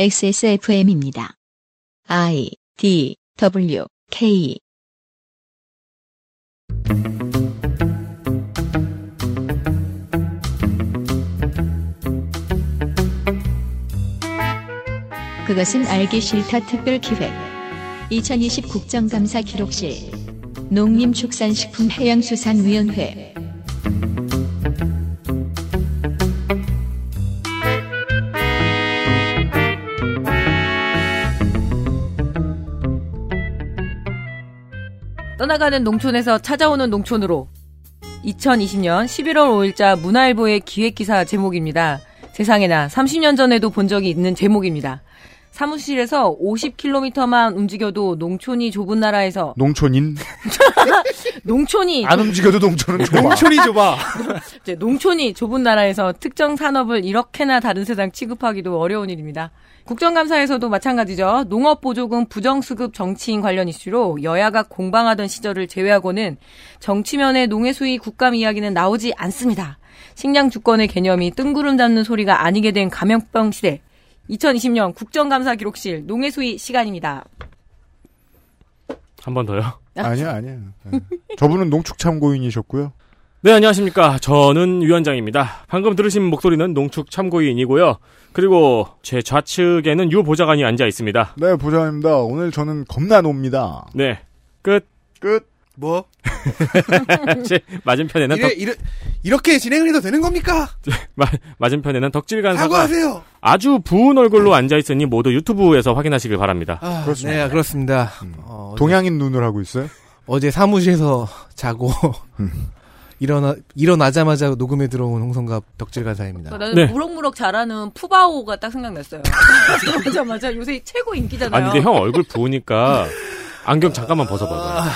XSFM입니다. I D W K. 그것은 알기 싫다 특별 기획. 2020 국정감사 기록실 농림축산식품해양수산위원회 떠나가는 농촌에서 찾아오는 농촌으로 2020년 11월 5일자 문화일보의 기획기사 제목입니다. 세상에나 30년 전에도 본 적이 있는 제목입니다. 사무실에서 50km만 움직여도 농촌이 좁은 나라에서 농촌인 농촌이 안 움직여도 농촌은 좁아. 농촌이 좁아. 이제 농촌이 좁은 나라에서 특정 산업을 이렇게나 다른 세상 취급하기도 어려운 일입니다. 국정감사에서도 마찬가지죠. 농업보조금 부정수급 정치인 관련 이슈로 여야가 공방하던 시절을 제외하고는 정치면의 농해수위 국감 이야기는 나오지 않습니다. 식량 주권의 개념이 뜬구름 잡는 소리가 아니게 된 감염병 시대. 2020년 국정감사 기록실 농해수위 시간입니다. 한 번 더요. 아니야 아니야. 네. 저분은 농축 참고인이셨고요. 네, 안녕하십니까. 저는 위원장입니다. 방금 들으신 목소리는 농축 참고인이고요. 그리고 제 좌측에는 유 보좌관이 앉아 있습니다. 네 보장입니다. 오늘 저는 겁나 놉니다. 네. 끝. 끝. 뭐? 제 맞은편에는 이래, 덕, 이래, 이렇게 진행을 해도 되는 겁니까? 마, 맞은편에는 덕질 간사가 사과하세요. 아주 부은 얼굴로 앉아 있으니 모두 유튜브에서 확인하시길 바랍니다. 아, 그렇습니다. 네, 그렇습니다. 어, 어제- 동양인 눈을 하고 있어요. 어제 사무실에서 자고 일어나 일어나자마자 녹음에 들어온 홍성갑 덕질 간사입니다. 나는 네. 무럭무럭 잘하는 푸바오가 딱 생각났어요. 맞아, 맞아. 요새 최고 인기잖아요. 아니, 근데 형 얼굴 부으니까 안경 잠깐만 벗어봐봐요.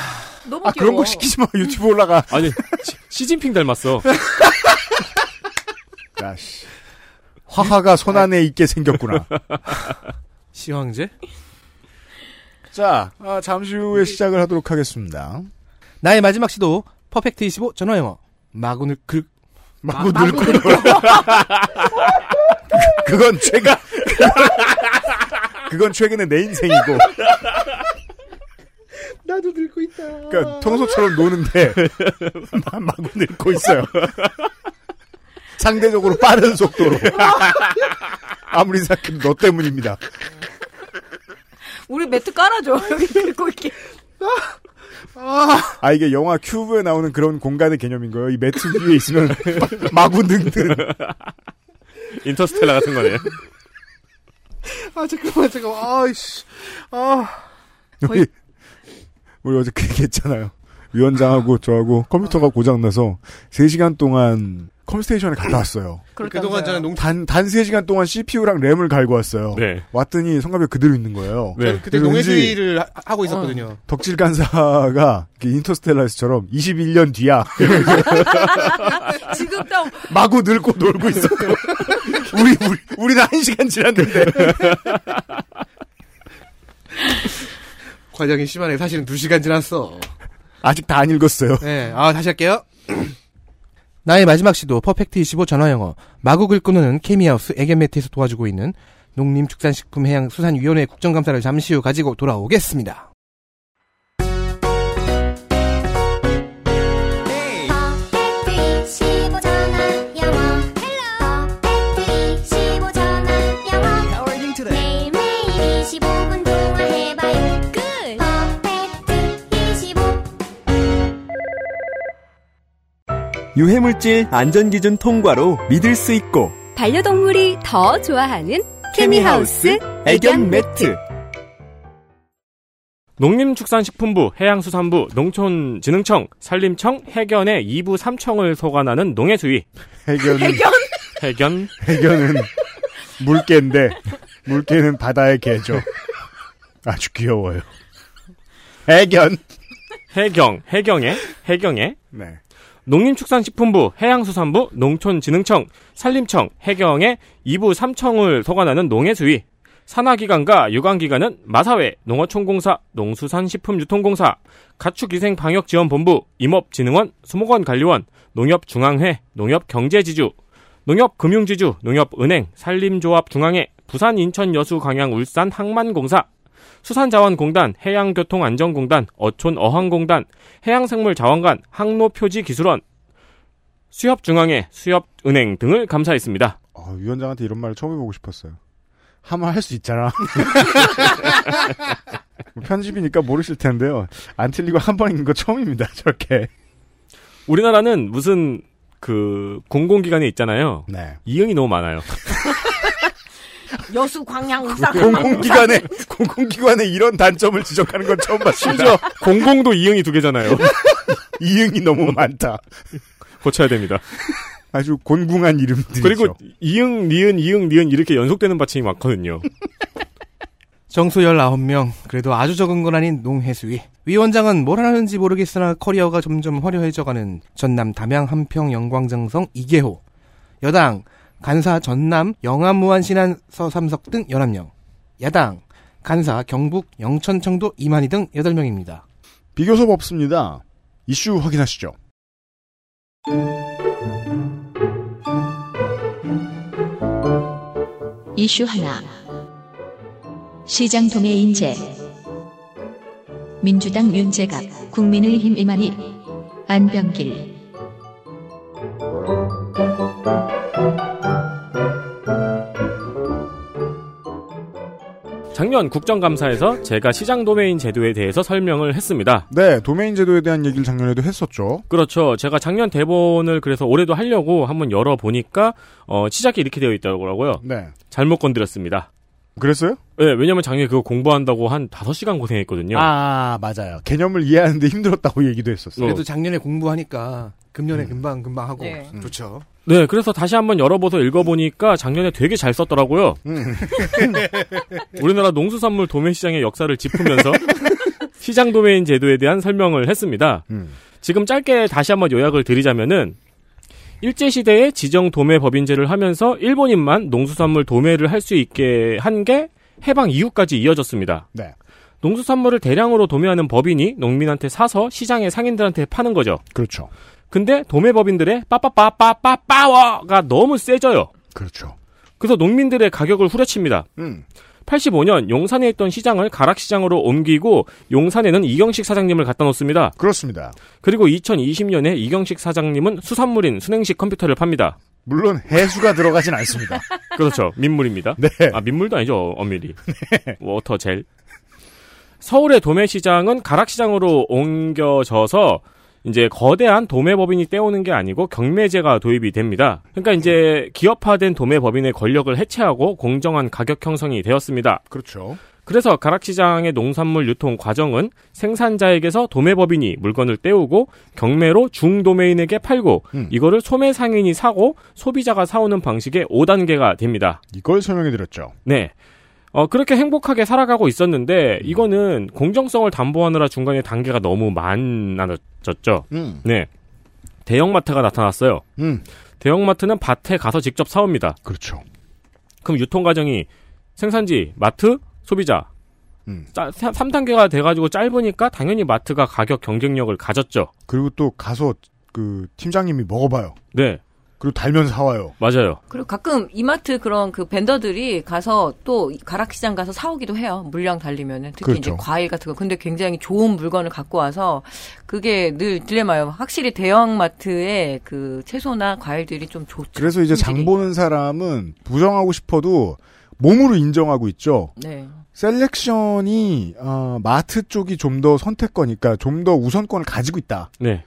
너무 아 귀여워. 그런 거 시키지 마. 유튜브 올라가. 아니, 시, 시진핑 닮았어. 야씨. 화하가 손 안에 있게 생겼구나. 시황제? 자, 아, 잠시 후에 시작을 하도록 하겠습니다. 나의 마지막 시도 퍼펙트 25 전화 영어. 마군을 긁 마구 늙고 그건 최가 그건 최근에 내 인생이고 나도 늙고 있다. 그러니까 평소처럼 노는데 마- 마구 늙고 있어요. 상대적으로 빠른 속도로 아무리 생각해도 너 때문입니다. 우리 매트 깔아줘. 여기 긁고 있게. 아 이게 영화 큐브에 나오는 그런 공간의 개념인 거예요. 이 매트 위에 있으면 마구 늙든 인터스텔라 같은 거네. 아 잠깐만 잠깐만. 아이씨. 아. 우리 우리 어제 그 얘기했잖아요. 위원장하고 저하고 컴퓨터가 고장나서 3시간 동안 컴스테이션에 갔다 왔어요. 그동안 저는 농 단, 단 3시간 동안 CPU랑 램을 갈고 왔어요. 네. 왔더니 성가비가 그대로 있는 거예요. 네. 그때 농해수위를 하- 하고 있었거든요. 덕질 간사가 그 인터스텔라에서처럼 21년 뒤야. 지금 딱 마구 늙고 놀고 있어. 우리, 우리, 우리는 1시간 지났는데. 과정이 심하네. 사실은 2시간 지났어. 아직 다 안 읽었어요. 네. 아, 다시 할게요. 나의 마지막 시도 퍼펙트 25 전화 영어. 마구 긁고는 케미하우스 애견매트에서 도와주고 있는 농림축산식품해양수산위원회 국정감사를 잠시 후 가지고 돌아오겠습니다. 유해물질 안전기준 통과로 믿을 수 있고 반려동물이 더 좋아하는 케미하우스 애견 매트 농림축산식품부, 해양수산부, 농촌진흥청, 산림청, 해견의 2부 3청을 소관하는 농해수위. 해견은, 해견? 해견, 해견은 물개인데, 물개는 바다의 개죠. 아주 귀여워요. 해견. 해경, 해경의, 해경의, 네. 농림축산식품부, 해양수산부, 농촌진흥청, 산림청, 해경의 2부 3청을 소관하는 농해수위. 산하기관과 유관기관은 마사회, 농어촌공사, 농수산식품유통공사, 가축위생방역지원본부, 임업진흥원, 수목원관리원, 농협중앙회, 농협경제지주, 농협금융지주, 농협은행, 산림조합중앙회, 부산, 인천, 여수, 광양, 울산, 항만공사, 수산자원공단, 해양교통안전공단, 어촌 어항공단, 해양생물자원관, 항로표지기술원, 수협중앙회, 수협은행 등을 감사했습니다. 어, 위원장한테 이런 말을 처음 해보고 싶었어요. 하면 할수 있잖아. 편집이니까 모르실 텐데요. 안 틀리고 한 번 읽는 거 처음입니다. 저렇게. 우리나라는 무슨 그 공공기관에 있잖아요. 네. 이응이 너무 많아요. 여수 광양 울산 공공기관에 공공기관에 이런 단점을 지적하는 건 처음 봤습니다. 심지어 공공도 이응이 두 개잖아요. 이응이 너무 많다. 고쳐야 됩니다. 아주 곤궁한 이름들이죠. 그리고 이응, 니은, 이응, 니은 이렇게 연속되는 받침이 많거든요. 정수 19명, 그래도 아주 적은 건 아닌 농해수위. 위원장은 뭘 하는지 모르겠으나 커리어가 점점 화려해져가는 전남 담양 한평 영광정성 이계호. 여당 간사 전남 영암 무안 신안 서삼석 등 11명. 야당 간사 경북 영천 청도 이만희 등 8명입니다. 비교섭 없습니다. 이슈 확인하시죠. 이슈 하나. 시장 도매 인재. 민주당 윤재갑, 국민의힘 이만희, 안병길. 작년 국정감사에서 제가 시장 도메인 제도에 대해서 설명을 했습니다. 네, 도메인 제도에 대한 얘기를 작년에도 했었죠. 그렇죠. 제가 작년 대본을 그래서 올해도 하려고 한번 열어보니까, 어, 시작이 이렇게 되어 있더라고요. 네. 잘못 건드렸습니다. 그랬어요? 네, 왜냐면 작년에 그거 공부한다고 한 5시간 고생했거든요. 아, 맞아요. 개념을 이해하는데 힘들었다고 얘기도 했었어요. 그래도 작년에 공부하니까 금년에 금방 금방 하고 네. 음. 좋죠. 네, 그래서 다시 한번 열어봐서 읽어보니까 작년에 되게 잘 썼더라고요. 음. 우리나라 농수산물 도매시장의 역사를 짚으면서 시장 도메인 제도에 대한 설명을 했습니다. 음. 지금 짧게 다시 한번 요약을 드리자면은 일제시대에 지정 도매 법인제를 하면서 일본인만 농수산물 도매를 할 수 있게 한 게 해방 이후까지 이어졌습니다. 네. 농수산물을 대량으로 도매하는 법인이 농민한테 사서 시장의 상인들한테 파는 거죠. 그렇죠. 근데 도매법인들의 빠빠빠빠빠빠워가 너무 세져요. 그렇죠. 그래서 농민들의 가격을 후려칩니다. 음. 85년 용산에 있던 시장을 가락시장으로 옮기고 용산에는 이경식 사장님을 갖다 놓습니다. 그렇습니다. 그리고 2020년에 이경식 사장님은 수산물인 순행식 컴퓨터를 팝니다. 물론 해수가 들어가진 않습니다. 그렇죠. 민물입니다. 네. 아, 민물도 아니죠. 엄밀히. 워터젤. 서울의 도매시장은 가락시장으로 옮겨져서 이제 거대한 도매 법인이 떼오는 게 아니고 경매제가 도입이 됩니다. 그러니까 이제 기업화된 도매 법인의 권력을 해체하고 공정한 가격 형성이 되었습니다. 그렇죠. 그래서 가락시장의 농산물 유통 과정은 생산자에게서 도매법인이 물건을 떼우고 경매로 중도매인에게 팔고 음. 이거를 소매 상인이 사고 소비자가 사오는 방식의 5단계가 됩니다. 이걸 설명해 드렸죠. 네. 어, 그렇게 행복하게 살아가고 있었는데, 이거는 공정성을 담보하느라 중간에 단계가 너무 많아졌죠. 음. 네. 대형마트가 나타났어요. 음. 대형마트는 밭에 가서 직접 사옵니다. 그렇죠. 그럼 유통 과정이 생산지, 마트, 소비자. 음. 3단계가 돼가지고 짧으니까 당연히 마트가 가격 경쟁력을 가졌죠. 그리고 또 가서 그 팀장님이 먹어봐요. 네. 그리고 달면서 사와요. 맞아요. 그리고 가끔 이마트 그런 그 벤더들이 가서 또 가락시장 가서 사오기도 해요. 물량 달리면은 특히 그렇죠. 이제 과일 같은 거. 근데 굉장히 좋은 물건을 갖고 와서 그게 늘 딜레마예요. 확실히 대형마트의 그 채소나 과일들이 좀 좋죠. 그래서 이제 장 품질이. 보는 사람은 부정하고 싶어도 몸으로 인정하고 있죠. 네. selection이 어, 마트 쪽이 좀 더 선택권이니까 좀 더 우선권을 가지고 있다는 네.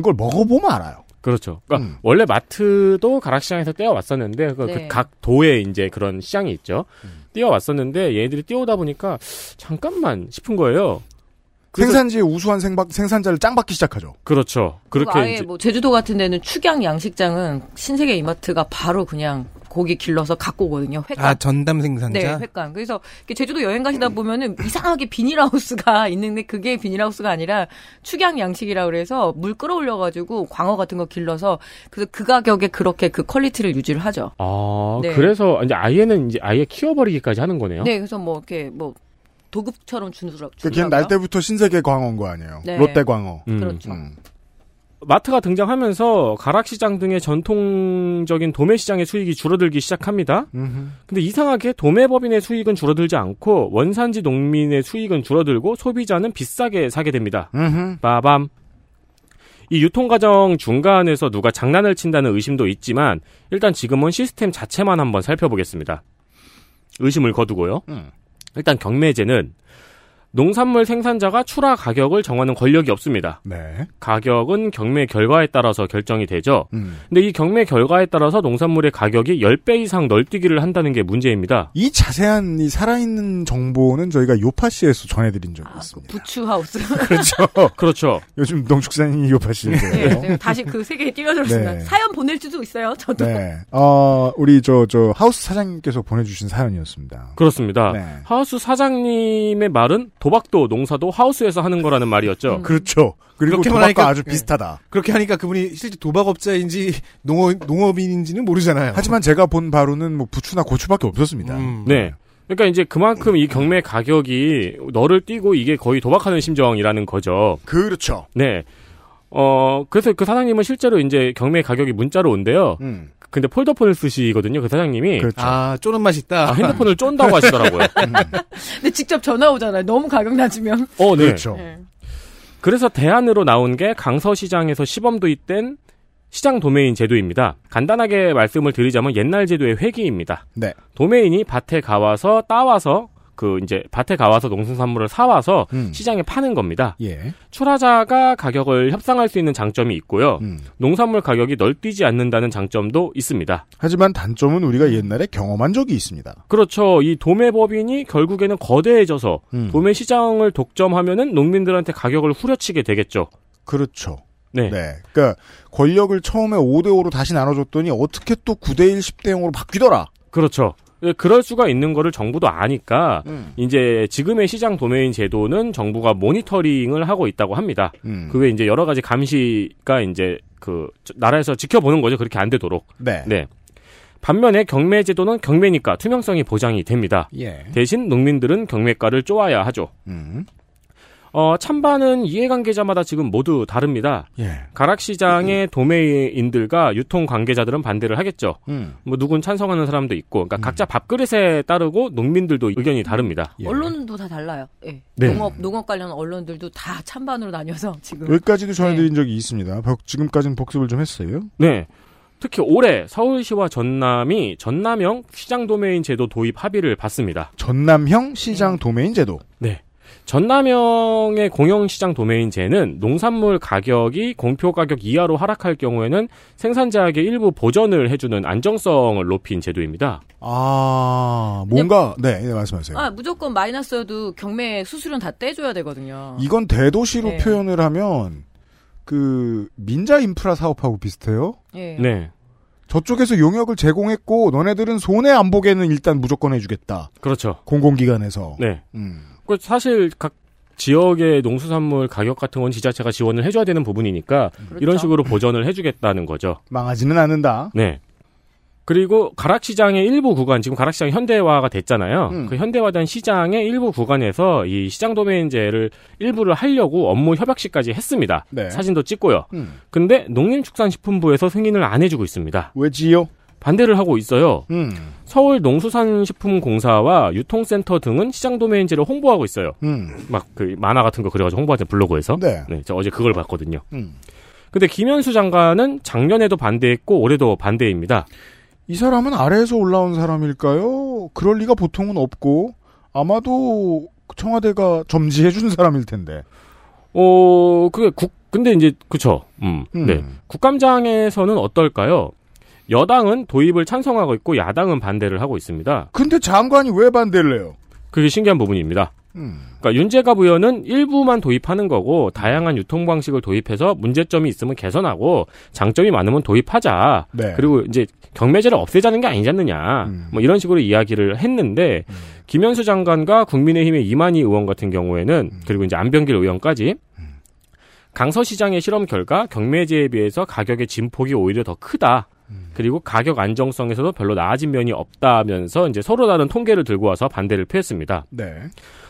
걸 먹어보면 알아요. 그렇죠. 그러니까 음. 원래 마트도 가락시장에서 떼어왔었는데 그 네. 각 도에 이제 그런 시장이 있죠. 음. 떼어왔었는데 얘들이 떼어오다 보니까 잠깐만 싶은 거예요. 생산지의 우수한 생박, 생산자를 짱박기 시작하죠. 그렇죠. 그렇게 아예 이제 뭐 제주도 같은 데는 축양 양식장은 신세계 이마트가 바로 그냥 고기 길러서 갖고 오거든요. 횟감. 아 전담 생산자. 네, 횟감. 그래서 제주도 여행 가시다 보면은 이상하게 비닐하우스가 있는데 그게 비닐하우스가 아니라 축양 양식이라 그래서 물 끌어올려가지고 광어 같은 거 길러서 그래서 그 가격에 그렇게 그 quality를 유지를 하죠. 아 네. 그래서 이제 아예는 이제 아예 키워버리기까지 하는 거네요. 네, 그래서 뭐 이렇게 뭐 도급처럼 주느라. 그 걔는 날 때부터 신세계 광어인 거 아니에요. 네. 롯데 광어. 음. 그렇죠. 음. 마트가 등장하면서 가락시장 등의 전통적인 도매시장의 수익이 줄어들기 시작합니다. 음흠. 근데 이상하게 도매법인의 수익은 줄어들지 않고 원산지 농민의 수익은 줄어들고 소비자는 비싸게 사게 됩니다. 음흠. 빠밤. 이 유통과정 중간에서 누가 장난을 친다는 의심도 있지만 일단 지금은 시스템 자체만 한번 살펴보겠습니다. 의심을 거두고요. 음. 일단 경매제는 농산물 생산자가 출하 가격을 정하는 권력이 없습니다. 네. 가격은 경매 결과에 따라서 결정이 되죠. 음. 근데 이 경매 결과에 따라서 농산물의 가격이 10배 이상 널뛰기를 한다는 게 문제입니다. 이 자세한 이 살아있는 정보는 저희가 요파시에서 전해드린 적이 아, 그 있습니다. 부추하우스. 그렇죠. 그렇죠. 요즘 농축산인이 요파시인데요. 네, 제가 다시 그 세계에 뛰어들었습니다. 네. 사연 보낼 수도 있어요. 저도. 네. 어, 우리 저, 저, 하우스 사장님께서 보내주신 사연이었습니다. 그렇습니다. 네. 하우스 사장님의 말은 도박도 농사도 하우스에서 하는 거라는 말이었죠. 음. 그렇죠. 그리고 도박과 말하니까- 아주 네. 비슷하다. 그렇게 하니까 그분이 실제 도박업자인지 농업, 농업인인지는 모르잖아요. 하지만 제가 본 바로는 뭐 부추나 고추밖에 없었습니다. 음. 네. 그러니까 이제 그만큼 이 경매 가격이 너를 띄고 이게 거의 도박하는 심정이라는 거죠. 그렇죠. 네. 어, 그래서 그 사장님은 실제로 이제 경매 가격이 문자로 온대요. 음. 근데 폴더폰을 쓰시거든요, 그 사장님이. 그렇죠. 아, 쪼는 맛 있다. 아, 핸드폰을 쫀다고 하시더라고요. 근데 직접 전화 오잖아요. 너무 가격 낮으면. 어, 네. 그렇죠. 네. 그래서 대안으로 나온 게 강서시장에서 시범 도입된 시장 도메인 제도입니다. 간단하게 말씀을 드리자면 옛날 제도의 회기입니다. 네. 도메인이 밭에 가와서 따와서 그 이제 밭에 가와서 농수산물을 사와서 음. 시장에 파는 겁니다. 예. 출하자가 가격을 협상할 수 있는 장점이 있고요. 음. 농산물 가격이 널뛰지 않는다는 장점도 있습니다. 하지만 단점은 우리가 옛날에 경험한 적이 있습니다. 그렇죠. 이 도매법인이 결국에는 거대해져서 음. 도매 시장을 독점하면은 농민들한테 가격을 후려치게 되겠죠. 그렇죠. 네. 네. 그러니까 권력을 처음에 5대 5로 다시 나눠줬더니 어떻게 또 9대 1, 10대 0으로 바뀌더라. 그렇죠. 예, 그럴 수가 있는 거를 정부도 아니까 음. 이제 지금의 시장 도메인 제도는 정부가 모니터링을 하고 있다고 합니다. 음. 그 외에 이제 여러 가지 감시가 이제 그 저- 나라에서 지켜보는 거죠. 그렇게 안 되도록. 네. 네. 반면에 경매 제도는 경매니까 투명성이 보장이 됩니다. 예. 대신 농민들은 경매가를 쪼아야 하죠. 음. 어, 찬반은 이해관계자마다 지금 모두 다릅니다. 예. 가락시장의 도매인들과 유통 관계자들은 반대를 하겠죠. 음. 뭐 누군 찬성하는 사람도 있고, 그러니까 각자 밥그릇에 따르고 농민들도 의견이 다릅니다. 예. 언론도 다 달라요. 예. 네. 농업 농업 관련 언론들도 다 찬반으로 나뉘어서 지금. 여기까지도 전해드린 적이 있습니다. 복- 지금까지는 복습을 좀 했어요. 네. 특히 올해 서울시와 전남이 전남형 시장 도메인 제도 도입 합의를 받습니다. 전남형 시장 도메인 제도. 네. 전남형의 공영시장 도메인제는 농산물 가격이 공표 가격 이하로 하락할 경우에는 생산자에게 일부 보전을 해주는 안정성을 높인 제도입니다. 아, 뭔가, 네, 네, 말씀하세요. 아 무조건 마이너스여도 경매 수수료는 다 떼줘야 되거든요. 이건 대도시로 네. 표현을 하면, 그, 민자 인프라 사업하고 비슷해요? 예. 네. 저쪽에서 용역을 제공했고, 너네들은 손해 안 보게는 일단 무조건 해주겠다. 그렇죠. 공공기관에서. 네. 음. 그 사실 각 지역의 농수산물 가격 같은 건 지자체가 지원을 해줘야 되는 부분이니까 그렇죠. 이런 식으로 보전을 해주겠다는 거죠. 망하지는 않는다. 네. 그리고 가락시장의 일부 구간, 지금 가락시장 현대화가 됐잖아요. 음. 그 현대화된 시장의 일부 구간에서 이 시장 도메인제를 일부를 하려고 업무 협약식까지 했습니다. 네. 사진도 찍고요. 음. 근데 농림축산식품부에서 승인을 안 해주고 있습니다. 왜지요? 반대를 하고 있어요. 음. 서울 농수산식품공사와 유통센터 등은 시장 도메인제를 홍보하고 있어요. 음. 막그 만화 같은 거 그려가지고 홍보하는 블로그에서. 네. 네, 저 어제 그걸 봤거든요. 음. 근데 김현수 장관은 작년에도 반대했고 올해도 반대입니다. 이 사람은 아래에서 올라온 사람일까요? 그럴 리가 보통은 없고, 아마도 청와대가 점지해 준 사람일 텐데. 어, 그게 국, 근데 이제, 그쵸. 음, 음. 네. 국감장에서는 어떨까요? 여당은 도입을 찬성하고 있고 야당은 반대를 하고 있습니다. 근데 장관이 왜 반대를 해요? 그게 신기한 부분입니다. 음. 그러니까 윤재갑 의원은 일부만 도입하는 거고 다양한 유통 방식을 도입해서 문제점이 있으면 개선하고 장점이 많으면 도입하자. 네. 그리고 이제 경매제를 없애자는 게 아니지 않느냐. 음. 뭐 이런 식으로 이야기를 했는데 김현수 장관과 국민의힘의 이만희 의원 같은 경우에는 음. 그리고 이제 안병길 의원까지 강서시장의 실험 결과 경매제에 비해서 가격의 진폭이 오히려 더 크다. 그리고 가격 안정성에서도 별로 나아진 면이 없다면서 이제 서로 다른 통계를 들고 와서 반대를 표했습니다. 네.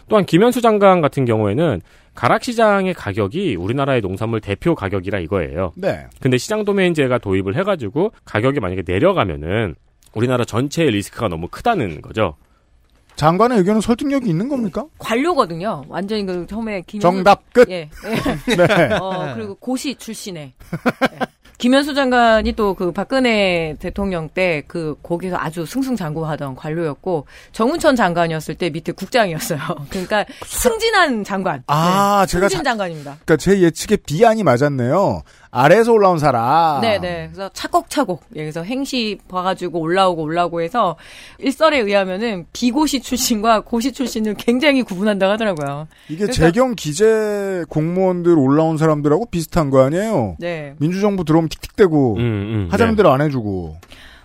또한 김현수 장관 같은 경우에는 가락시장의 가격이 우리나라의 농산물 대표 가격이라 이거예요. 네. 근데 시장 도메인제가 도입을 해가지고 가격이 만약에 내려가면은 우리나라 전체의 리스크가 너무 크다는 거죠. 장관의 의견은 설득력이 있는 겁니까? 관료거든요. 완전히 그 처음에 김 정답 끝. 예. 네. 어, 그리고 고시 출신의. 예. 김현수 장관이 또 그 박근혜 대통령 때 그 거기서 아주 승승장구하던 관료였고 정운천 장관이었을 때 밑에 국장이었어요. 그러니까 승진한 장관. 아, 네, 제가 승진 자- 장관입니다. 그러니까 제 예측에 비안이 맞았네요. 아래에서 올라온 사람. 네네. 그래서 차곡차곡 여기서 행시 봐가지고 올라오고 올라오고 해서 일설에 의하면은 비고시 출신과 고시 출신을 굉장히 구분한다고 하더라고요. 이게 그러니까- 재경 기재 공무원들 올라온 사람들하고 비슷한 거 아니에요? 네. 민주정부 들어오면 틱틱대고 음, 음, 하자는 네. 대로 안 해주고.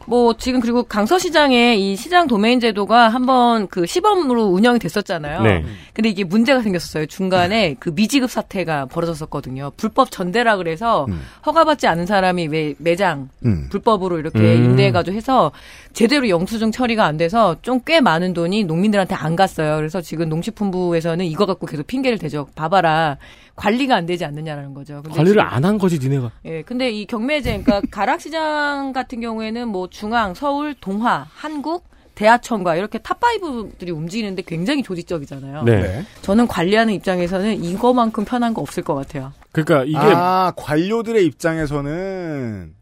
뭐 지금 그리고 강서시장에 이 시장 도메인 제도가 한번 그 시범으로 운영이 됐었잖아요. 네. 근데 이게 문제가 생겼었어요. 중간에 그 미지급 사태가 벌어졌었거든요. 불법 전대라 그래서 음. 허가받지 않은 사람이 매, 매장 음. 불법으로 이렇게 음. 임대해가지고 해서 제대로 영수증 처리가 안 돼서 좀 꽤 많은 돈이 농민들한테 안 갔어요. 그래서 지금 농식품부에서는 이거 갖고 계속 핑계를 대죠. 봐봐라. 관리가 안 되지 않느냐라는 거죠. 근데 관리를 안 한 거지 니네가. 예, 근데 이 경매제, 그러니까 가락시장 같은 경우에는 뭐 중앙, 서울, 동화, 한국, 대하청과 이렇게 탑5들이 움직이는데 굉장히 조직적이잖아요. 네. 네. 저는 관리하는 입장에서는 이거만큼 편한 거 없을 것 같아요. 그러니까 이게 아, 관료들의 입장에서는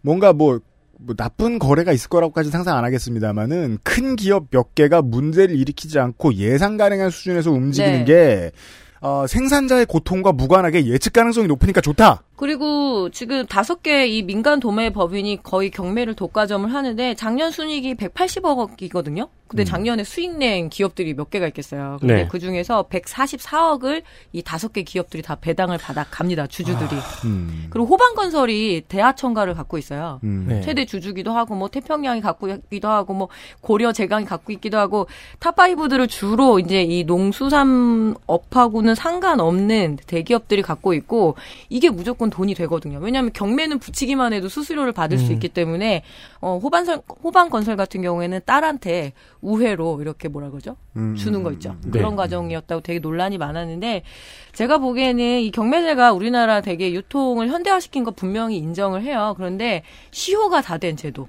뭔가 뭐, 뭐 나쁜 거래가 있을 거라고까지 상상 안 하겠습니다만은 큰 기업 몇 개가 문제를 일으키지 않고 예상 가능한 수준에서 움직이는 네. 게 어, 생산자의 고통과 무관하게 예측 가능성이 높으니까 좋다. 그리고 지금 다섯 개 이 민간 도매 법인이 거의 경매를 독과점을 하는데 작년 순이익이 180억이거든요. 근데 음. 작년에 수익 낸 기업들이 몇 개가 있겠어요. 근데 네. 그 중에서 144억을 이 다섯 개 기업들이 다 배당을 받아 갑니다. 주주들이. 음. 그리고 호반건설이 대하청가를 갖고 있어요. 음. 네. 최대 주주기도 하고 뭐 태평양이 갖고 있기도 하고 뭐 고려 제강이 갖고 있기도 하고 탑5들을 주로 이제 이 농수산업하고는 상관없는 대기업들이 갖고 있고 이게 무조건 돈이 되거든요. 왜냐하면 경매는 붙이기만 해도 수수료를 받을 수 음. 있기 때문에 어 호반설 호반건설 같은 경우에는 딸한테 우회로 이렇게 뭐라 그러죠? 음. 주는 거 있죠. 네. 그런 과정이었다고 되게 논란이 많았는데 제가 보기에는 이 경매제가 우리나라 되게 유통을 현대화시킨 거 분명히 인정을 해요. 그런데 시효가 다 된 제도.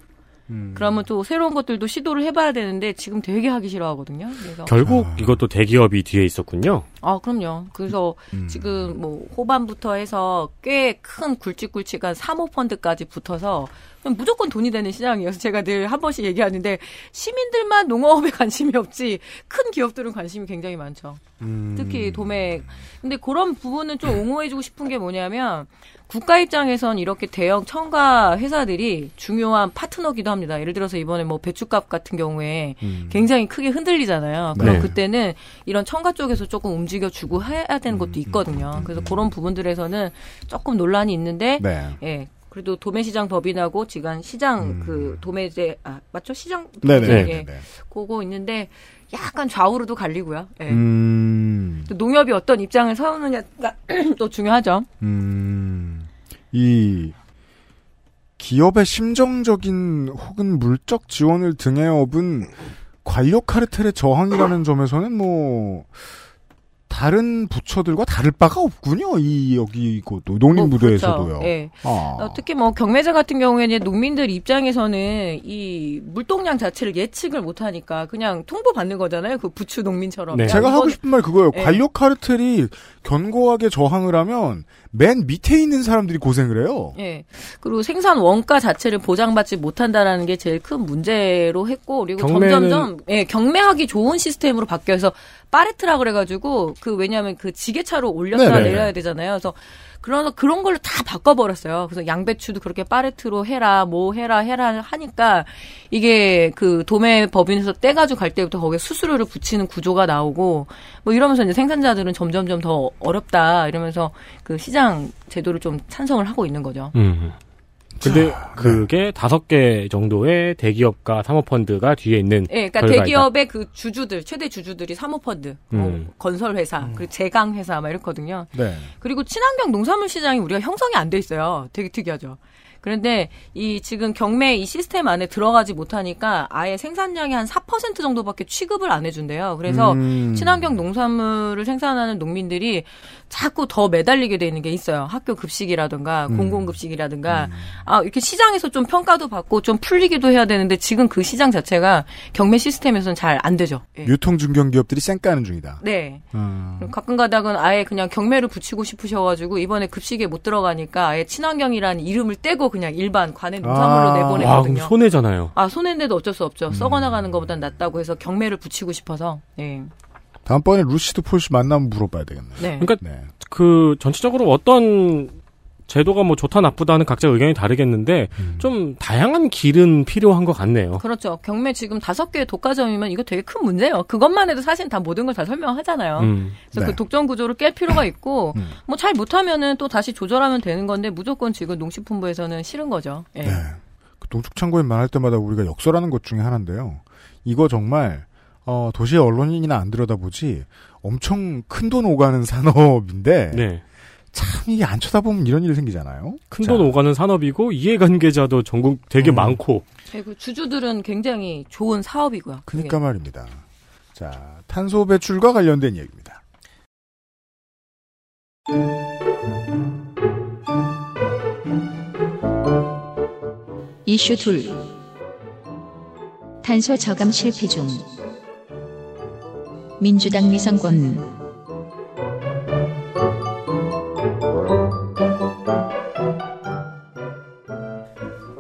음. 그러면 또 새로운 것들도 시도를 해봐야 되는데 지금 되게 하기 싫어하거든요. 그래서 결국 이것도 대기업이 뒤에 있었군요. 아 그럼요. 그래서 음. 지금 뭐 호반부터 해서 꽤 큰 굵직굵직한 사모펀드까지 붙어서 그냥 무조건 돈이 되는 시장이어서 제가 늘 한 번씩 얘기하는데 시민들만 농업에 관심이 없지 큰 기업들은 관심이 굉장히 많죠. 음. 특히 도매. 근데 그런 부분은 좀 옹호해주고 싶은 게 뭐냐면 국가 입장에선 이렇게 대형 첨가 회사들이 중요한 파트너기도 합니다. 예를 들어서 이번에 뭐 배추값 같은 경우에 음. 굉장히 크게 흔들리잖아요. 그럼 네. 그때는 이런 첨가 쪽에서 조금 움직여 주고 해야 되는 것도 있거든요. 그래서 그런 부분들에서는 조금 논란이 있는데, 네. 예. 그래도 도매시장 법인하고 지금 시장 음. 그 도매제 아 맞죠 시장 네네. 예, 네. 네. 그거 있는데 약간 좌우로도 갈리고요. 예. 음. 또 농협이 어떤 입장을 서느냐가 또 중요하죠. 음. 이 기업의 심정적인 혹은 물적 지원을 등에 업은 관료 카르텔의 저항이라는 점에서는 뭐 다른 부처들과 다를 바가 없군요. 이 여기 이거 농림부도에서도요. 뭐, 그렇죠. 예. 아. 어, 특히 뭐 경매제 같은 경우에는 농민들 입장에서는 이 물동량 자체를 예측을 못하니까 그냥 통보 받는 거잖아요. 그 부추 농민처럼. 네. 야, 제가 이건- 하고 싶은 말 그거예요. 예. 관료 카르텔이 견고하게 저항을 하면 맨 밑에 있는 사람들이 고생을 해요. 예. 그리고 생산 원가 자체를 보장받지 못한다라는 게 제일 큰 문제로 했고, 그리고 경매는- 점점점, 예, 경매하기 좋은 시스템으로 바뀌어서 파레트라 그래가지고, 그, 왜냐면 그 지게차로 올렸다 네네네. 내려야 되잖아요. 그래서, 그래서 그런 걸로 다 바꿔버렸어요. 그래서 양배추도 그렇게 파레트로 해라, 뭐 해라, 해라 하니까, 이게 그 도매 법인에서 떼가지고 갈 때부터 거기에 수수료를 붙이는 구조가 나오고, 뭐 이러면서 이제 생산자들은 점점점 더 어렵다, 이러면서 그 시장 제도를 좀 찬성을 하고 있는 거죠. 음. 근데 그게 다섯 개 정도의 대기업과 사모펀드가 뒤에 있는 예, 그러니까. 대기업의 그 주주들, 최대 주주들이 사모펀드, 음. 어, 건설회사, 그리고 제강회사 막 이렇거든요. 네. 그리고 친환경 농산물 시장이 우리가 형성이 안 돼 있어요. 되게 특이하죠. 그런데 이 지금 경매 이 시스템 안에 들어가지 못하니까 아예 생산량이 한 4% 정도밖에 취급을 안 해준대요. 그래서 음. 친환경 농산물을 생산하는 농민들이 자꾸 더 매달리게 돼 있는 게 있어요. 학교 급식이라든가 음. 공공급식이라든가 아 이렇게 시장에서 좀 평가도 받고 좀 풀리기도 해야 되는데 지금 그 시장 자체가 경매 시스템에서는 잘 안 되죠. 예. 유통 중견 기업들이 쌩까는 중이다. 네. 음. 가끔 가다가 아예 그냥 경매를 붙이고 싶으셔가지고 이번에 급식에 못 들어가니까 아예 친환경이라는 이름을 떼고 그냥 일반 관내 농산물로 아. 와, 그럼 내보내거든요. 손해잖아요. 아 손해인데도 어쩔 수 음. 없죠. 썩어나가는 것보단 낫다고 해서 경매를 붙이고 싶어서. 네. 다음번에 루시드 폴씨 만나면 물어봐야 되겠네. 네. 그러니까 네. 그 전체적으로 어떤 제도가 뭐 좋다 나쁘다는 각자 의견이 다르겠는데 음. 좀 다양한 길은 필요한 것 같네요. 그렇죠. 경매 지금 다섯 개의 독과점이면 이거 되게 큰 문제예요. 그것만 해도 사실 다 모든 걸 다 설명하잖아요. 음. 그래서 네. 그 독점 구조를 깰 필요가 있고 음. 뭐잘 못하면은 또 다시 조절하면 되는 건데 무조건 지금 농식품부에서는 싫은 거죠. 예. 네. 그 농축창고에 말할 때마다 우리가 역설하는 것 중에 하나인데요. 이거 정말 어, 도시의 언론인이나 안 들여다보지 엄청 큰 돈 오가는 산업인데 네. 참 이게 안 쳐다보면 이런 일이 생기잖아요. 큰 자, 돈 오가는 산업이고 이해관계자도 전국 되게 음. 많고 그리고 주주들은 굉장히 좋은 사업이고요. 그러니까 말입니다. 자, 탄소 배출과 관련된 얘기입니다. 이슈 둘. 탄소 저감 실패 중. 민주당 미성권.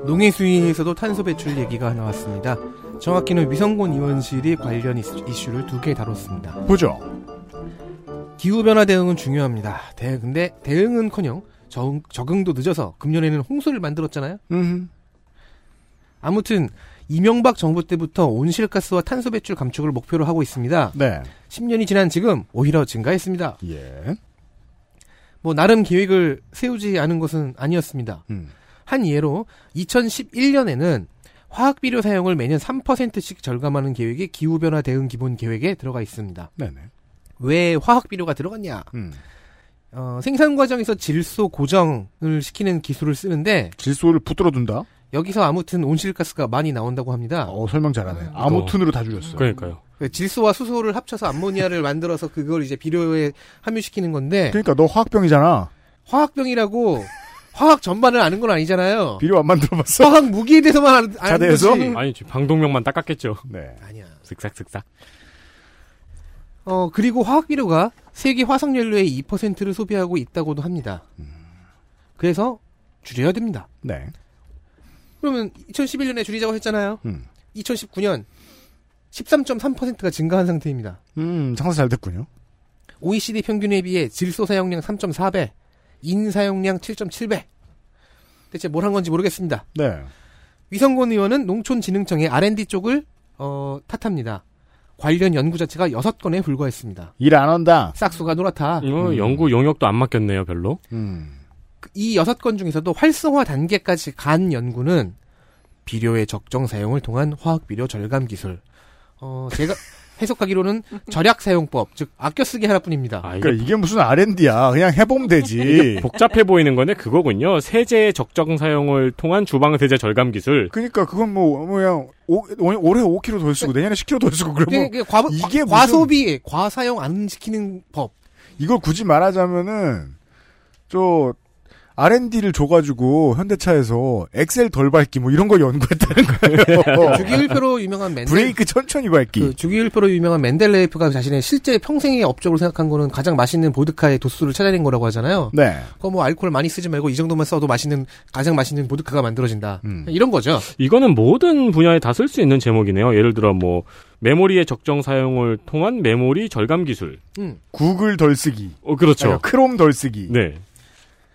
농해 수위에서도 탄소 배출 얘기가 나왔습니다. 정확히는 위성곤 의원실이 관련 이슈- 이슈를 두 개 다뤘습니다. 보죠. 기후변화 대응은 중요합니다. 대, 근데 대응은커녕 적, 적응도 늦어서 금년에는 홍수를 만들었잖아요. 음. 아무튼 이명박 정부 때부터 온실가스와 탄소 배출 감축을 목표로 하고 있습니다. 네. 10년이 지난 지금 오히려 증가했습니다. 예. 뭐 나름 계획을 세우지 않은 것은 아니었습니다. 음. 한 예로 2011년에는 화학 비료 사용을 매년 3%씩 절감하는 계획이 기후 변화 대응 기본 계획에 들어가 있습니다. 네네. 왜 화학 비료가 들어갔냐? 음. 어, 생산 과정에서 질소 고정을 시키는 기술을 쓰는데 질소를 붙들어 둔다? 여기서 아무튼 온실가스가 많이 나온다고 합니다. 어, 설명 잘하네. 아무튼으로 다 줄였어요. 그러니까요. 그 질소와 수소를 합쳐서 암모니아를 만들어서 그걸 이제 비료에 함유시키는 건데 그러니까 너 화학병이잖아. 화학병이라고 화학 전반을 아는 건 아니잖아요. 비료 안 만들어봤어? 화학 무기에 대해서만 아는, 아는? 거지. 아니 방독면만 닦았겠죠. 네. 아니야. 슥싹슥싹. 어 그리고 화학 비료가 세계 화석 연료의 2%를 소비하고 있다고도 합니다. 그래서 줄여야 됩니다. 네. 그러면 2011년에 줄이자고 했잖아요. 음. 2019년 13.3%가 증가한 상태입니다. 음, 장사 잘 됐군요. OECD 평균에 비해 질소 사용량 3.4배, 인 사용량 7.7배. 대체 뭘 한 건지 모르겠습니다. 네. 위성곤 의원은 농촌진흥청의 R&D 쪽을 어, 탓합니다. 관련 연구 자체가 6건에 불과했습니다. 일 안 한다. 싹수가 노랗다. 이거 음. 연구 용역도 안 맡겼네요, 별로. 음. 이 6건 중에서도 활성화 단계까지 간 연구는 비료의 적정 사용을 통한 화학 비료 절감 기술. 어, 제가 해석하기로는 절약 사용법, 즉 아껴 쓰기 하나뿐입니다. 아, 이게 그러니까 이게 무슨 R&D야. 그냥 해보면 되지. 복잡해 보이는 건데 그거군요. 세제의 적정 사용을 통한 주방 세제 절감 기술. 그러니까 그건 뭐 뭐야 오, 올- 올해 5kg 더 쓰고 내년에 10kg 더 쓰고 그러면 이게 과, 이게 과, 무슨- 소비 과사용 안 시키는 법. 이걸 굳이 말하자면은 저 R&D를 줘가지고 현대차에서 엑셀 덜 밟기 뭐 이런 거 연구했다는 거예요. 주기율표로 유명한 맨델 브레이크 천천히 밟기. 그 주기율표로 유명한 맨델레이프가 자신의 실제 평생의 업적으로 생각한 거는 가장 맛있는 보드카의 도수를 찾아낸 거라고 하잖아요. 네. 그거 뭐 알코올 많이 쓰지 말고 이 정도만 써도 맛있는 가장 맛있는 보드카가 만들어진다. 음. 이런 거죠. 이거는 모든 분야에 다 쓸 수 있는 제목이네요. 예를 들어 뭐 메모리의 적정 사용을 통한 메모리 절감 기술. 음. 구글 덜 쓰기. 어 그렇죠. 아니, 크롬 덜 쓰기. 네.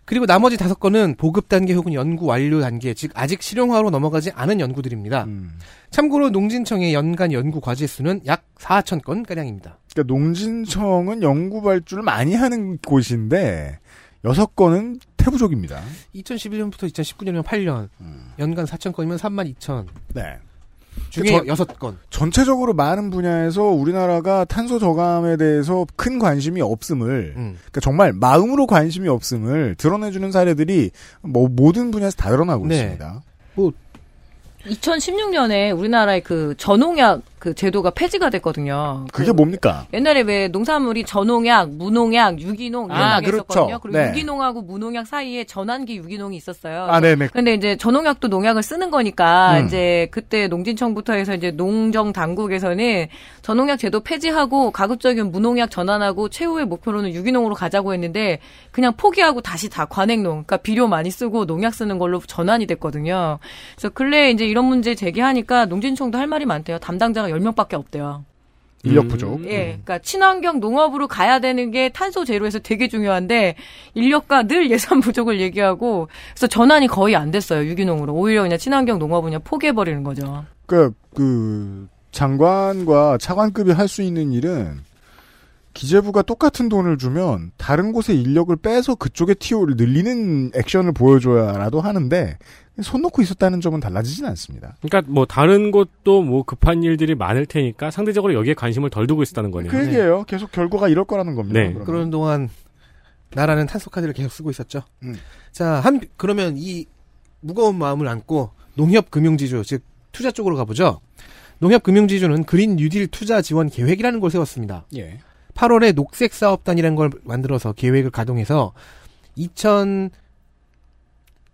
그리고 나머지 다섯 건은 보급 단계 혹은 연구 완료 단계, 즉 아직 실용화로 넘어가지 않은 연구들입니다. 음. 참고로 농진청의 연간 연구 과제 수는 약 4천 건 가량입니다. 그러니까 농진청은 연구 발주를 많이 하는 곳인데 여섯 건은 태부족입니다. 2011년부터 2019년이면 8년, 음. 연간 4천 건이면 3만 2천. 네. 중에 저- 여섯 건. 전체적으로 많은 분야에서 우리나라가 탄소 저감에 대해서 큰 관심이 없음을 음. 그러니까 정말 마음으로 관심이 없음을 드러내주는 사례들이 뭐 모든 분야에서 다 드러나고 네. 있습니다. 2016년에 우리나라의 그 전농약 그 제도가 폐지가 됐거든요. 그게 그 뭡니까? 옛날에 왜 농산물이 전농약, 무농약, 유기농 이런 아, 게 그렇죠. 있었거든요. 그리고 네. 유기농하고 무농약 사이에 전환기 유기농이 있었어요. 아, 네네. 근데 이제 전농약도 농약을 쓰는 거니까 음. 이제 그때 농진청부터 해서 이제 농정 당국에서는 전농약 제도 폐지하고 가급적이면 무농약 전환하고 최후의 목표로는 유기농으로 가자고 했는데 그냥 포기하고 다시 다 관행농, 그러니까 비료 많이 쓰고 농약 쓰는 걸로 전환이 됐거든요. 그래서 근래 이제 이런 문제 제기하니까 농진청도 할 말이 많대요. 담당자가 10명밖에 없대요. 인력 부족. 예, 그러니까 친환경 농업으로 가야 되는 게 탄소 제로에서 되게 중요한데 인력과 늘 예산 부족을 얘기하고 그래서 전환이 거의 안 됐어요 유기농으로 오히려 그냥 친환경 농업은 그냥 포기해 버리는 거죠. 그러니까 그 장관과 차관급이 할 수 있는 일은 기재부가 똑같은 돈을 주면 다른 곳에 인력을 빼서 그쪽의 TO를 늘리는 액션을 보여줘야라도 하는데 손 놓고 있었다는 점은 달라지진 않습니다. 그러니까 뭐 다른 곳도 뭐 급한 일들이 많을 테니까 상대적으로 여기에 관심을 덜 두고 있었다는 거네요. 그 얘기예요. 계속 결과가 이럴 거라는 겁니다. 네. 그러면. 그런 동안 나라는 탄소 카드를 계속 쓰고 있었죠. 음. 자, 한 그러면 이 무거운 마음을 안고 농협 금융지주 즉 투자 쪽으로 가보죠. 농협 금융지주는 그린 뉴딜 투자 지원 계획이라는 걸 세웠습니다. 예. 8월에 녹색 사업단이라는 걸 만들어서 계획을 가동해서 2000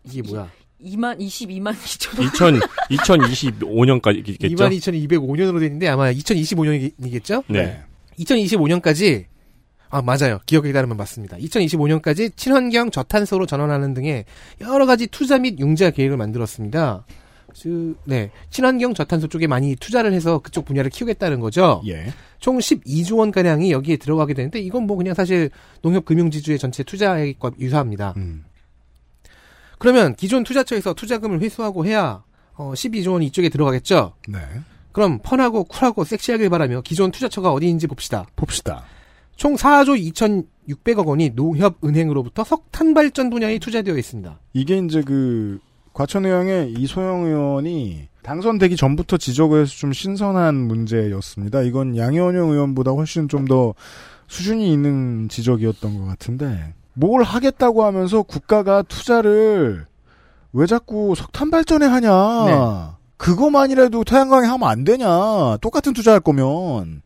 이게 뭐야? 2만 22만 2천 2000, 2025년까지겠죠? 22,205년으로 돼 있는데 아마 2025년이겠죠? 네. 2025년까지 아 맞아요 기억에 따르면 맞습니다. 2025년까지 친환경 저탄소로 전환하는 등의 여러 가지 투자 및 융자 계획을 만들었습니다. 그, 네 친환경 저탄소 쪽에 많이 투자를 해서 그쪽 분야를 키우겠다는 거죠. 예. 총 12조 원 가량이 여기에 들어가게 되는데 이건 뭐 그냥 사실 농협 금융지주의 전체 투자액과 유사합니다. 음. 그러면 기존 투자처에서 투자금을 회수하고 해야 어, 12조 원이 이쪽에 들어가겠죠. 네. 그럼 펀하고 쿨하고 섹시하길 바라며 기존 투자처가 어디인지 봅시다. 봅시다. 총 4조 2,600억 원이 농협은행으로부터 석탄 발전 분야에 투자되어 있습니다. 이게 이제 그 과천의원의 이소영 의원이 당선되기 전부터 지적을 해서 좀 신선한 문제였습니다. 이건 양현영 의원보다 훨씬 좀 더 수준이 있는 지적이었던 것 같은데 뭘 하겠다고 하면서 국가가 투자를 왜 자꾸 석탄 발전에 하냐? 네. 그거만이라도 태양광에 하면 안 되냐? 똑같은 투자할 거면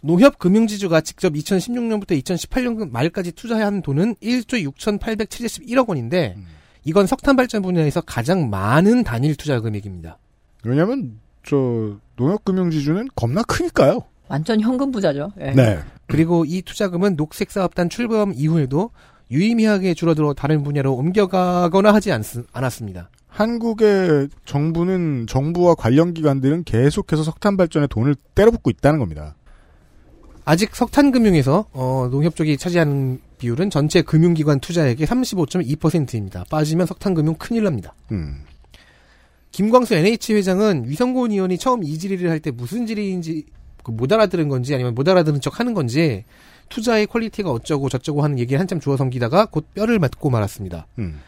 농협 금융지주가 직접 2016년부터 2018년 말까지 투자한 돈은 1조 6,871억 원인데 음. 이건 석탄 발전 분야에서 가장 많은 단일 투자 금액입니다. 왜냐하면 저 농협금융지주는 겁나 크니까요. 완전 현금 부자죠. 예. 네. 그리고 이 투자금은 녹색 사업단 출범 이후에도 유의미하게 줄어들어 다른 분야로 옮겨가거나 하지 않, 않았습니다. 한국의 정부는 정부와 관련 기관들은 계속해서 석탄 발전에 돈을 때려붓고 있다는 겁니다. 아직 석탄 금융에서 어, 농협 쪽이 차지하는 비율은 전체 금융기관 투자액의 35.2%입니다. 빠지면 석탄 금융 큰일 납니다. 음. 김광수 NH 회장은 위성곤 의원이 처음 이 질의를 할 때 무슨 질의인지 그 못 알아들은 건지 아니면 못 알아들은 척 하는 건지 투자의 quality가 어쩌고 저쩌고 하는 얘기를 한참 주워 섬기다가 곧 뼈를 맞고 말았습니다. 음.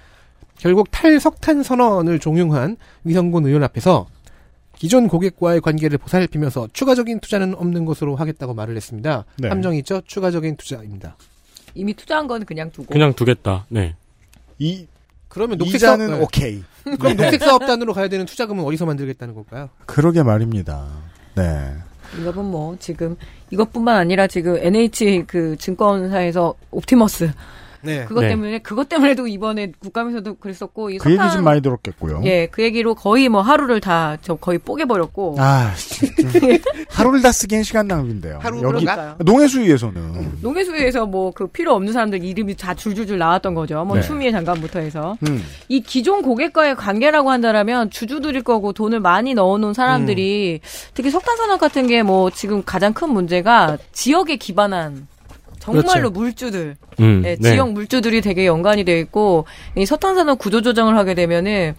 결국 탈석탄 선언을 종용한 위성곤 의원 앞에서 기존 고객과의 관계를 보살피면서 추가적인 투자는 없는 것으로 하겠다고 말을 했습니다. 네. 함정이 있죠? 추가적인 투자입니다. 이미 투자한 건 그냥 두고 그냥 두겠다. 네. 이 그러면 녹색 사업, 이자는 네. 오케이. 그럼 녹색 사업단으로 가야 되는 투자금은 어디서 만들겠다는 걸까요? 그러게 말입니다. 네. 이것은 뭐 지금 이것뿐만 아니라 지금 NH 그 증권사에서 옵티머스 네. 그것 네. 때문에 그것 때문에도 이번에 국감에서도 그랬었고 이그 얘기 석탄- 좀 많이 들었겠고요. 예, 그 얘기로 거의 뭐 하루를 다 저 거의 뽀개 버렸고. 아, 진짜. 하루를 다 쓰기엔 시간 낭비인데요. 하루 여기 그러니까요. 농해수위에서는 농해수에서 뭐 그 필요 없는 사람들 이름이 다 줄줄줄 나왔던 거죠. 뭐 네. 추미애 장관부터 해서. 음, 이 기존 고객과의 관계라고 한다라면 주주들일 거고 돈을 많이 넣어놓은 사람들이 특히 석탄 산업 같은 게 뭐 지금 가장 큰 문제가 지역에 기반한 정말로 물주들, 음, 예, 네. 지역 물주들이 되게 연관이 돼 있고 이 석탄산업 구조 조정을 하게 되면은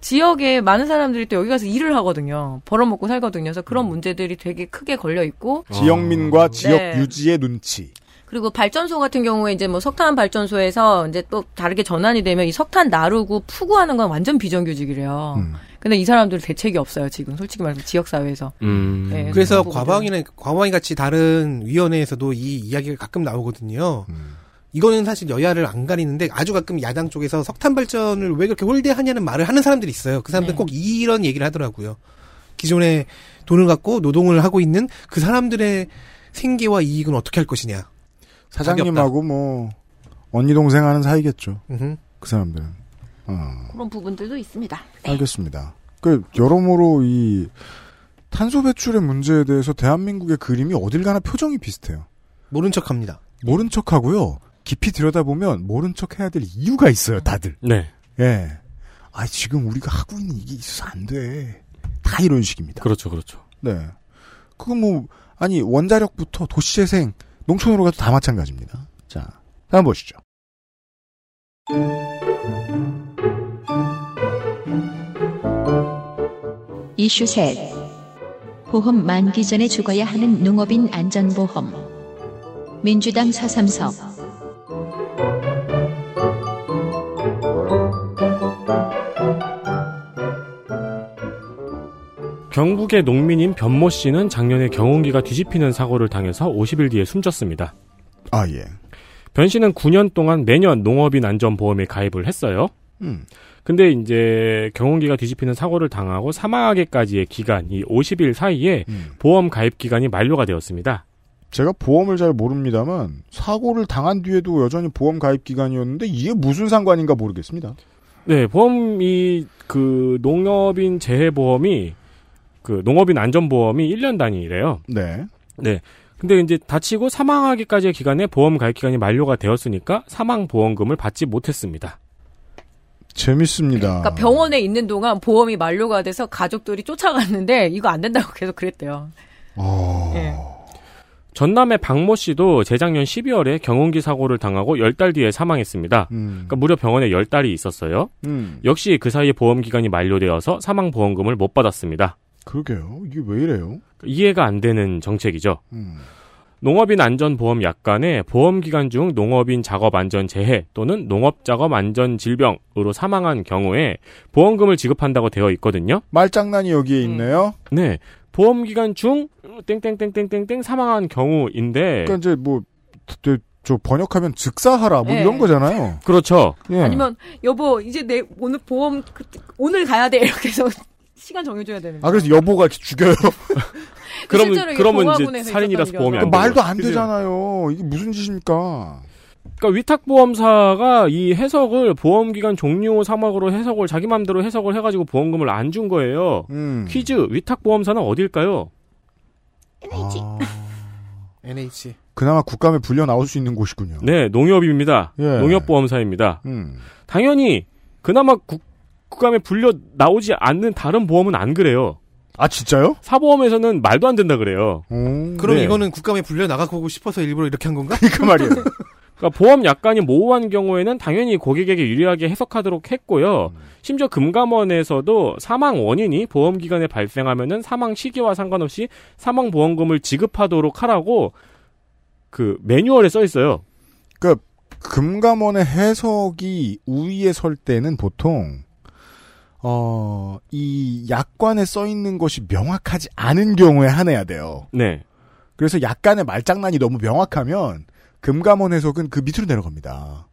지역에 많은 사람들이 또 여기 가서 일을 하거든요. 벌어먹고 살거든요. 그래서 그런 문제들이 되게 크게 걸려 있고 지역민과 지역 네. 유지의 눈치. 그리고 발전소 같은 경우에 이제 뭐 석탄 발전소에서 이제 또 다르게 전환이 되면 이 석탄 나르고 푸구하는 건 완전 비정규직이래요. 음. 근데 이 사람들 대책이 없어요 지금 솔직히 말해서 지역 사회에서. 음. 네. 그래서 그런 과방이나 과방이 같이 다른 위원회에서도 이 이야기가 가끔 나오거든요. 음. 이거는 사실 여야를 안 가리는데 아주 가끔 야당 쪽에서 석탄 발전을 왜 그렇게 홀대하냐는 말을 하는 사람들이 있어요. 그 사람들 네. 꼭 이런 얘기를 하더라고요. 기존에 돈을 갖고 노동을 하고 있는 그 사람들의 생계와 이익은 어떻게 할 것이냐. 사장님하고 뭐 언니 동생 하는 사이겠죠. 음흠. 그 사람들은. 어. 그런 부분들도 있습니다. 알겠습니다. 그 여러모로 이 탄소 배출의 문제에 대해서 대한민국의 그림이 어딜 가나 표정이 비슷해요. 모른 척합니다. 모른 척하고요. 깊이 들여다보면 모른 척 해야 될 이유가 있어요, 다들. 네. 예. 아, 지금 우리가 하고 있는 이게 있어서 안 돼. 다 이런 식입니다. 그렇죠, 그렇죠. 네. 그거 뭐, 아니, 원자력부터 도시재생, 농촌으로 가도 다 마찬가지입니다. 자, 다음 보시죠. 이슈 셋. 보험 만기 전에 죽어야 하는 농업인 안전보험. 민주당 서삼석. 경북의 농민인 변모 씨는 작년에 경운기가 뒤집히는 사고를 당해서 50일 뒤에 숨졌습니다. 아, 예. 변 씨는 9년 동안 매년 농업인 안전보험에 가입을 했어요. 음. 근데 이제 경운기가 뒤집히는 사고를 당하고 사망하기까지의 기간, 이 50일 사이에 음. 보험 가입 기간이 만료가 되었습니다. 제가 보험을 잘 모릅니다만, 사고를 당한 뒤에도 여전히 보험 가입 기간이었는데, 이게 무슨 상관인가 모르겠습니다. 네, 보험이 그 농업인 재해보험이 그 농업인 안전보험이 1년 단위래요. 네. 네. 근데 이제 다치고 사망하기까지의 기간에 보험 가입 기간이 만료가 되었으니까 사망 보험금을 받지 못했습니다. 재밌습니다. 그러니까 병원에 있는 동안 보험이 만료가 돼서 가족들이 쫓아갔는데 이거 안 된다고 계속 그랬대요. 어... 예. 전남의 박모 씨도 재작년 12월에 경운기 사고를 당하고 10달 뒤에 사망했습니다. 음. 그러니까 무려 병원에 10달이 있었어요. 음. 역시 그 사이에 보험 기간이 만료되어서 사망 보험금을 못 받았습니다. 그러게요. 이게 왜 이래요? 이해가 안 되는 정책이죠. 음. 농업인 안전보험 약관에 보험 기간 중 농업인 작업 안전 재해 또는 농업 작업 안전 질병으로 사망한 경우에 보험금을 지급한다고 되어 있거든요. 말장난이 여기에 있네요. 네. 보험 기간 중 땡땡땡땡땡땡 사망한 경우인데 그러니까 이제 뭐, 저, 저 번역하면 즉사하라, 뭐 네. 이런 거잖아요. 그렇죠. 예. 아니면 여보 이제 내 오늘 보험 그- 오늘 가야 돼 이렇게 해서 시간 정해줘야 되는. 아, 그래서 여보가 이렇게 죽여요. 그럼 실제로 이게 그러면 이제 살인이라서 보험이 그 안. 되고. 말도 안? 되잖아요. 이게 무슨 짓입니까? 그러니까 위탁보험사가 이 해석을 보험기간 종료 사망으로 해석을 자기 맘대로 해석을 해가지고 보험금을 안 준 거예요. 음. 퀴즈 위탁보험사는 어딜까요? 아, NH. 그나마 국감에 불려 나올 수 있는 곳이군요. 네, 농협입니다. 예. 농협보험사입니다. 음. 당연히 그나마 국, 국감에 불려 나오지 않는 다른 보험은 안 그래요. 아, 진짜요? 사보험에서는 말도 안 된다 그래요. 오. 그럼 네. 이거는 국감에 불려 나가고 싶어서 일부러 이렇게 한 건가? 그 말이에요. 그러니까 보험 약관이 모호한 경우에는 당연히 고객에게 유리하게 해석하도록 했고요. 심지어 금감원에서도 사망 원인이 보험 기간에 발생하면은 사망 시기와 상관없이 사망 보험금을 지급하도록 하라고 그 매뉴얼에 써 있어요. 그러니까 금감원의 해석이 우위에 설 때는 보통 어, 이 약관에 써 있는 것이 명확하지 않은 경우에 한해야 돼요. 네. 그래서 약간의 말장난이 너무 명확하면 금감원 해석은 그 밑으로 내려갑니다.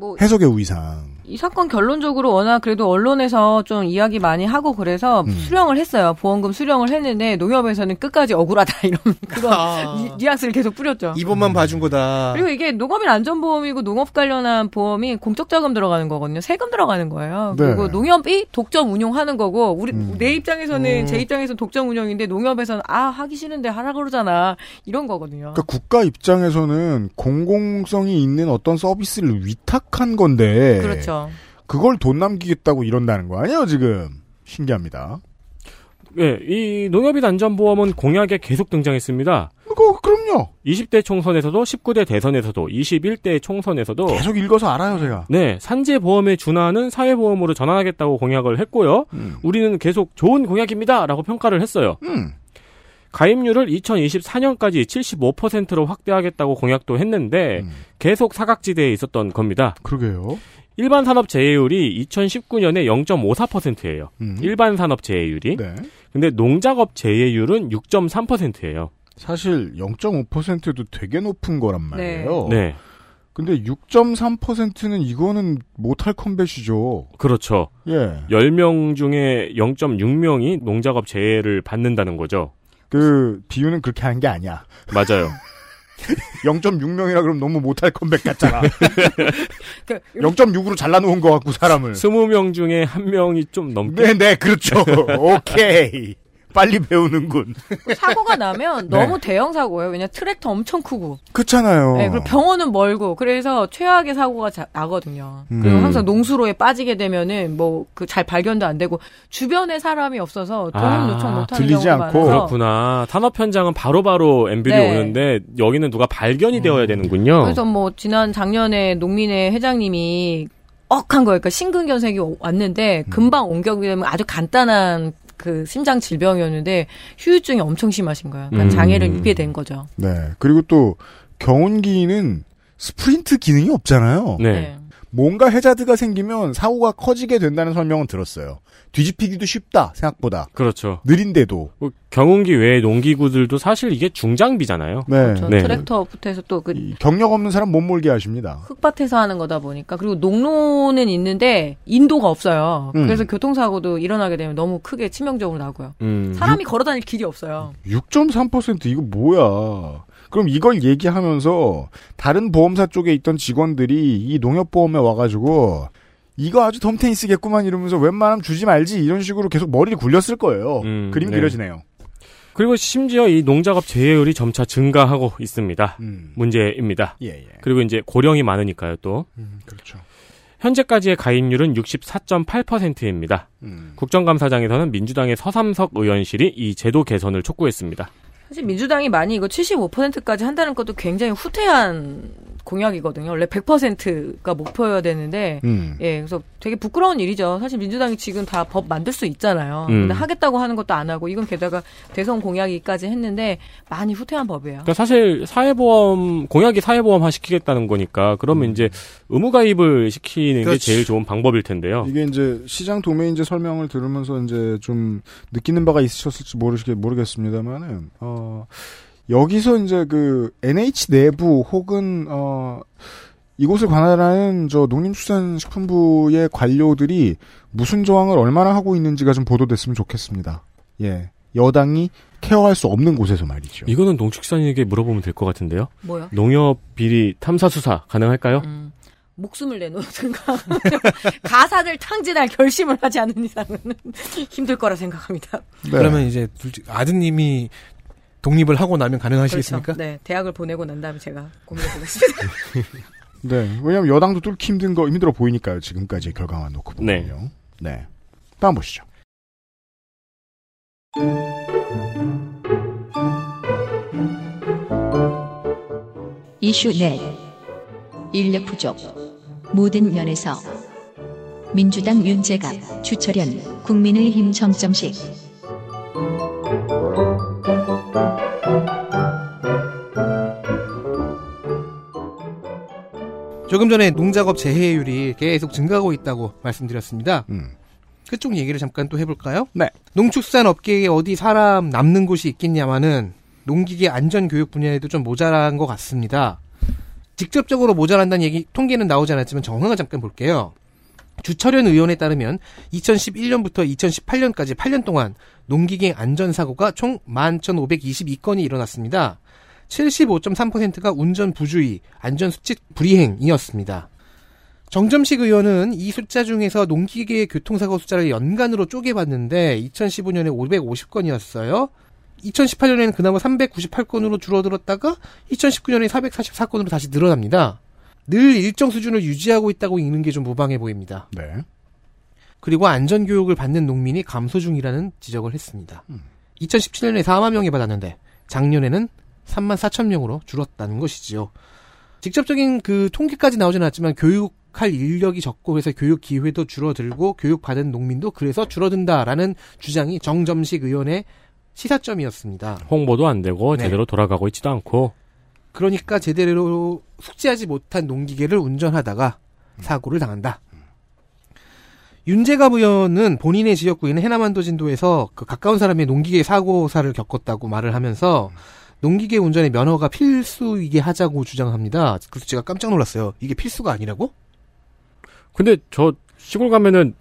뭐 해석의 우위상. 이 사건 결론적으로 워낙 그래도 언론에서 좀 이야기 많이 하고 그래서 음. 수령을 했어요. 보험금 수령을 했는데 농협에서는 끝까지 억울하다 이런 그런 아. 니- 뉘앙스를 계속 뿌렸죠. 이번만 봐준 거다. 그리고 이게 농업인 안전보험이고 농업 관련한 보험이 공적 자금 들어가는 거거든요. 세금 들어가는 거예요. 네. 그리고 농협이 독점 운용하는 거고 우리 음. 내 입장에서는 음. 제 입장에서는 독점 운영인데 농협에서는 아 하기 싫은데 하라 그러잖아 이런 거거든요. 그러니까 국가 입장에서는 공공성이 있는 어떤 서비스를 위탁 한 건데 그렇죠. 그걸 돈 남기겠다고 이런다는 거 아니에요, 지금. 신기합니다. 예, 이 농협인 안전보험은 공약에 계속 등장했습니다. 그거 그럼요. 20대 총선에서도 19대 대선에서도 21대 총선에서도 계속 읽어서 알아요, 제가. 네, 산재보험에 준하는 사회보험으로 전환하겠다고 공약을 했고요. 음. 우리는 계속 좋은 공약입니다라고 평가를 했어요. 음. 가입률을 2024년까지 75%로 확대하겠다고 공약도 했는데 음, 계속 사각지대에 있었던 겁니다. 그러게요. 일반 산업 재해율이 2019년에 0.54%예요. 음. 일반 산업 재해율이. 네. 근데 농작업 재해율은 6.3%예요. 사실 0.5%도 되게 높은 거란 말이에요. 네. 근데 6.3%는 이거는 못할 컴뱃이죠. 그렇죠. 예. 10명 중에 0.6명이 농작업 재해를 받는다는 거죠. 그 비유는 그렇게 하는 게 아니야. 맞아요. 0.6명이라 그러면 너무 못할 컴백 같잖아. 그 0.6으로 잘라놓은 것 같고 사람을. 20명 중에 한 명이 좀 넘게 네, 네, 그렇죠. 오케이. 빨리 배우는군. 사고가 나면 네. 너무 대형 사고예요. 왜냐 트랙터 엄청 크고, 그렇잖아요. 네, 그리고 병원은 멀고, 그래서 최악의 사고가 자- 나거든요. 음. 그리고 항상 농수로에 빠지게 되면은 뭐 그 잘 발견도 안 되고 주변에 사람이 없어서 도움 아, 요청 못하는 들리지 경우가 않고. 많아서 그렇구나. 산업 현장은 바로바로 엠빌이 네. 오는데 여기는 누가 발견이 되어야 되는군요. 그래서 뭐 지난 작년에 농민회 회장님이 억한 거예요. 그러니까 심근경색이 왔는데 음. 금방 옮겨오게 되면 아주 간단한 그 심장 질병이었는데 후유증이 엄청 심하신 거예요. 그러니까 음. 장애를 입게 된 거죠. 네. 그리고 또 경운기는 스프린트 기능이 없잖아요. 네. 뭔가 해자드가 생기면 사고가 커지게 된다는 설명은 들었어요. 뒤집히기도 쉽다, 생각보다. 그렇죠. 느린데도. 뭐 경운기 외의 농기구들도 사실 이게 중장비잖아요. 네. 그렇죠. 네. 트랙터부터 해서 또그이 경력 없는 사람 못 몰게 하십니다. 흙밭에서 하는 거다 보니까 그리고 농로는 있는데 인도가 없어요. 음. 그래서 교통사고도 일어나게 되면 너무 크게 치명적으로 나고요. 음. 사람이 걸어 다닐 길이 없어요. 6.3% 이거 뭐야? 그럼 이걸 얘기하면서 다른 보험사 쪽에 있던 직원들이 이 농협보험에 와가지고 이거 아주 덤테니스겠구만 이러면서 웬만하면 주지 말지 이런 식으로 계속 머리를 굴렸을 거예요. 음, 그림 네. 그려지네요. 그리고 심지어 이 농작업 재해율이 점차 증가하고 있습니다. 음. 문제입니다. 예, 예. 그리고 이제 고령이 많으니까요, 또. 음, 그렇죠. 현재까지의 가입률은 64.8%입니다. 음. 국정감사장에서는 민주당의 서삼석 의원실이 이 제도 개선을 촉구했습니다. 사실 민주당이 많이 이거 75%까지 한다는 것도 굉장히 후퇴한 공약이거든요. 원래 100%가 목표여야 되는데 음. 예, 그래서 되게 부끄러운 일이죠. 사실 민주당이 지금 다 법 만들 수 있잖아요. 음. 근데 하겠다고 하는 것도 안 하고 이건 게다가 대선 공약이까지 했는데 많이 후퇴한 법이에요. 그러니까 사실 사회보험 공약이 사회보험화 시키겠다는 거니까 그러면 이제 의무가입을 시키는 게 그렇지. 제일 좋은 방법일 텐데요. 이게 이제 시장 도매인제 설명을 들으면서 이제 좀 느끼는 바가 있으셨을지 모르겠, 모르겠습니다만은, 어, 여기서 이제 그 NH 내부 혹은, 어, 이곳을 관할하는 저 농림축산식품부의 관료들이 무슨 조항을 얼마나 하고 있는지가 좀 보도됐으면 좋겠습니다. 예. 여당이 케어할 수 없는 곳에서 말이죠. 이거는 농축산인에게 물어보면 될 것 같은데요. 뭐요? 농협 비리 탐사 수사 가능할까요? 음, 목숨을 내놓든가 가사를 탕진할 결심을 하지 않는 이상은 힘들 거라 생각합니다. 네. 그러면 이제 아드님이 독립을 하고 나면 가능하시겠습니까? 그렇죠. 네, 대학을 보내고 난 다음에 제가 고민해 보겠습니다. 네. 왜냐면 여당도 뚫기 힘든 거, 힘들어 보이니까요. 지금까지 결과만 놓고 보면요. 네. 다음 보시죠. 이슈 넷 인력 부족 모든 면에서 민주당 윤재갑 주철현 국민의힘 정점식 조금 전에 농작업 재해율이 계속 증가하고 있다고 말씀드렸습니다. 음. 그쪽 얘기를 잠깐 또 해볼까요? 네. 농축산 업계에 어디 사람 남는 곳이 있겠냐마는 농기계 안전 교육 분야에도 좀 모자란 것 같습니다. 직접적으로 모자란다는 얘기 통계는 나오지 않았지만 정황을 잠깐 볼게요. 주철현 의원에 따르면 2011년부터 2018년까지 8년 동안 농기계 안전사고가 총 11,522건이 일어났습니다. 75.3%가 운전 부주의, 안전수칙 불이행이었습니다. 정점식 의원은 이 숫자 중에서 농기계 교통사고 숫자를 연간으로 쪼개봤는데 2015년에 550건이었어요. 2018년에는 그나마 398건으로 줄어들었다가 2019년에 444건으로 다시 늘어납니다. 늘 일정 수준을 유지하고 있다고 읽는 게 좀 무방해 보입니다. 네. 그리고 안전교육을 받는 농민이 감소 중이라는 지적을 했습니다. 음. 2017년에 4만 명이 받았는데 작년에는 3만 4천 명으로 줄었다는 것이지요. 직접적인 그 통계까지 나오진 않았지만 교육할 인력이 적고 그래서 교육 기회도 줄어들고 교육받은 농민도 그래서 줄어든다라는 주장이 정점식 의원의 시사점이었습니다. 홍보도 안 되고 네. 제대로 돌아가고 있지도 않고 그러니까 제대로 숙지하지 못한 농기계를 운전하다가 사고를 당한다. 윤재갑 의원은 본인의 지역구인 해남한도 진도에서 그 가까운 사람의 농기계 사고사를 겪었다고 말을 하면서 농기계 운전의 면허가 필수이게 하자고 주장합니다. 그래서 제가 깜짝 놀랐어요. 이게 필수가 아니라고? 근데 저 시골 가면은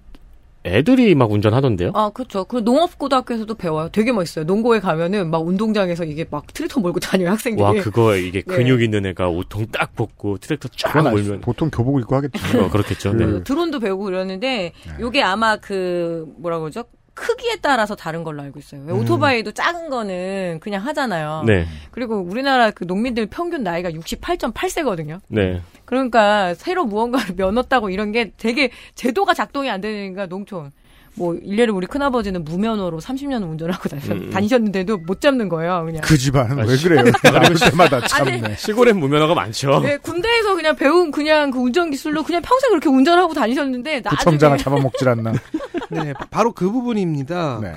애들이 막 운전하던데요? 아, 그렇죠. 그 농업고등학교에서도 배워요. 되게 멋있어요. 농고에 가면은 막 운동장에서 이게 막 트랙터 몰고 다녀요, 학생들이. 와 그거 이게 네. 근육 있는 애가 옷통 딱 벗고 트랙터 쫙 수- 몰면 보통 교복을 입고 하겠죠. 어, 그렇겠죠. 네. 그 드론도 배우고 그러는데 요게 아마 그 뭐라 그러죠? 크기에 따라서 다른 걸로 알고 있어요. 왜 음. 오토바이도 작은 거는 그냥 하잖아요. 네. 그리고 우리나라 그 농민들 평균 나이가 68.8세거든요. 네. 그러니까 새로 무언가를 면허 따고 이런 게 되게 제도가 작동이 안 되니까 농촌. 뭐 일례로 우리 큰아버지는 무면허로 30년을 운전하고 다니셨, 음. 다니셨는데도 못 잡는 거예요. 그냥. 그 집안은 아, 왜 그래요? 나올 때마다 참네. 시골엔 무면허가 많죠. 네, 군대에서 그냥 배운 그냥 그 운전 기술로 그냥 평생 그렇게 운전하고 다니셨는데 나중에 구청장을 잡아먹질 않나. 네, 바로 그 부분입니다. 네.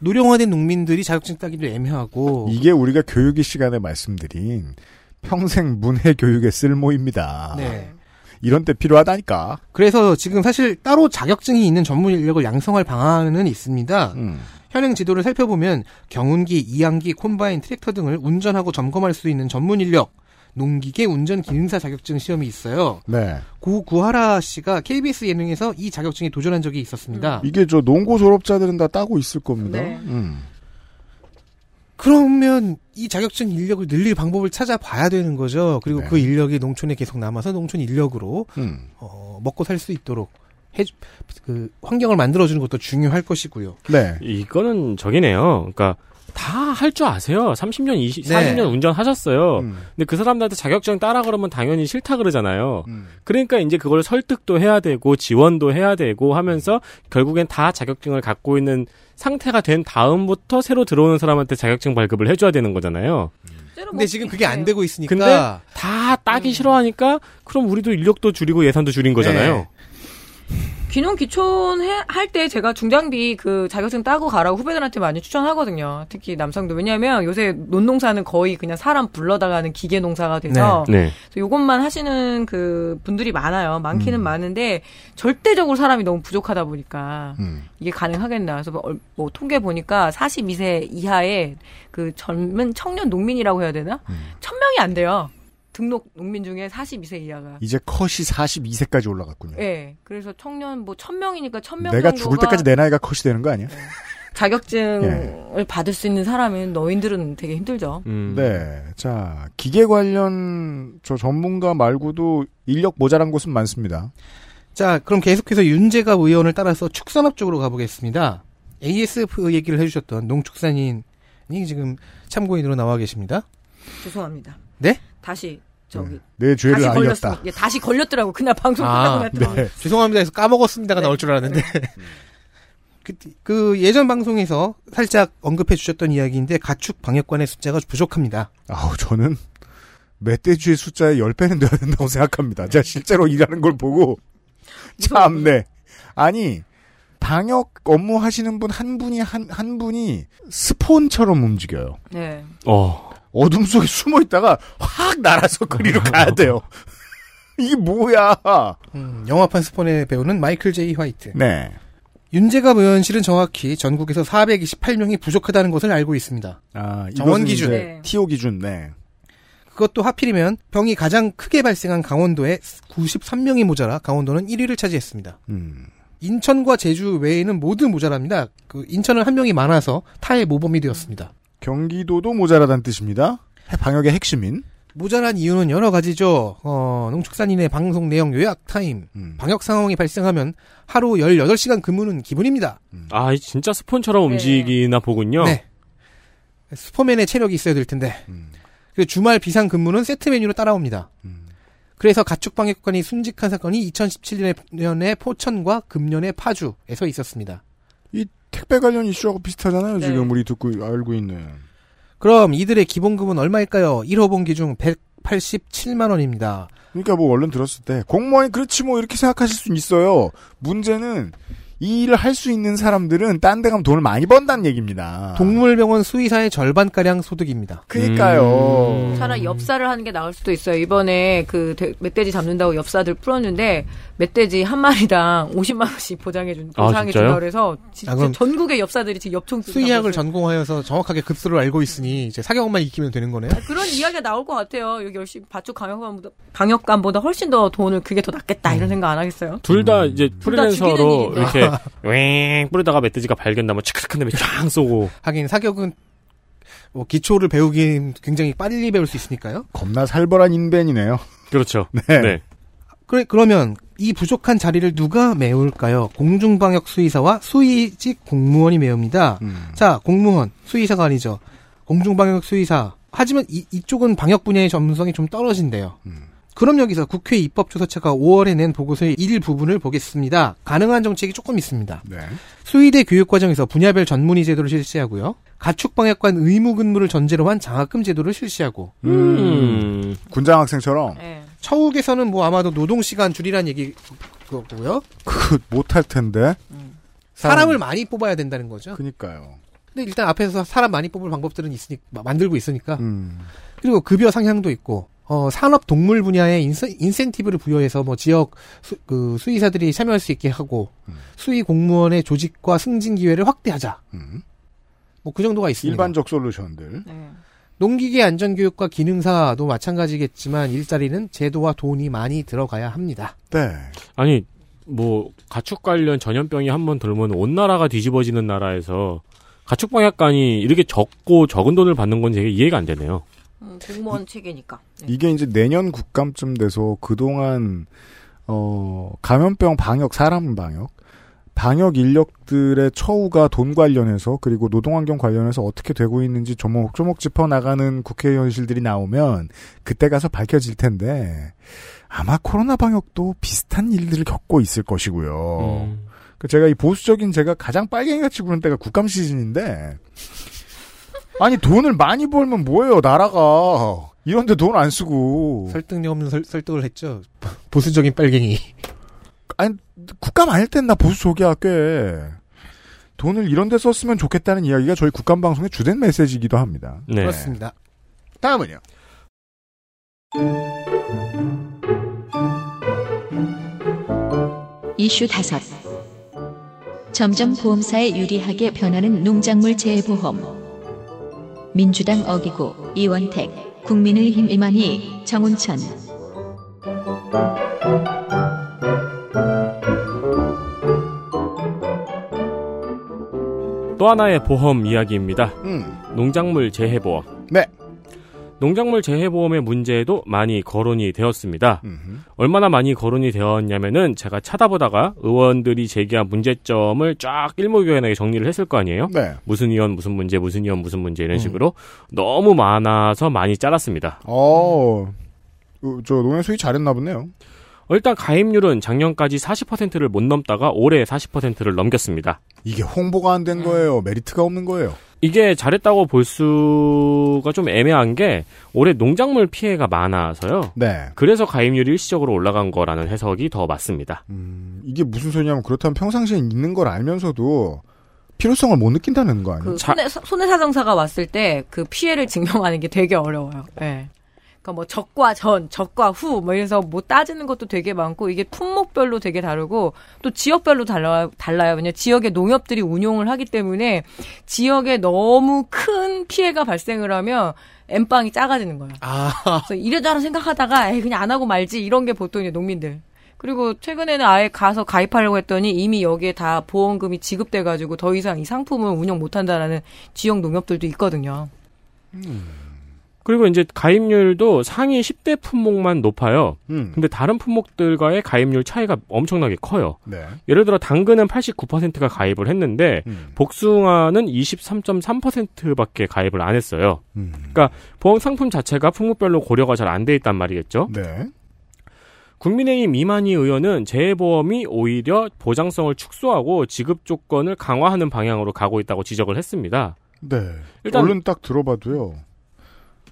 노령화된 농민들이 자격증 따기도 애매하고 이게 우리가 교육의 시간에 말씀드린 평생 문해 교육의 쓸모입니다. 네. 이런 때 필요하다니까. 그래서 지금 사실 따로 자격증이 있는 전문 인력을 양성할 방안은 있습니다. 음. 현행 지도를 살펴보면 경운기, 이항기, 콤바인, 트랙터 등을 운전하고 점검할 수 있는 전문 인력, 농기계 운전 기능사 자격증 시험이 있어요. 네. 고 구하라 씨가 KBS 예능에서 이 자격증에 도전한 적이 있었습니다. 이게 저 농고 졸업자들은 다 따고 있을 겁니다. 네. 음. 그러면 이 자격증 인력을 늘릴 방법을 찾아봐야 되는 거죠. 그리고 네. 그 인력이 농촌에 계속 남아서 농촌 인력으로 음. 어, 먹고 살 수 있도록 해, 그 환경을 만들어주는 것도 중요할 것이고요. 네. 이거는 저기네요. 그러니까 다 할 줄 아세요. 30년, 20, 네. 40년 운전하셨어요. 음. 근데 그 사람들한테 자격증 따라 그러면 당연히 싫다 그러잖아요. 음. 그러니까 이제 그걸 설득도 해야 되고 지원도 해야 되고 하면서 결국엔 다 자격증을 갖고 있는 상태가 된 다음부터 새로 들어오는 사람한테 자격증 발급을 해줘야 되는 거잖아요. 근데 지금 그게 안 되고 있으니까 근데 다 따기 싫어하니까 그럼 우리도 인력도 줄이고 예산도 줄인 거잖아요. 네. 귀농 귀촌 할 때 제가 중장비 그 자격증 따고 가라고 후배들한테 많이 추천하거든요. 특히 남성들. 왜냐하면 요새 논농사는 거의 그냥 사람 불러다가 하는 기계 농사가 돼서 네. 그래서 요것만 하시는 그 분들이 많아요. 많기는 음. 많은데 절대적으로 사람이 너무 부족하다 보니까 음. 이게 가능하겠나. 그래서 뭐, 얼- 뭐 통계 보니까 42세 이하의 그 젊은 청년 농민이라고 해야 되나? 음. 천 명이 안 돼요. 등록 농민 중에 42세 이하가. 이제 컷이 42세까지 올라갔군요. 예. 그래서 청년 뭐 1000명이니까 1000명 내가 정도가 죽을 때까지 내 나이가 컷이 되는 거 아니야? 자격증을 받을 수 있는 사람은 노인들은 되게 힘들죠. 음. 네. 자, 기계 관련 저 전문가 말고도 인력 모자란 곳은 많습니다. 자, 그럼 계속해서 윤재갑 의원을 따라서 축산업 쪽으로 가보겠습니다. ASF 얘기를 해주셨던 농축산인이 지금 참고인으로 나와 계십니다. 죄송합니다. 네? 다시 저기 내 죄를 다시 알렸다. 걸렸어. 예, 다시 걸렸더라고. 그날 방송 아, 끝나고 났더니. 네. 죄송합니다 해서 까먹었습니다가 나올 줄 알았는데. 그, 그 예전 방송에서 살짝 언급해 주셨던 이야기인데 가축 방역관의 숫자가 부족합니다. 아우, 저는 멧돼지의 숫자의 10배는 돼야 된다고 생각합니다. 제가 실제로 일하는 걸 보고 참네. 아니, 방역 업무 하시는 분 한 분이 한, 한 분이 스폰처럼 움직여요. 네. 어. 어둠 속에 숨어 있다가 확 날아서 그리로 가야 돼요. 이게 뭐야? 음, 영화판 스폰의 배우는 마이클 제이 화이트. 네. 윤재갑 의원실은 정확히 전국에서 428명이 부족하다는 것을 알고 있습니다. 아, 정원 기준. 네. TO 기준, 네. 그것도 하필이면 병이 가장 크게 발생한 강원도에 93명이 모자라 강원도는 1위를 차지했습니다. 음. 인천과 제주 외에는 모두 모자랍니다. 그 인천은 한 명이 많아서 타의 모범이 되었습니다. 경기도도 모자라다는 뜻입니다. 방역의 핵심인. 모자란 이유는 여러 가지죠. 어, 농축산인의 방송 내용 요약 타임, 음. 방역 상황이 발생하면 하루 18시간 근무는 기본입니다. 아, 이 진짜 스폰처럼 네. 움직이나 보군요. 네. 슈퍼맨의 체력이 있어야 될 텐데. 음. 그리고 주말 비상 근무는 세트 메뉴로 따라옵니다. 음. 그래서 가축 방역관이 순직한 사건이 2017년에 포천과 금년의 파주에서 있었습니다. 이 택배 관련 이슈하고 비슷하잖아요. 네. 지금 우리 듣고 알고 있는. 그럼 이들의 기본급은 얼마일까요? 1호봉 기준 187만 원입니다. 그러니까 뭐 얼른 들었을 때 공무원이 그렇지 뭐 이렇게 생각하실 수 있어요. 문제는 이 일을 할 수 있는 사람들은 딴 데 가면 돈을 많이 번다는 얘기입니다. 동물병원 수의사의 절반가량 소득입니다. 그니까요. 음. 차라리 엽사를 하는 게 나을 수도 있어요. 이번에 그 대- 멧돼지 잡는다고 엽사들 풀었는데 멧돼지 한 마리당 50만 원씩 보장해 준 아, 보상해 진짜요? 준다 그래서 진짜 아, 전국의 엽사들이 지금 엽총 수의학을. 전공하여서 정확하게 급수를 알고 있으니 이제 사경만 익히면 되는 거네요. 그런 이야기가 나올 것 같아요. 여기 열심히 바축 강력감보다 강력감보다 훨씬 더 돈을 그게 더 낫겠다 음. 이런 생각 안 하겠어요? 둘다 이제 둘다 프리랜서로 일인데. 이렇게 웽 뿌리다가 멧돼지가 발견나면 치크한 다음에 쫙 쏘고 하긴 사격은 뭐 기초를 배우긴 굉장히 빨리 배울 수 있으니까요. 겁나 살벌한 인벤이네요. 그렇죠. 네. 네. 그래 그러면 이 부족한 자리를 누가 메울까요? 공중방역 수의사와 수의직 공무원이 메웁니다. 음. 자, 공무원, 수의사가 아니죠. 공중방역 수의사. 하지만 이, 이쪽은 방역 분야의 전문성이 좀 떨어진대요. 음. 그럼 여기서 국회 입법조사처가 5월에 낸 보고서의 일부분을 보겠습니다. 가능한 정책이 조금 있습니다. 네. 수의대 교육과정에서 분야별 전문의 제도를 실시하고요. 가축방역관 의무 근무를 전제로 한 장학금 제도를 실시하고 음. 군장 학생처럼 네. 처욱에서는 뭐 아마도 노동 시간 줄이란 얘기 그거고요. 그 못할 텐데. 사람을 많이 뽑아야 된다는 거죠. 그니까요. 근데 일단 앞에서 사람 많이 뽑을 방법들은 있으니 만들고 있으니까 음. 그리고 급여 상향도 있고 어, 산업 동물 분야에 인세, 인센티브를 부여해서 뭐 지역 수, 그 수의사들이 참여할 수 있게 하고 음. 수의 공무원의 조직과 승진 기회를 확대하자. 음. 뭐그 정도가 있습니다. 일반적 솔루션들. 네. 농기계 안전교육과 기능사도 마찬가지겠지만 일자리는 제도와 돈이 많이 들어가야 합니다. 네. 아니 뭐 가축 관련 전염병이 한 번 돌면 온 나라가 뒤집어지는 나라에서 가축 방역관이 이렇게 적고 적은 돈을 받는 건 되게 이해가 안 되네요. 음, 공무원 체계니까. 네. 이게 이제 내년 국감쯤 돼서 그동안 어 감염병 방역 사람 방역 방역 인력들의 처우가 돈 관련해서 그리고 노동 환경 관련해서 어떻게 되고 있는지 조목 조목 짚어 나가는 국회 현실들이 나오면 그때 가서 밝혀질 텐데 아마 코로나 방역도 비슷한 일들을 겪고 있을 것이고요. 음. 그 제가 이 보수적인 제가 가장 빨갱이같이 구는 때가 국감 시즌인데 아니 돈을 많이 벌면 뭐예요 나라가 이런데 돈 안 쓰고 설득력 없는 설, 설득을 했죠. 보수적인 빨갱이. 아니 국감 아닐 땐 나 보수 쪽이야 꽤 돈을 이런 데 썼으면 좋겠다는 이야기가 저희 국감 방송의 주된 메시지이기도 합니다. 네. 그렇습니다. 다음은요. 이슈 다섯. 점점 보험사에 유리하게 변하는 농작물 재해보험. 민주당 어기고 이원택, 국민의힘 이만희, 정운천. 또 하나의 보험 이야기입니다. 음, 농작물 재해보험. 네. 농작물 재해보험의 문제도 많이 거론이 되었습니다. 음흠. 얼마나 많이 거론이 되었냐면은 제가 찾아보다가 의원들이 제기한 문제점을 쫙 일목요연하게 정리를 했을 거 아니에요? 네. 무슨 의원 무슨 문제, 무슨 의원 무슨 문제 이런 식으로 너무 많아서 많이 잘랐습니다. 어, 어, 저 노현 수익 잘했나 보네요. 어, 일단 가입률은 작년까지 40%를 못 넘다가 올해 40%를 넘겼습니다. 이게 홍보가 안 된 거예요. 메리트가 없는 거예요. 이게 잘했다고 볼 수가 좀 애매한 게 올해 농작물 피해가 많아서요. 네. 그래서 가입률이 일시적으로 올라간 거라는 해석이 더 맞습니다. 음, 이게 무슨 소리냐면 그렇다면 평상시에 있는 걸 알면서도 필요성을 못 느낀다는 거 아니에요? 그 자- 손해, 손해사정사가 왔을 때 그 피해를 증명하는 게 되게 어려워요. 예. 그러니까 뭐 적과 전, 적과 후, 뭐 이래서 뭐 따지는 것도 되게 많고 이게 품목별로 되게 다르고 또 지역별로 달라요. 달라요. 왜냐 지역의 농협들이 운용을 하기 때문에 지역에 너무 큰 피해가 발생을 하면 엠빵이 작아지는 거예요. 아, 그래서 이래저래 생각하다가 에이 그냥 안 하고 말지 이런 게 보통 이제 농민들. 그리고 최근에는 아예 가서 가입하려고 했더니 이미 여기에 다 보험금이 지급돼가지고 더 이상 이 상품을 운영 못한다라는 지역 농협들도 있거든요. 그리고 이제 가입률도 상위 10대 품목만 높아요. 음, 근데 다른 품목들과의 가입률 차이가 엄청나게 커요. 네. 예를 들어 당근은 89%가 가입을 했는데 음, 복숭아는 23.3%밖에 가입을 안 했어요. 음. 보험 상품 자체가 품목별로 고려가 잘 안 돼 있단 말이겠죠. 네. 국민의힘 이만희 의원은 재해보험이 오히려 보장성을 축소하고 지급 조건을 강화하는 방향으로 가고 있다고 지적을 했습니다. 네. 일단- 얼른 딱 들어봐도요.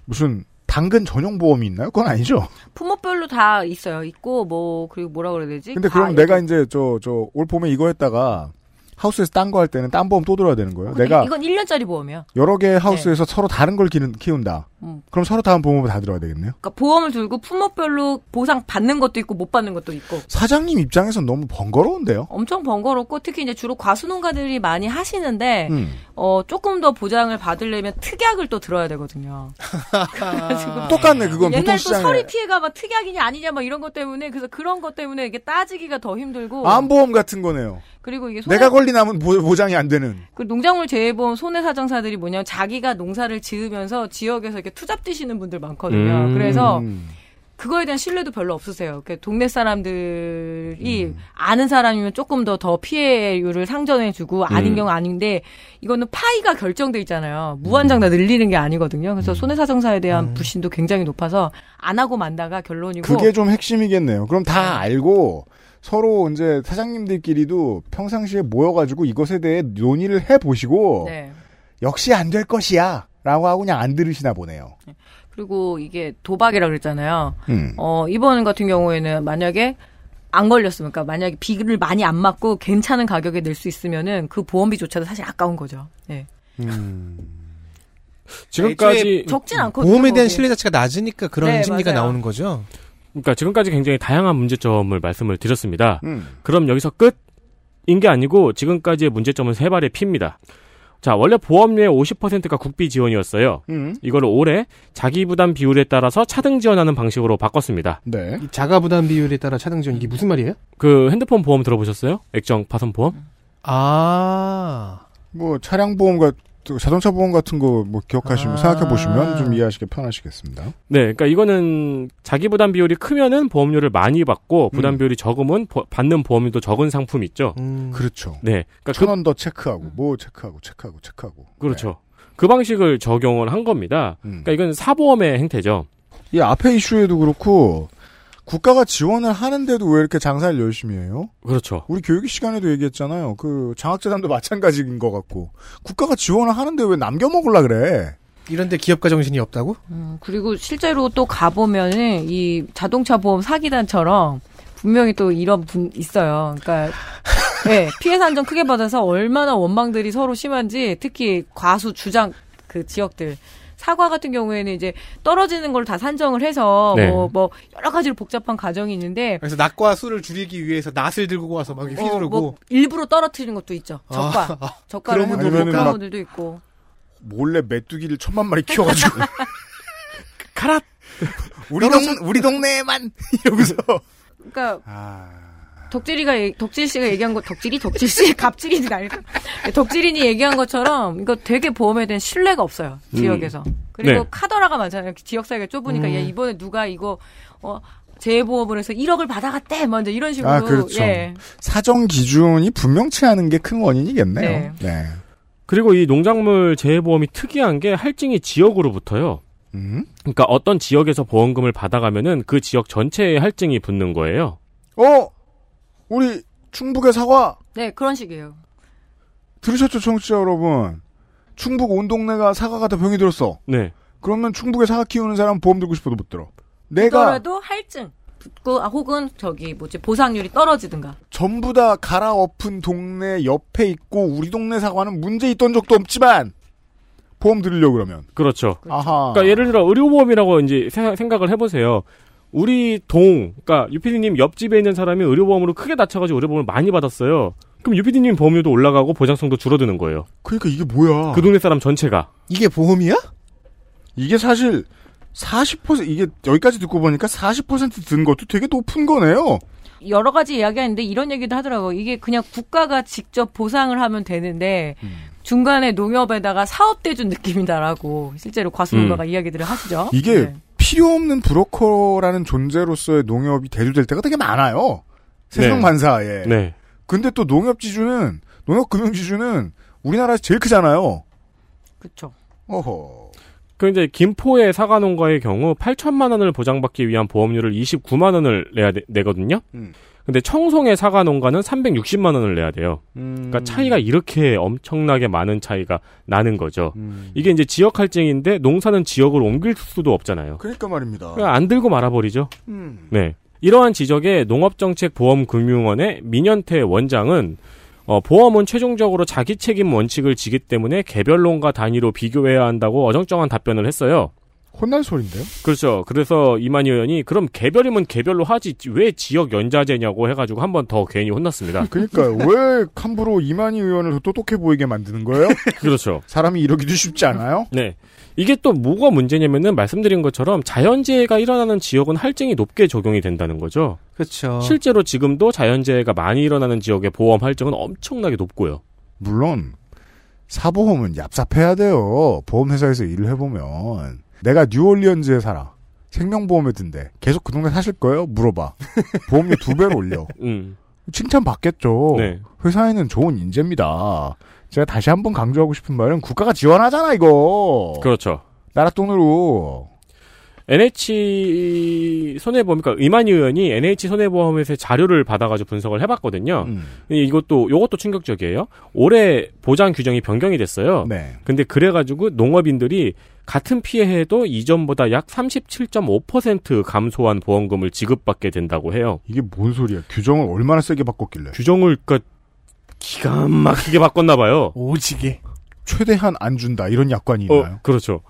무슨 당근 전용 보험이 있나요? 그건 아니죠. 품목별로 다 있어요. 있고 뭐 그리고 뭐라 그래야 되지? 근데 다 그럼 내가 이제 저 저 올 봄에 이거 했다가 하우스에서 딴 거 할 때는 딴 보험 또 들어야 되는 거예요. 근데 내가 이건 1년짜리 보험이야. 여러 개의 하우스에서 서로 다른 걸 기는, 키운다. 음. 그럼 서로 다른 보험을 다 들어야 되겠네요. 그러니까 보험을 들고 품목별로 보상 받는 것도 있고 못 받는 것도 있고. 사장님 입장에선 너무 번거로운데요. 엄청 번거롭고 특히 이제 주로 과수농가들이 많이 하시는데 음. 어 조금 더 보장을 받으려면 특약을 또 들어야 되거든요. 똑같네 그건 옛날 또 서리 피해가 막 특약이냐 아니냐 막 이런 것 때문에 그래서 그런 것 때문에 이게 따지기가 더 힘들고 암보험 같은 거네요. 그리고 이게 내가 걸 리나면 보- 보장이 안 되는. 그 농작물 재해보험 손해사정사들이 뭐냐면 자기가 농사를 지으면서 지역에서 이렇게 투잡 뛰시는 분들 많거든요. 음. 그래서 음. 그거에 대한 신뢰도 별로 없으세요. 그 동네 사람들이 음. 아는 사람이면 조금 더더 피해율을 상전해주고 아닌 음. 경우 아닌데 이거는 파이가 결정돼 있잖아요. 무한정 음. 다 늘리는 게 아니거든요. 그래서 손해사정사에 대한 불신도 굉장히 높아서 안 하고 만다가 결론이고 그게 좀 핵심이겠네요. 그럼 다 알고 서로 이제 사장님들끼리도 평상시에 모여가지고 이것에 대해 논의를 해보시고 네. 역시 안 될 것이야 라고 하고 그냥 안 들으시나 보네요. 그리고 이게 도박이라 그랬잖아요. 음. 어, 이번 같은 경우에는 만약에 안 걸렸으면, 그러니까 만약에 비를 많이 안 맞고 괜찮은 가격에 낼 수 있으면은 그 보험비조차도 사실 아까운 거죠. 네. 음. 지금까지 적진 않거든요. 보험에 대한. 신뢰 자체가 낮으니까 그런 네, 심리가 맞아요. 나오는 거죠. 그러니까 지금까지 굉장히 다양한 문제점을 말씀을 드렸습니다. 음. 그럼 여기서 끝인 게 아니고 지금까지의 문제점은 세 발의 피입니다. 자, 원래 보험료의 50%가 국비 지원이었어요. 음. 이거를 올해 자기 부담 비율에 따라서 차등 지원하는 방식으로 바꿨습니다. 네. 이 자가 부담 비율에 따라 차등 지원 이게 무슨 말이에요? 그 핸드폰 보험 들어보셨어요? 액정 파손 보험? 아. 뭐 차량 보험 같 자동차 보험 같은 거 뭐 기억하시면 아. 생각해 보시면 좀 이해하시기 편하시겠습니다. 네, 그러니까 이거는 자기 부담 비율이 크면은 보험료를 많이 받고 부담 음. 비율이 적으면 보- 받는 보험료도 적은 상품 있죠. 음. 그렇죠. 네, 그러니까 천 그, 원더 체크하고 뭐 체크하고 체크하고 체크하고. 그렇죠. 그 방식을 적용을 한 겁니다. 네. 음. 그러니까 이건 사보험의 행태죠. 이 앞에 이슈에도 그렇고 국가가 지원을 하는데도 왜 이렇게 장사를 열심히 해요? 그렇죠. 우리 교육 시간에도 얘기했잖아요. 그 장학재단도 마찬가지인 것 같고 국가가 지원을 하는데 왜 남겨 먹으려 그래? 이런데 기업가 정신이 없다고? 음, 그리고 실제로 또 가보면은 이 자동차 보험 사기단처럼 분명히 또 이런 분 있어요. 그러니까 네, 피해 산정 크게 받아서 얼마나 원망들이 서로 심한지 특히 과수 주장 그 지역들 사과 같은 경우에는 이제 떨어지는 걸 다 산정을 해서 네. 뭐, 뭐 여러 가지로 복잡한 과정이 있는데 그래서 낫과 수를 줄이기 위해서 낫을 들고 와서 막 어, 휘두르고 뭐 일부러 떨어뜨리는 것도 있죠. 저가 아, 저가를 그런 하는 분들도 그런 막- 분들도 있고 몰래 메뚜기를 천만 마리 키워가지고 가라. 우리 동 우리 동네에만 이러고서. 그러니까 아. 덕질이가 얘- 덕질 씨가 얘기한 거 덕질이 덕질 씨 갑질이 아니고 덕질인이 얘기한 것처럼 이거 되게 보험에 대한 신뢰가 없어요 지역에서 그리고 네. 카더라가 많잖아요 지역 사회가 좁으니까 음. 야 이번에 누가 이거 어 재보험을 해서 1억을 받아갔대 먼저 이런 식으로 아, 그렇죠. 예. 사정 기준이 분명치 않은 게 큰 원인이겠네요. 네. 네. 그리고 이 농작물 재해보험이 특이한 게 할증이 지역으로부터요. 음? 그러니까 어떤 지역에서 보험금을 받아가면은 그 지역 전체에 할증이 붙는 거예요. 어, 우리 충북의 사과 네 그런 식이에요 들으셨죠, 청취자 여러분? 충북 온 동네가 사과가 다 병이 들었어. 네. 그러면 충북에 사과 키우는 사람 보험 들고 싶어도 못 들어. 내가 그더라도 할증 붙고 아, 혹은 저기 뭐지 보상률이 떨어지든가 전부 다 갈아엎은 동네 옆에 있고 우리 동네 사과는 문제 있던 적도 없지만 보험 들으려고 그러면 그렇죠. 아하. 그러니까 예를 들어 의료보험이라고 이제 세- 생각을 해보세요. 우리 동, 그러니까 유피디님 옆집에 있는 사람이 의료보험으로 크게 다쳐가지고 의료보험을 많이 받았어요. 그럼 유피디님 보험료도 올라가고 보장성도 줄어드는 거예요. 그러니까 이게 뭐야? 그 동네 사람 전체가. 이게 보험이야? 이게 사실 40% 이게 여기까지 듣고 보니까 40%든 것도 되게 높은 거네요. 여러 가지 이야기가 있는데 이런 얘기도 하더라고요. 이게 그냥 국가가 직접 보상을 하면 되는데 음. 중간에 농협에다가 사업 대준 느낌이다라고 실제로 과수농가가 이야기들을 하시죠. 이게 네. 필요 없는 브로커라는 존재로서의 농협이 대두될 때가 되게 많아요. 세상 네. 만사에. 네. 근데 또 농협 지주는 농협 금융 지주는 우리나라에서 제일 크잖아요. 그렇죠. 어허. 그 이제 김포의 사과 농가의 경우 8천만 원을 보장받기 위한 보험료를 29만 원을 내야 되- 내거든요. 음. 근데 청송의 사과 농가는 360만 원을 내야 돼요. 음. 그러니까 차이가 이렇게 엄청나게 많은 차이가 나는 거죠. 음. 이게 이제 지역 할증인데 농사는 지역을 옮길 수도 없잖아요. 그러니까 말입니다. 그냥 안 들고 말아버리죠. 음. 네. 이러한 지적에 농업정책보험금융원의 민현태 원장은 어, 보험은 최종적으로 자기 책임 원칙을 지기 때문에 개별 농가 단위로 비교해야 한다고 어정쩡한 답변을 했어요. 혼날 소린데요? 그렇죠. 그래서 이만희 의원이 그럼 개별이면 개별로 하지 왜 지역 연자제냐고 해가지고 한 번 더 괜히 혼났습니다. 그러니까 왜 함부로 이만희 의원을 더 똑똑해 보이게 만드는 거예요? 그렇죠. 사람이 이러기도 쉽지 않아요? 네. 이게 또 뭐가 문제냐면은 말씀드린 것처럼 자연재해가 일어나는 지역은 할증이 높게 적용이 된다는 거죠. 그렇죠. 실제로 지금도 자연재해가 많이 일어나는 지역의 보험 할증은 엄청나게 높고요. 물론 사보험은 얍삽해야 돼요. 보험회사에서 일을 해보면 내가 뉴올리언즈에 살아. 생명보험에 든데 계속 그 동네 사실 거예요? 물어봐. 보험료 두 배로 올려. 음. 칭찬 받겠죠. 네. 회사에는 좋은 인재입니다. 제가 다시 한번 강조하고 싶은 말은 국가가 지원하잖아 이거. 그렇죠. 나라 돈으로. NH 손해보험, 그러니까 이만희 의원이 NH 손해보험에서 자료를 받아가지고 분석을 해봤거든요. 음. 이것도 요것도 충격적이에요. 올해 보장 규정이 변경이 됐어요. 네. 근데 그래가지고 농업인들이 같은 피해에도 이전보다 약 37.5% 감소한 보험금을 지급받게 된다고 해요. 이게 뭔 소리야? 규정을 얼마나 세게 바꿨길래? 규정을 그러니까 기가 막히게 바꿨나 봐요. 오지게. 최대한 안 준다 이런 약관이 있나요? 어, 그렇죠.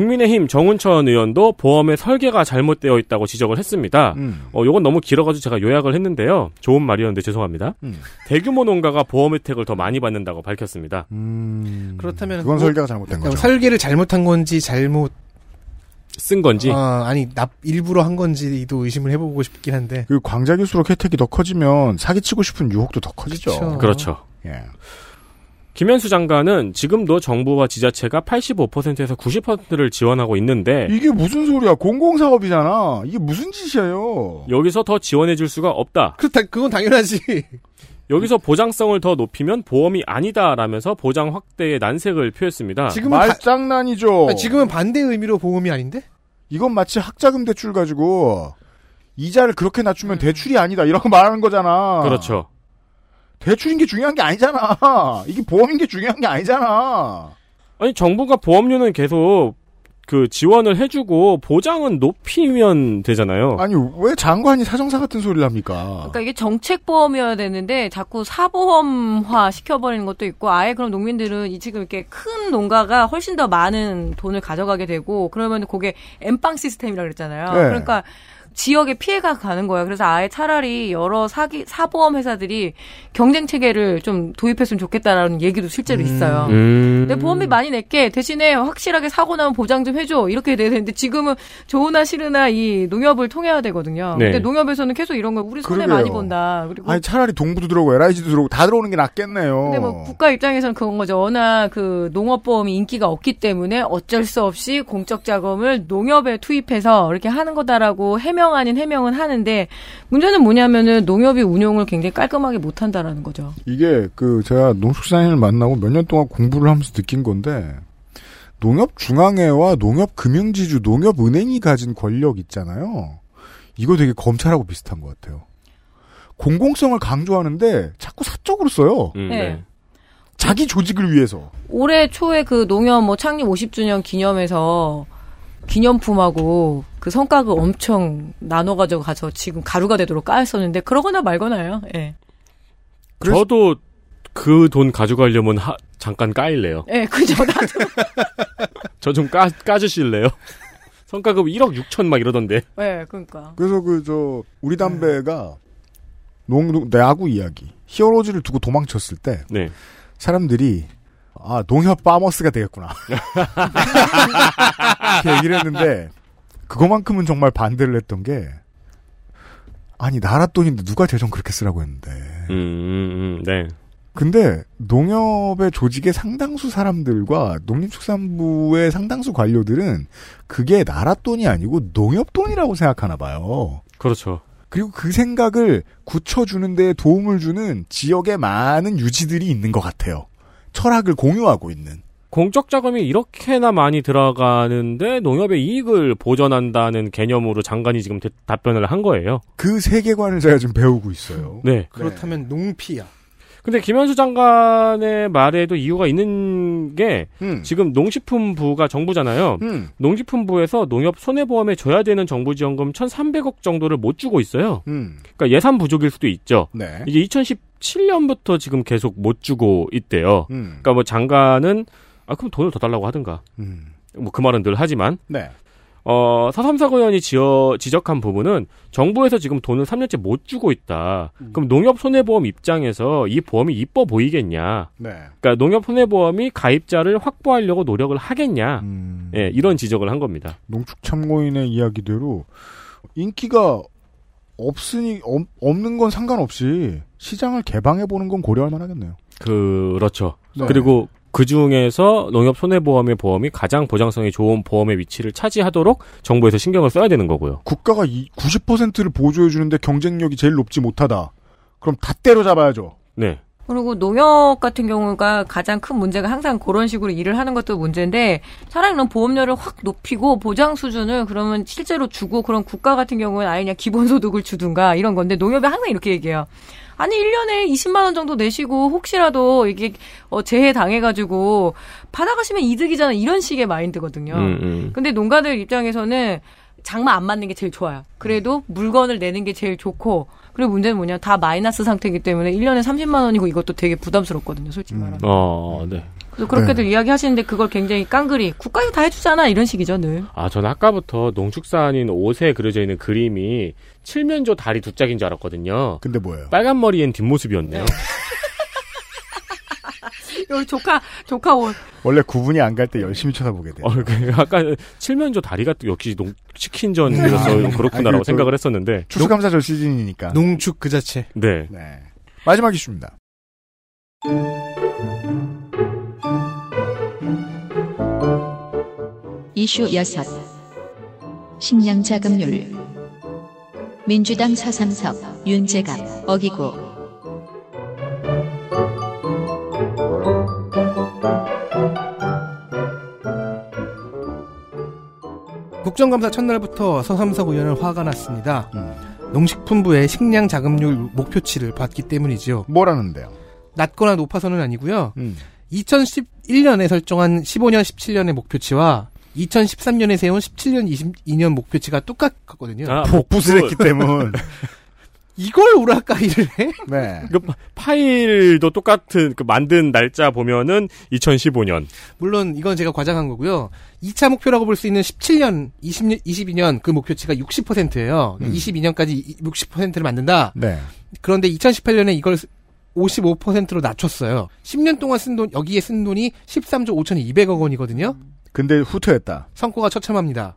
국민의힘 정운천 의원도 보험의 설계가 잘못되어 있다고 지적을 했습니다. 음. 어, 요건 너무 길어가지고 제가 요약을 했는데요. 좋은 말이었는데 죄송합니다. 음. 대규모 농가가 보험 혜택을 더 많이 받는다고 밝혔습니다. 음. 그렇다면 그건 뭐- 설계가 잘못된 거죠. 설계를 잘못한 건지 잘못 쓴 건지. 어, 아니 납 일부러 한 건지도 의심을 해보고 싶긴 한데. 그 광자기수록 혜택이 더 커지면 사기치고 싶은 유혹도 더 커지죠. 그쵸. 그렇죠. 예. 김현수 장관은 지금도 정부와 지자체가 85%에서 90%를 지원하고 있는데 이게 무슨 소리야? 공공사업이잖아. 이게 무슨 짓이에요? 여기서 더 지원해 줄 수가 없다. 그렇다 그건 당연하지. 여기서 보장성을 더 높이면 보험이 아니다라면서 보장 확대의 난색을 표했습니다. 지금은 바- 말장난이죠. 지금은 반대 의미로 보험이 아닌데? 이건 마치 학자금 대출 가지고 이자를 그렇게 낮추면 대출이 아니다 이라고 말하는 거잖아. 그렇죠. 대출인 게 중요한 게 아니잖아. 이게 보험인 게 중요한 게 아니잖아. 아니 정부가 보험료는 계속 그 지원을 해주고 보장은 높이면 되잖아요. 아니 왜 장관이 사정사 같은 소리를 합니까? 그러니까 이게 정책 보험이어야 되는데 자꾸 사보험화 시켜버리는 것도 있고 아예 그럼 농민들은 이 지금 이렇게 큰 농가가 훨씬 더 많은 돈을 가져가게 되고 그러면 그게 엠빵 시스템이라 그랬잖아요. 네. 그러니까 지역에 피해가 가는 거예요. 그래서 아예 차라리 여러 사기 사보험 회사들이 경쟁 체계를 좀 도입했으면 좋겠다라는 얘기도 실제로 있어요. 음. 내 보험비 많이 낼게 대신에 확실하게 사고 나면 보장 좀 해줘 이렇게 돼야 되는데 지금은 좋으나 싫으나 이 농협을 통해야 되거든요. 네. 근데 농협에서는 계속 이런 거 우리 손해 그러게요. 많이 본다. 그리고 아니 차라리 동부도 들어오고 LIG도 들어오고 다 들어오는 게 낫겠네요. 근데 뭐 국가 입장에서는 그건 거죠. 워낙 그 농업보험이 인기가 없기 때문에 어쩔 수 없이 공적 자금을 농협에 투입해서 이렇게 하는 거다라고 해명 아닌 해명은 하는데 문제는 뭐냐면은 농협이 운용을 굉장히 깔끔하게 못 한다라는 거죠. 이게 그 제가 농축산인을 만나고 몇 년 동안 공부를 하면서 느낀 건데 농협중앙회와 농협금융지주, 농협은행이 가진 권력 있잖아요. 이거 되게 검찰하고 비슷한 것 같아요. 공공성을 강조하는데 자꾸 사적으로 써요. 음, 네. 네. 자기 조직을 위해서. 올해 초에 그 농협 뭐 창립 50주년 기념해서 기념품하고 그 성과급 엄청 나눠가지고 가서 지금 가루가 되도록 까였었는데 그러거나 말거나요. 예. 그래서- 저도 그 돈 가져가려면 하- 잠깐 까일래요. 예, 그죠. 나도. 저 좀 까, 까주실래요? 성과급 1억 6천 막 이러던데. 예, 그러니까. 그래서 그 저 우리 담배가 농, 농 야구 이야기 히어로즈를 두고 도망쳤을 때 네. 사람들이 아 농협 파머스가 되겠구나 이렇게 얘기를 했는데 그거만큼은 정말 반대를 했던 게 아니 나라 돈인데 누가 재정 그렇게 쓰라고 했는데 음, 음, 음, 네. 근데 농협의 조직의 상당수 사람들과 농림축산부의 상당수 관료들은 그게 나라 돈이 아니고 농협 돈이라고 생각하나 봐요. 그렇죠. 그리고 그 생각을 굳혀주는 데 도움을 주는 지역의 많은 유지들이 있는 것 같아요. 철학을 공유하고 있는. 공적 자금이 이렇게나 많이 들어가는데 농협의 이익을 보전한다는 개념으로 장관이 지금 대- 답변을 한 거예요. 그 세계관을 제가 지금 배우고 있어요. 네. 그렇다면 농피야. 근데 김현수 장관의 말에도 이유가 있는 게 음. 지금 농식품부가 정부잖아요. 음. 농식품부에서 농협 손해보험에 줘야 되는 정부 지원금 1,300억 정도를 못 주고 있어요. 음. 그러니까 예산 부족일 수도 있죠. 네. 이게 2017년부터 지금 계속 못 주고 있대요. 음. 그러니까 뭐 장관은 아 그럼 돈을 더 달라고 하든가. 음. 뭐그 말은 늘 하지만 네. 어, 의원이 지어, 지적한 부분은 정부에서 지금 돈을 3년째 못 주고 있다. 그럼 농협 손해보험 입장에서 이 보험이 이뻐 보이겠냐. 네. 그러니까 농협 손해보험이 가입자를 확보하려고 노력을 하겠냐. 음. 예, 이런 지적을 한 겁니다. 농축참고인의 이야기대로 인기가 없으니 없, 없는 건 상관없이 시장을 개방해 보는 건 고려할 만하겠네요. 그렇죠. 네. 그리고 그 중에서 농협 손해보험의 보험이 가장 보장성이 좋은 보험의 위치를 차지하도록 정부에서 신경을 써야 되는 거고요. 국가가 이 90%를 보조해 주는데 경쟁력이 제일 높지 못하다. 그럼 다 때려잡아야죠. 네. 그리고 농협 같은 경우가 가장 큰 문제가 항상 그런 식으로 일을 하는 것도 문제인데 차라리 그런 보험료를 확 높이고 보장 수준을 그러면 실제로 주고 그런 국가 같은 경우는 아예 그냥 기본소득을 주든가 이런 건데 농협이 항상 이렇게 얘기해요. 아니 1년에 20만 원 정도 내시고 혹시라도 이게 어 재해 당해 가지고 받아가시면 이득이잖아 이런 식의 마인드거든요. 음, 음. 근데 농가들 입장에서는 장마 안 맞는 게 제일 좋아요. 그래도 물건을 내는 게 제일 좋고 그리고 문제는 뭐냐 다 마이너스 상태이기 때문에 1년에 30만 원이고 이것도 되게 부담스럽거든요. 솔직히 말하면. 어, 네. 그래서 그렇게들 이야기하시는데 그걸 굉장히 깡그리 국가에서 다 해주잖아 이런 식이죠 늘. 아, 저는 아까부터 농축산인 옷에 그려져 있는 그림이 칠면조 다리 두 짝인 줄 알았거든요. 근데 뭐예요? 빨간 머리엔 뒷모습이었네요. 여기 조카 조카 옷. 원래 구분이 안 갈 때 열심히 쳐다보게 돼요. 어, 그 아까 칠면조 다리가 또 역시 농 치킨전이라서 아, 그렇구나라고 아니, 그 생각을 했었는데. 추수감사절 시즌이니까. 농축 그 자체. 네. 네. 마지막 이슈입니다. 이슈 여섯 식량 자금률 민주당 서삼석 윤재갑 어기고 국정감사 첫날부터 서삼석 의원은 화가 났습니다. 음. 농식품부의 식량 자금률 목표치를 봤기 때문이지요. 뭐라는데요? 낮거나 높아서는 아니고요. 음. 2011년에 설정한 15년, 17년의 목표치와 2013년에 세운 17년, 22년 목표치가 똑같거든요. 아, 복붙을 했기 때문. 이걸 오락가이를 해? 네. 그 파일도 똑같은 그 만든 날짜 보면은 2015년. 물론 이건 제가 과장한 거고요. 2차 목표라고 볼 수 있는 17년, 20년, 22년 그 목표치가 60%예요. 음. 22년까지 60%를 만든다. 네. 그런데 2018년에 이걸 55%로 낮췄어요. 10년 동안 쓴 돈, 여기에 쓴 돈이 13조 5,200억 원이거든요. 근데 후퇴했다. 성과가 처참합니다.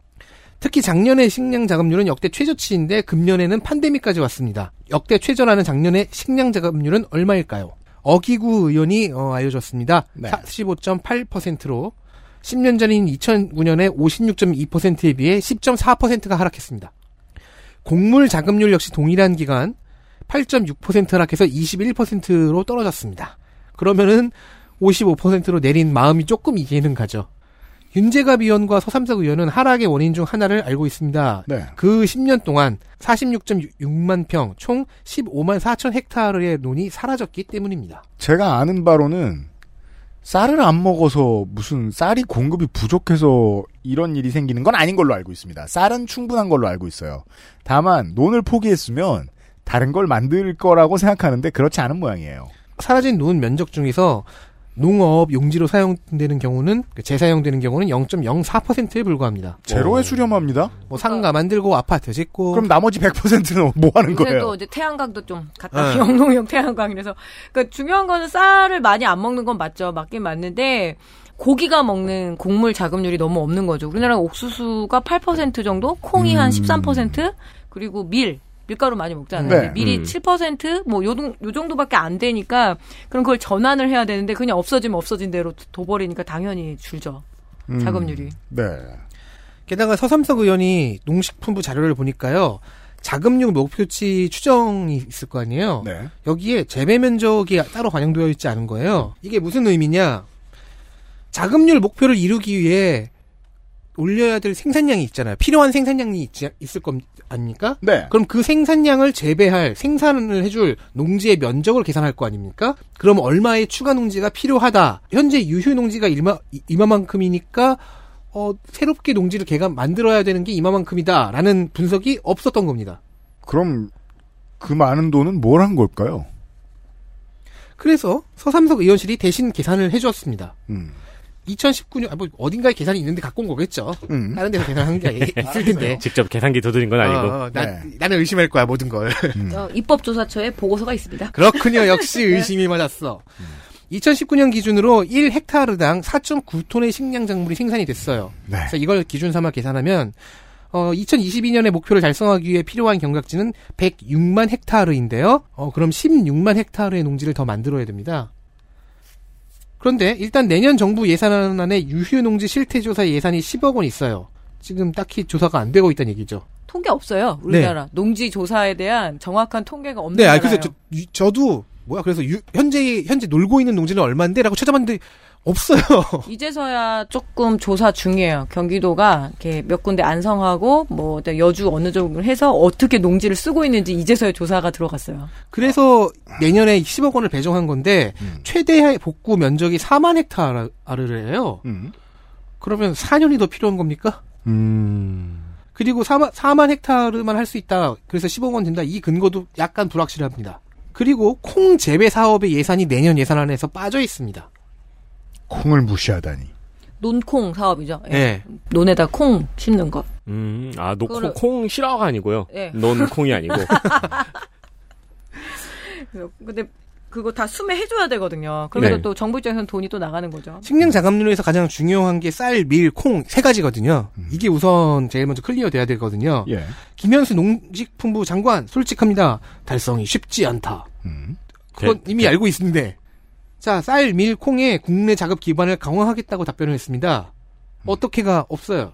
특히 작년의 식량 자금률은 역대 최저치인데 금년에는 팬데믹까지 왔습니다. 역대 최저라는 작년의 식량 자금률은 얼마일까요? 어기구 의원이 어, 알려줬습니다. 네. 45.8%로 10년 전인 2009년에 56.2%에 비해 10.4%가 하락했습니다. 곡물 자금률 역시 동일한 기간 8.6% 하락해서 21%로 떨어졌습니다. 그러면은 55%로 내린 마음이 조금 이해는 가죠. 윤재갑 의원과 서삼석 의원은 하락의 원인 중 하나를 알고 있습니다. 네. 그 10년 동안 46.6만 평, 총 15만 4천 헥타르의 논이 사라졌기 때문입니다. 제가 아는 바로는 쌀을 안 먹어서 무슨 쌀이 공급이 부족해서 이런 일이 생기는 건 아닌 걸로 알고 있습니다. 쌀은 충분한 걸로 알고 있어요. 다만 논을 포기했으면 다른 걸 만들 거라고 생각하는데 그렇지 않은 모양이에요. 사라진 논 면적 중에서 농업 용지로 사용되는 경우는 재사용되는 경우는 0.04%에 불과합니다. 제로에 수렴합니다. 뭐 상가 만들고 아파트 짓고 그럼 나머지 100%는 뭐 하는 거예요? 또 이제 태양광도 좀 갖다 네. 영농용 태양광 이라서 그러니까 중요한 거는 쌀을 많이 안 먹는 건 맞죠. 맞긴 맞는데 고기가 먹는 곡물 자금률이 너무 없는 거죠. 우리나라 옥수수가 8% 정도, 콩이 한 음. 13%, 그리고 밀 밀가루 많이 먹잖아요. 네. 밀이 음. 7%뭐 요, 동- 요 정도밖에 안 되니까 그럼 그걸 전환을 해야 되는데 그냥 없어지면 없어진 대로 둬버리니까 당연히 줄죠. 음, 자금률이. 네. 게다가 서삼석 의원이 농식품부 자료를 보니까요. 자금률 목표치 추정이 있을 거 아니에요. 네. 여기에 재배 면적이 따로 반영되어 있지 않은 거예요. 이게 무슨 의미냐? 자금률 목표를 이루기 위해 올려야 될 생산량이 있잖아요. 필요한 생산량이 있지, 있을 것 아닙니까? 네. 그럼 그 생산량을 재배할 생산을 해줄 농지의 면적을 계산할 거 아닙니까? 그럼 얼마의 추가 농지가 필요하다. 현재 유휴 농지가 이마, 이- 이마만큼이니까 어, 새롭게 농지를 개가 만들어야 되는 게 이마만큼이다라는 분석이 없었던 겁니다. 그럼 그 많은 돈은 뭘 한 걸까요? 그래서 서삼석 의원실이 대신 계산을 해주었습니다. 음. 2019년 아, 뭐 어딘가에 계산이 있는데 갖고 온 거겠죠. 음. 다른 데서 계산한 게 있을 텐데. 직접 계산기 두드린 건 아니고. 어, 어, 나, 네. 나는 의심할 거야 모든 걸. 어, 입법조사처에 보고서가 있습니다. 그렇군요. 역시 의심이 맞았어. 2019년 기준으로 1헥타르당 4.9톤의 식량 작물이 생산이 됐어요. 네. 그래서 이걸 기준 삼아 계산하면 어, 2022년의 목표를 달성하기 위해 필요한 경작지는 106만 헥타르인데요. 어, 그럼 16만 헥타르의 농지를 더 만들어야 됩니다. 그런데 일단 내년 정부 예산안에 유휴 농지 실태 조사 예산이 10억 원 있어요. 지금 딱히 조사가 안 되고 있다는 얘기죠. 통계 없어요. 우리나라 농지 조사에 대한 정확한 통계가 없는 네, 아, 나라예요. 그래서 저, 유- 저도 뭐야 그래서 유- 현재 현재 놀고 있는 농지는 얼마인데라고 찾아봤는데 없어요. 이제서야 조금 조사 중이에요. 경기도가 이렇게 몇 군데 안성하고 뭐 여주 어느 정도 해서 어떻게 농지를 쓰고 있는지 이제서야 조사가 들어갔어요. 그래서 내년에 10억 원을 배정한 건데 최대 복구 면적이 4만 헥타르래요. 음. 그러면 4년이 더 필요한 겁니까? 음. 그리고 4만, 4만 헥타르만 할 수 있다. 그래서 10억 원 든다. 이 근거도 약간 불확실합니다. 그리고 콩 재배 사업의 예산이 내년 예산안에서 빠져 있습니다. 콩을 무시하다니. 논콩 사업이죠. 예. 예. 논에다 콩 심는 거. 음, 아, 노, 그거를- 콩 실화가 아니고요. 예. 논 콩이 아니고. 근데 그거 다 수매해줘야 되거든요. 그러면 네. 또 정부 입장에서는 돈이 또 나가는 거죠. 식량 자급률에서 가장 중요한 게 쌀, 밀, 콩 세 가지거든요. 이게 우선 제일 먼저 clear 돼야 되거든요. 예. 김현수 농식품부 장관 솔직합니다. 달성이 쉽지 않다. 음. 그건 대- 이미 알고 있는데. 자, 쌀, 밀, 콩의 국내 작업 기반을 강화하겠다고 답변을 했습니다. 어떻게가 없어요.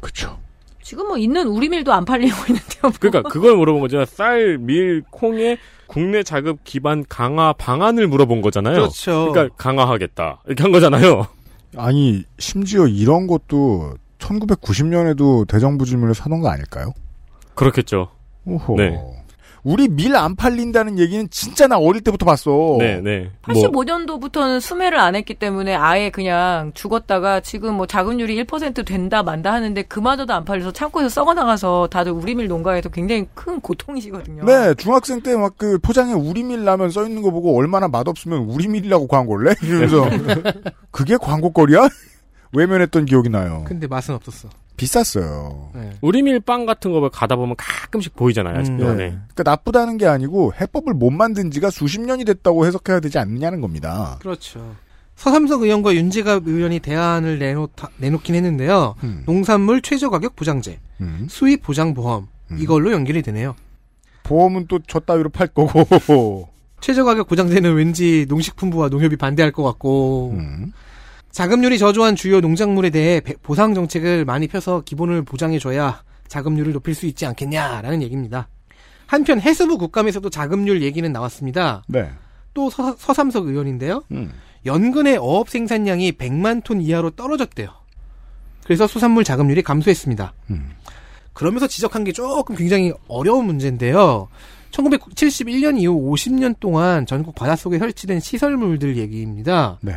그쵸. 지금 뭐 있는 우리 밀도 안 팔리고 있는데요. 뭐. 그러니까 그걸 물어본 거죠. 쌀, 밀, 콩의 국내 자급 기반 강화 방안을 물어본 거잖아요. 그렇죠. 그러니까 강화하겠다. 이렇게 한 거잖아요. 아니, 심지어 이런 것도 1990년에도 대정부 질문을 사놓은 거 아닐까요? 그렇겠죠. 오호. 네. 우리 밀 안 팔린다는 얘기는 진짜 나 어릴 때부터 봤어. 네, 네. 뭐 85년도부터는 수매를 안 했기 때문에 아예 그냥 죽었다가 지금 뭐 자금률이 1% 된다 만다 하는데 그마저도 안 팔려서 창고에서 썩어 나가서 다들 우리 밀 농가에서 굉장히 큰 고통이시거든요. 네, 중학생 때 막 그 포장에 우리 밀 라면 써 있는 거 보고 얼마나 맛없으면 우리 밀이라고 광고를 해? 이러면서 그게 광고거리야? 외면했던 기억이 나요. 근데 맛은 없었어. 비쌌어요. 네. 우리밀 빵 같은 거 가다 보면 가끔씩 보이잖아요. 음, 도 네. 그러니까 나쁘다는 게 아니고 해법을 못 만든 지가 수십 년이 됐다고 해석해야 되지 않느냐는 겁니다. 그렇죠. 서삼석 의원과 윤재갑 의원이 대안을 내놓다, 내놓긴 했는데요. 음. 농산물 최저 가격 보장제, 음. 수입 보장 보험 음. 이걸로 연결이 되네요. 보험은 또 저 따위로 팔 거고. 최저 가격 보장제는 왠지 농식품부와 농협이 반대할 것 같고 음. 자금률이 저조한 주요 농작물에 대해 배- 보상 정책을 많이 펴서 기본을 보장해줘야 자금률을 높일 수 있지 않겠냐라는 얘기입니다. 한편 해수부 국감에서도 자금률 얘기는 나왔습니다. 네. 또 서, 서삼석 의원인데요. 음. 연근의 어업 생산량이 100만 톤 이하로 떨어졌대요. 그래서 수산물 자금률이 감소했습니다. 음. 그러면서 지적한 게 조금 굉장히 어려운 문제인데요. 1971년 이후 50년 동안 전국 바닷속에 설치된 시설물들 얘기입니다. 네.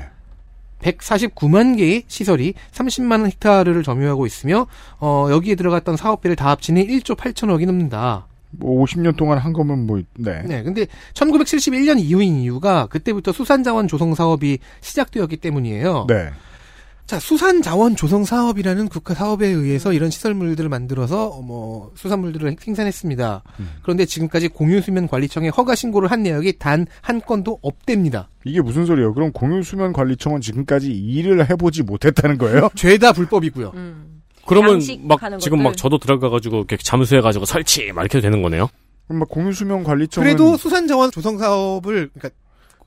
149만 개의 시설이 30만 헥타르를 점유하고 있으며 어, 여기에 들어갔던 사업비를 다 합치면 1조 8천억이 넘는다. 뭐 50년 동안 한 거면 뭐 네. 네, 근데 1971년 이후인 이유가 그때부터 수산자원 조성 사업이 시작되었기 때문이에요. 네. 자, 수산 자원 조성 사업이라는 국가 사업에 의해서 이런 시설물들을 만들어서 어, 뭐 수산물들을 생산했습니다. 음. 그런데 지금까지 공유수면관리청에 허가 신고를 한 내역이 단 한 건도 없답니다. 이게 무슨 소리예요? 그럼 공유수면관리청은 지금까지 일을 해보지 못했다는 거예요? 죄다 불법이고요. 음. 그러면 막 지금 것들. 막 저도 들어가가지고 이렇게 잠수해가지고 설치 막 이렇게 되는 거네요. 그럼 막 공유수면관리청은 그래도 수산자원 조성 사업을 그러니까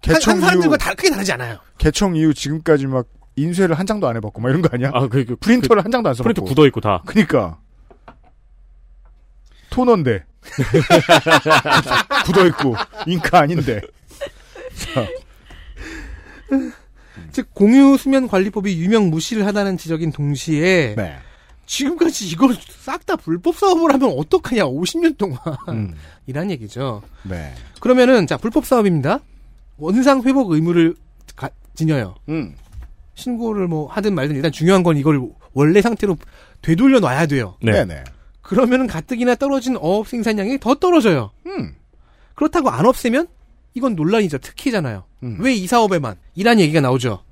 한, 개청 한 사람들과 이후 다 크게 다르지 않아요. 개청 이후 지금까지 막 인쇄를 한 장도 안 해봤고 막 이런 거 아니야? 아, 그, 그 프린터를 한 장도 안그 써봤고. 프린터 굳어 있고 다. 그니까 토너인데 굳어 있고 잉크 아닌데. 자. 즉 공유 수면 관리법이 유명 무시를 하다는 지적인 동시에 네. 지금까지 이걸 싹 다 불법 사업을 하면 어떡하냐 50년 동안 음. 이란 얘기죠. 네. 그러면은 자 불법 사업입니다. 원상 회복 의무를 가- 지녀요. 음. 신고를 뭐 하든 말든 일단 중요한 건 이걸 원래 상태로 되돌려 놔야 돼요. 네. 네. 네. 그러면은 가뜩이나 떨어진 어업 생산량이 더 떨어져요. 음. 그렇다고 안 없애면 이건 논란이죠. 특혜잖아요. 음. 왜 이 사업에만? 이란 얘기가 나오죠.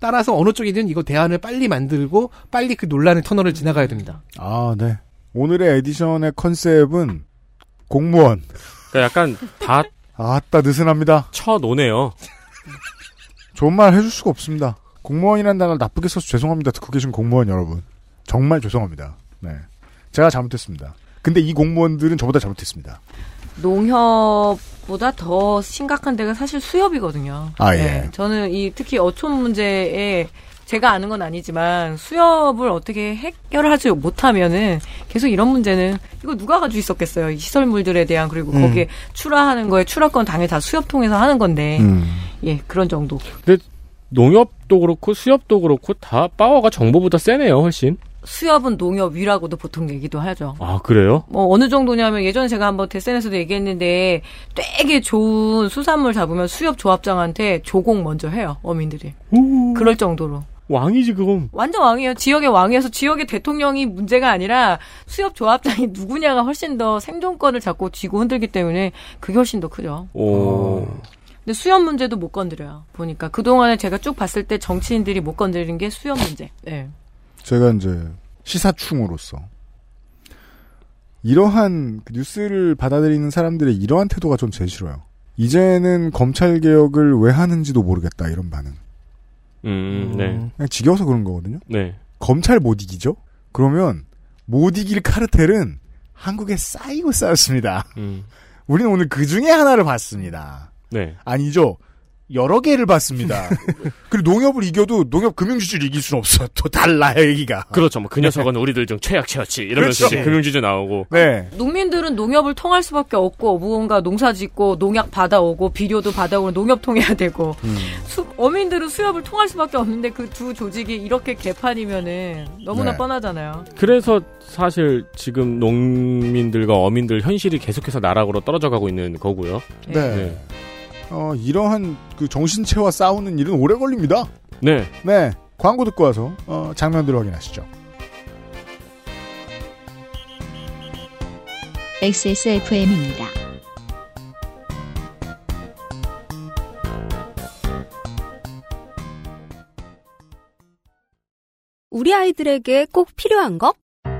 따라서 어느 쪽이든 이거 대안을 빨리 만들고 빨리 그 논란의 터널을 지나가야 됩니다. 아, 네. 오늘의 edition의 concept은 공무원. 그러니까 약간 다 아따 느슨합니다. 쳐 노네요. 좋은 말 해줄 수가 없습니다. 공무원이라는 단어를 나쁘게 써서 죄송합니다. 듣고 계신 공무원 여러분. 정말 죄송합니다. 네. 제가 잘못했습니다. 근데 이 공무원들은 저보다 잘못했습니다. 농협보다 더 심각한 데가 사실 수협이거든요. 아, 예. 네, 저는 이 특히 어촌 문제에 제가 아는 건 아니지만 수협을 어떻게 해결하지 못하면은 계속 이런 문제는 이거 누가 가지고 있었겠어요. 이 시설물들에 대한 그리고 음. 거기에 출하하는 거에 출하권 당연히 다 수협 통해서 하는 건데 음. 예 그런 정도. 농협도 그렇고 수협도 그렇고 다 파워가 정보보다 세네요, 훨씬. 수협은 농협 위라고도 보통 얘기도 하죠. 아, 그래요? 뭐 어느 정도냐면 예전에 제가 한번 데센에서도 얘기했는데 되게 좋은 수산물 잡으면 수협 조합장한테 조공 먼저 해요 어민들이 그럴 정도로 왕이지, 그럼. 완전 왕이에요 지역의 왕이어서 지역의 대통령이 문제가 아니라 수협 조합장이 누구냐가 훨씬 더 생존권을 잡고 쥐고 흔들기 때문에 그게 훨씬 더 크죠 오. 근데 수협 문제도 못 건드려요 보니까 그동안에 제가 쭉 봤을 때 정치인들이 못 건드리는 게 수협 문제 예. 제가 이제 시사충으로서 이러한 그 뉴스를 받아들이는 사람들의 이러한 태도가 전 제일 싫어요. 이제는 검찰 개혁을 왜 하는지도 모르겠다 이런 반응. 음, 네. 그냥 지겨워서 그런 거거든요. 네. 검찰 못 이기죠? 그러면 못 이길 카르텔은 한국에 쌓이고 쌓였습니다. 음. 우리는 오늘 그 중에 하나를 봤습니다. 네. 아니죠. 여러 개를 봤습니다. 그리고 농협을 이겨도 농협 금융지주를 이길 수는 없어. 또 달라요, 얘기가. 그렇죠. 뭐, 그 녀석은 우리들 중 최악체였지. 이러면서 그렇죠. 금융지주 나오고. 네. 농민들은 농협을 통할 수밖에 없고 무언가 농사 짓고 농약 받아오고 비료도 받아오고 농협 통해야 되고 수- 어민들은 수협을 통할 수밖에 없는데 그 두 조직이 이렇게 개판이면은 너무나 네. 뻔하잖아요. 그래서 사실 지금 농민들과 어민들 현실이 계속해서 나락으로 떨어져 가고 있는 거고요. 네. 네. 어, 이러한 그 정신체와 싸우는 일은 오래 걸립니다. 네. 네. 광고 듣고 와서 어, 장면들 확인하시죠. XSFM입니다. 우리 아이들에게 꼭 필요한 거?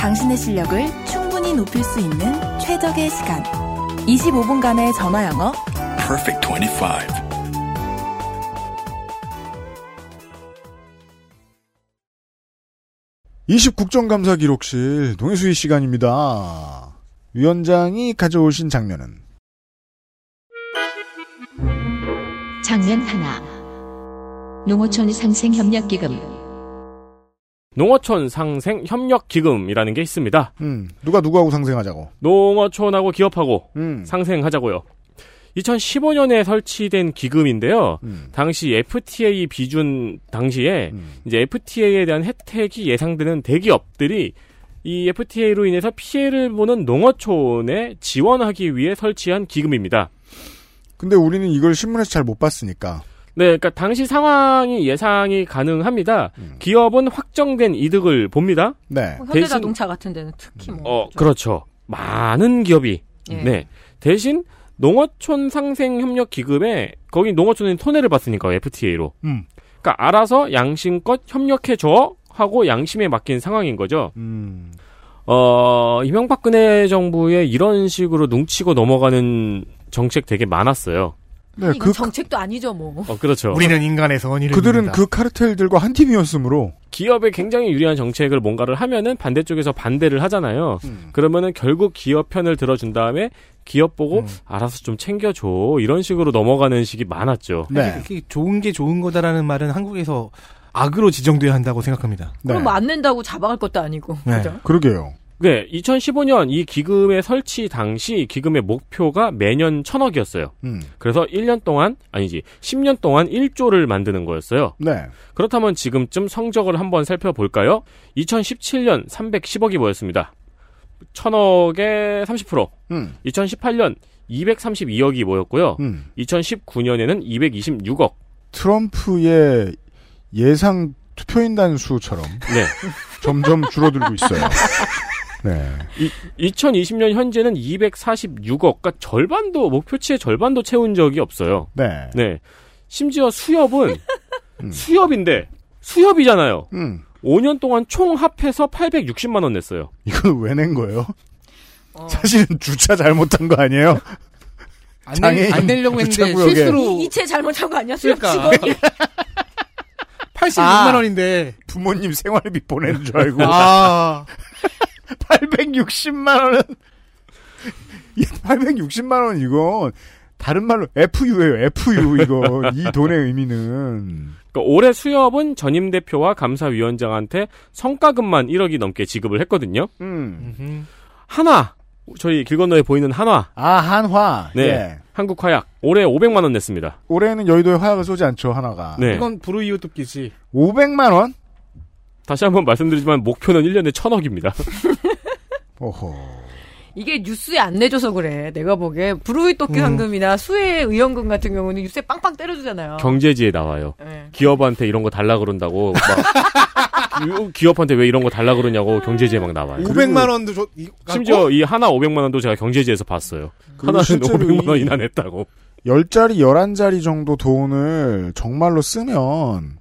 당신의 실력을 충분히 높일 수 있는 최적의 시간. 25분간의 전화 영어. Perfect 25. 이십 국정감사 기록실 동해수의 시간입니다. 위원장이 가져오신 장면은 장면 하나. 농어촌 상생협력기금. 농어촌 상생 협력 기금이라는 게 있습니다. 음, 누가 누구하고 상생하자고. 농어촌하고 기업하고 음. 상생하자고요. 2015년에 설치된 기금인데요. 음. 당시 FTA 비준 당시에 음. 이제 FTA에 대한 혜택이 예상되는 대기업들이 이 FTA로 인해서 피해를 보는 농어촌에 지원하기 위해 설치한 기금입니다. 근데 우리는 이걸 신문에서 잘 못 봤으니까. 네, 그러니까 당시 상황이 예상이 가능합니다. 음. 기업은 확정된 이득을 봅니다. 네. 뭐 현대자동차 같은 데는 특히 뭐 어, 그렇죠. 많은 기업이. 예. 네. 대신 농어촌 상생 협력 기금에 거기 농어촌은 손해를 봤으니까 FTA로. 음. 그러니까 알아서 양심껏 협력해 줘 하고 양심에 맡긴 상황인 거죠. 음. 어, 이명박근혜 정부에 이런 식으로 눈치고 넘어가는 정책 되게 많았어요. 네, 이건 그 정책도 아니죠, 뭐. 어, 그렇죠. 우리는 인간의 선의를 그들은 믿는다. 그 카르텔들과 한 팀이었으므로 기업에 굉장히 유리한 정책을 뭔가를 하면은 반대쪽에서 반대를 하잖아요. 그러면은 결국 기업 편을 들어준 다음에 기업 보고 음. 알아서 좀 챙겨줘 이런 식으로 넘어가는 식이 많았죠. 네. 이렇게 좋은 게 좋은 거다라는 말은 한국에서 악으로 지정돼야 한다고 생각합니다. 네. 그럼 뭐안 낸다고 잡아갈 것도 아니고. 네. 그죠? 그러게요. 네, 2015년 이 기금의 설치 당시 기금의 목표가 매년 천억이었어요. 음. 그래서 1년 동안 아니지 10년 동안 1조를 만드는 거였어요. 네. 그렇다면 지금쯤 성적을 한번 살펴볼까요? 2017년 310억이 모였습니다. 천억의 30%. 음. 2018년 232억이 모였고요. 음. 2019년에는 226억. 트럼프의 예상 투표인단 수처럼 네. 점점 줄어들고 있어요. 네. 2020년 현재는 246억. 그러니까 절반도 목표치의 절반도 채운 적이 없어요. 네. 네. 심지어 수협은 음. 수협인데 수협이잖아요. 음. 5년 동안 총 합해서 860만 원 냈어요. 이걸 왜 낸 거예요? 어. 사실은 주차 잘못한 거 아니에요? 안, 장애인 낼, 안 내려고 했는데 주차구역에. 실수로 이, 이체 잘못한 거 아니야? 수협 그러니까. 직원이. 86만 아. 원인데 부모님 생활비 보내는 줄 알고. 아 860만 원은 860만 원 이건 다른 말로 FU예요. FU 이거 이 돈의 의미는 그러니까 올해 수협은 전임 대표와 감사위원장한테 성과금만 1억이 넘게 지급을 했거든요. 음. 한화 저희 길 건너에 보이는 한화 아 한화. 네. 예. 한국 화약 올해 500만 원 냈습니다. 올해는 여의도에 화약을 쏘지 않죠 하나가. 네. 이건 불우 이웃 돕기지 500만 원? 다시 한번 말씀드리지만 목표는 1년에 1000억입니다. 오호. 이게 뉴스에 안 내줘서 그래. 내가 보기에 브루이 토끼 음. 상금이나 수혜 의원금 같은 경우는 뉴스에 빵빵 때려주잖아요. 경제지에 나와요. 네. 기업한테 이런 거 달라 그런다고 막 기- 기업한테 왜 이런 거 달라 그러냐고 경제지에 막 나와요. 500만 원도 줘 이- 심지어 이 하나 500만 원도 제가 경제지에서 봤어요. 하나는 실제로 500만 이- 원이나 냈다고. 10자리, 11자리 정도 돈을 정말로 쓰면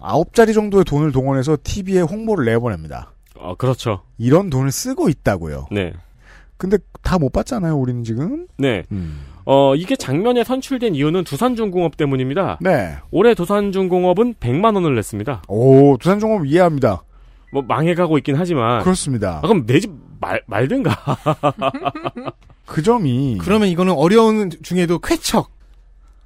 9자리 정도의 돈을 동원해서 TV에 홍보를 내보냅니다. 아, 그렇죠. 이런 돈을 쓰고 있다고요. 네. 근데 다못 받잖아요, 우리는 지금. 네. 음. 어, 이게 장면에 선출된 이유는 두산중공업 때문입니다. 네. 올해 두산중공업은 100만 원을 냈습니다. 오, 두산종업 이해합니다. 뭐 망해가고 있긴 하지만. 그렇습니다. 아, 그럼 내집 말, 말든가. 그 점이 그러면 이거는 어려운 중에도 쾌척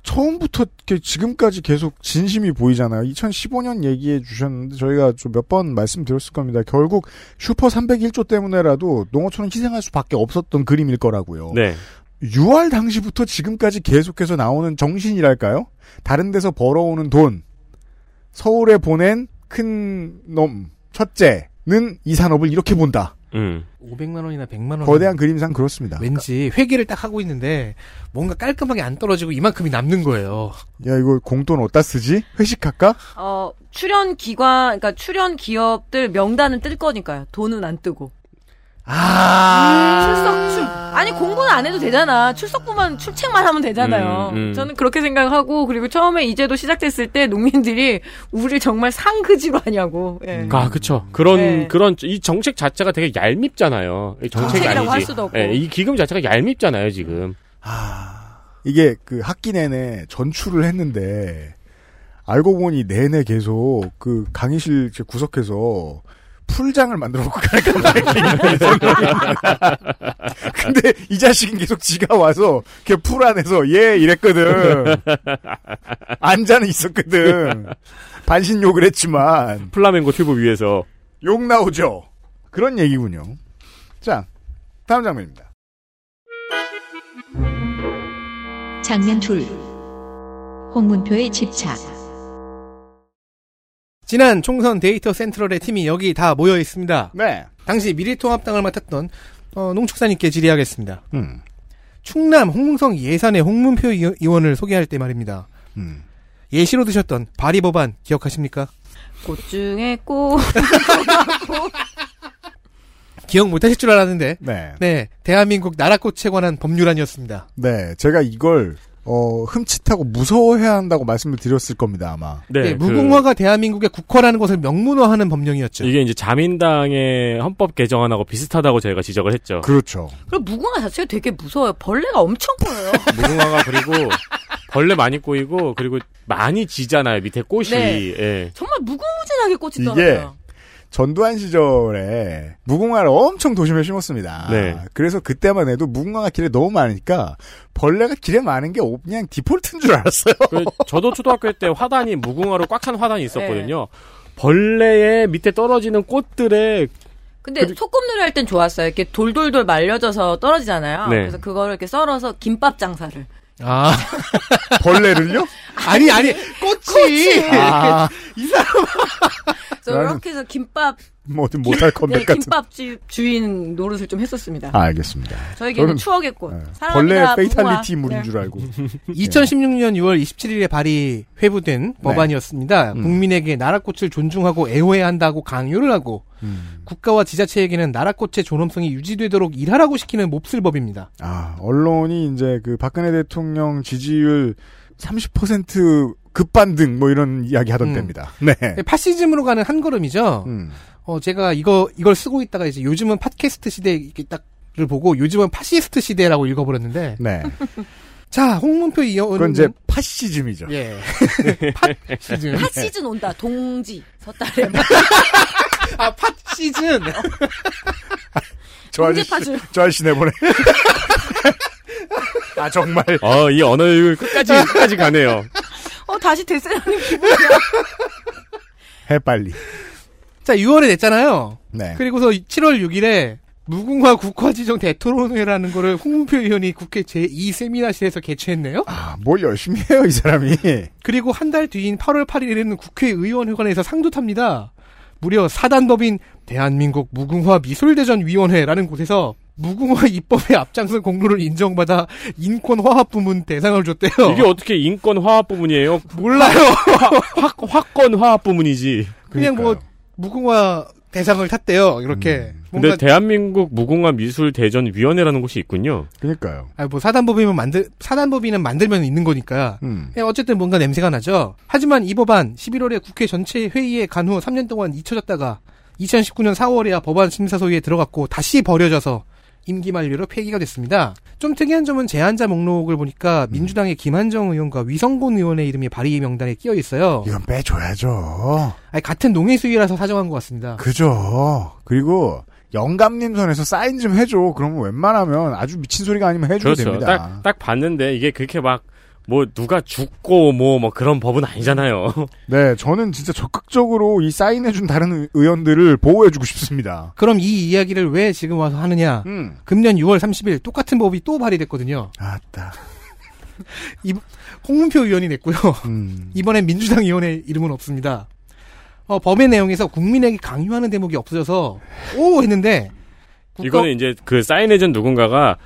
처음부터 지금까지 계속 진심이 보이잖아요. 2015년 얘기해 주셨는데 저희가 좀 몇 번 말씀드렸을 겁니다. 결국 슈퍼 301조 때문에라도 농어촌은 희생할 수밖에 없었던 그림일 거라고요. 네. 6월 당시부터 지금까지 계속해서 나오는 정신이랄까요? 다른 데서 벌어오는 돈, 서울에 보낸 큰 놈, 첫째는 이 산업을 이렇게 본다. 음. 500만 원이나 100만 원 거대한 그림상 그렇습니다. 왠지 회계를 딱 하고 있는데 뭔가 깔끔하게 안 떨어지고 이만큼이 남는 거예요. 야, 이거 공돈 어디다 쓰지? 회식할까? 어, 출연 기관, 그러니까 출연 기업들 명단은 뜰 거니까요. 돈은 안 뜨고. 아. 출석, 출, 아니, 공부는 안 해도 되잖아. 출석부만, 출첵만 하면 되잖아요. 음, 음. 저는 그렇게 생각하고, 그리고 처음에 이제도 시작됐을 때 농민들이 우리를 정말 상그지로 하냐고. 예. 아, 그쵸. 그런, 네. 그런, 이 정책 자체가 되게 얄밉잖아요. 이 정책이 정책이라고 할 아니지. 수도 없고. 예, 이 기금 자체가 얄밉잖아요, 지금. 아, 이게 그 학기 내내 전출을 했는데 알고 보니 내내 계속 그 강의실 제 구석에서 풀장을 만들어 놓고 갈까 말까 근데 이 자식은 계속 지가 와서 걔 풀 안에서 예 이랬거든. 앉아는 있었거든. 반신욕을 했지만 플라멩고 튜브 위에서. 욕 나오죠. 그런 얘기군요. 자, 다음 장면입니다. 장면 둘. 홍문표의 집착. 지난 총선 데이터 센트럴의 팀이 여기 다 모여 있습니다. 네. 당시 미래통합당을 맡았던 어, 농축사님께 질의하겠습니다. 음. 충남 홍문성 예산의 홍문표 의원- 의원을 소개할 때 말입니다. 음. 예시로 드셨던 발의 법안 기억하십니까? 꽃 중에 꽃. 기억 못하실 줄 알았는데 네. 네 대한민국 나라꽃에 관한 법률안이었습니다. 네, 제가 이걸 어, 흠칫하고 무서워해야 한다고 말씀을 드렸을 겁니다, 아마. 네, 예, 그- 무궁화가 대한민국의 국화라는 것을 명문화하는 법령이었죠. 이게 이제 자민당의 헌법 개정안하고 비슷하다고 저희가 지적을 했죠. 그렇죠. 그리고 무궁화 자체가 되게 무서워요. 벌레가 엄청 보여요. 무궁화가 그리고 벌레 많이 꼬이고 그리고 많이 지잖아요. 밑에 꽃이. 네. 예. 정말 무궁무진하게 떨어져요. 전두환 시절에 무궁화를 엄청 도심에 심었습니다. 네. 그래서 그때만 해도 무궁화가 길에 너무 많으니까 벌레가 길에 많은 게 그냥 디폴트인 줄 알았어요. 그 저도 초등학교 때 화단이 무궁화로 꽉 찬 화단이 있었거든요. 네. 벌레의 밑에 떨어지는 꽃들의 근데 소꿉놀이 할 땐 좋았어요. 이렇게 돌돌돌 말려져서 떨어지잖아요. 네. 그래서 그거를 이렇게 썰어서 김밥 장사를. 아, 벌레를요? 아니, 아니, 꽃이! 아, 그래서 나는- 이렇게 해서 김밥 뭐 어디 못할 컴백 네, 같은. 김밥집 주인 노릇을 좀 했었습니다. 아, 알겠습니다. 저에게는 추억의 꽃. 네. 벌레. fatality 물인 네. 줄 알고. 2016년 6월 27일에 발의 회부된 법안이었습니다. 음. 국민에게 나라꽃을 존중하고 애호해야 한다고 강요를 하고 음. 국가와 지자체에게는 나라꽃의 존엄성이 유지되도록 일하라고 시키는 몹쓸 법입니다. 아, 언론이 이제 그 박근혜 대통령 지지율 30% 급반등 뭐 이런 이야기 하던 음. 때입니다. 네. 파시즘으로 가는 한 걸음이죠. 음. 어, 제가 이거, 이걸 쓰고 있다가 이제 요즘은 팟캐스트 시대 이렇게 딱을 보고 요즘은 파시스트 시대라고 읽어버렸는데. 네. 자, 홍문표 의원은. 그건 이제 파시즘이죠. 예. 팟시즘. 팟시즌 온다. 동지. 섣달에. 아, 팟시즌. 저 아저씨. 저 아저씨 내보내. 아, 정말. 어, 이 언어율 끝까지 끝까지 가네요. 어, 다시 대세라는 기분이야. 해, 빨리. 자, 6월에 냈잖아요. 네. 그리고서 7월 6일에 무궁화 국화지정 대토론회라는 거를 홍문표 의원이 국회 제2 세미나실에서 개최했네요. 아, 뭘 열심히 해요, 이 사람이. 그리고 한 달 뒤인 8월 8일에는 국회의원회관에서 상도 탑니다. 무려 사단법인 대한민국 무궁화 미술대전위원회라는 곳에서 무궁화 입법의 앞장선 공로를 인정받아 인권 화합 부문 대상을 줬대요. 이게 어떻게 인권 화합 부문이에요? 몰라요. 확 확건 화합 부문이지. 그냥 뭐 무궁화 대상을 탔대요. 이렇게. 근데 뭔가 대한민국 무궁화 미술 대전 위원회라는 곳이 있군요. 그러니까요. 아니 뭐 사단법인은 만들 사단법인은 만들면 있는 거니까. 음. 그냥 어쨌든 뭔가 냄새가 나죠. 하지만 이 법안 11월에 국회 전체 회의에 간 후 3년 동안 잊혀졌다가 2019년 4월에야 법안 심사 소위에 들어갔고 다시 버려져서 임기 만료로 폐기가 됐습니다. 좀 특이한 점은 제안자 목록을 보니까 민주당의 김한정 의원과 위성곤 의원의 이름이 발의 명단에 끼어 있어요. 이건 빼줘야죠. 아니, 같은 농해수위라서 사정한 것 같습니다. 그죠. 그리고 영감님 선에서 사인 좀 해줘. 그러면 웬만하면 아주 미친 소리가 아니면 해줘도 그렇죠. 됩니다. 딱, 딱 봤는데 이게 그렇게 막, 뭐, 누가 죽고, 뭐, 뭐, 그런 법은 아니잖아요. 네, 저는 진짜 적극적으로 이 사인해준 다른 의- 의원들을 보호해주고 싶습니다. 그럼 이 이야기를 왜 지금 와서 하느냐? 음. 금년 6월 30일 똑같은 법이 또 발의됐거든요. 아따. 이, 홍문표 의원이 냈고요. 음. 이번엔 민주당 의원의 이름은 없습니다. 어, 법의 내용에서 국민에게 강요하는 대목이 없어져서 오 했는데 국가- 이거는 이제 그 사인해준 누군가가,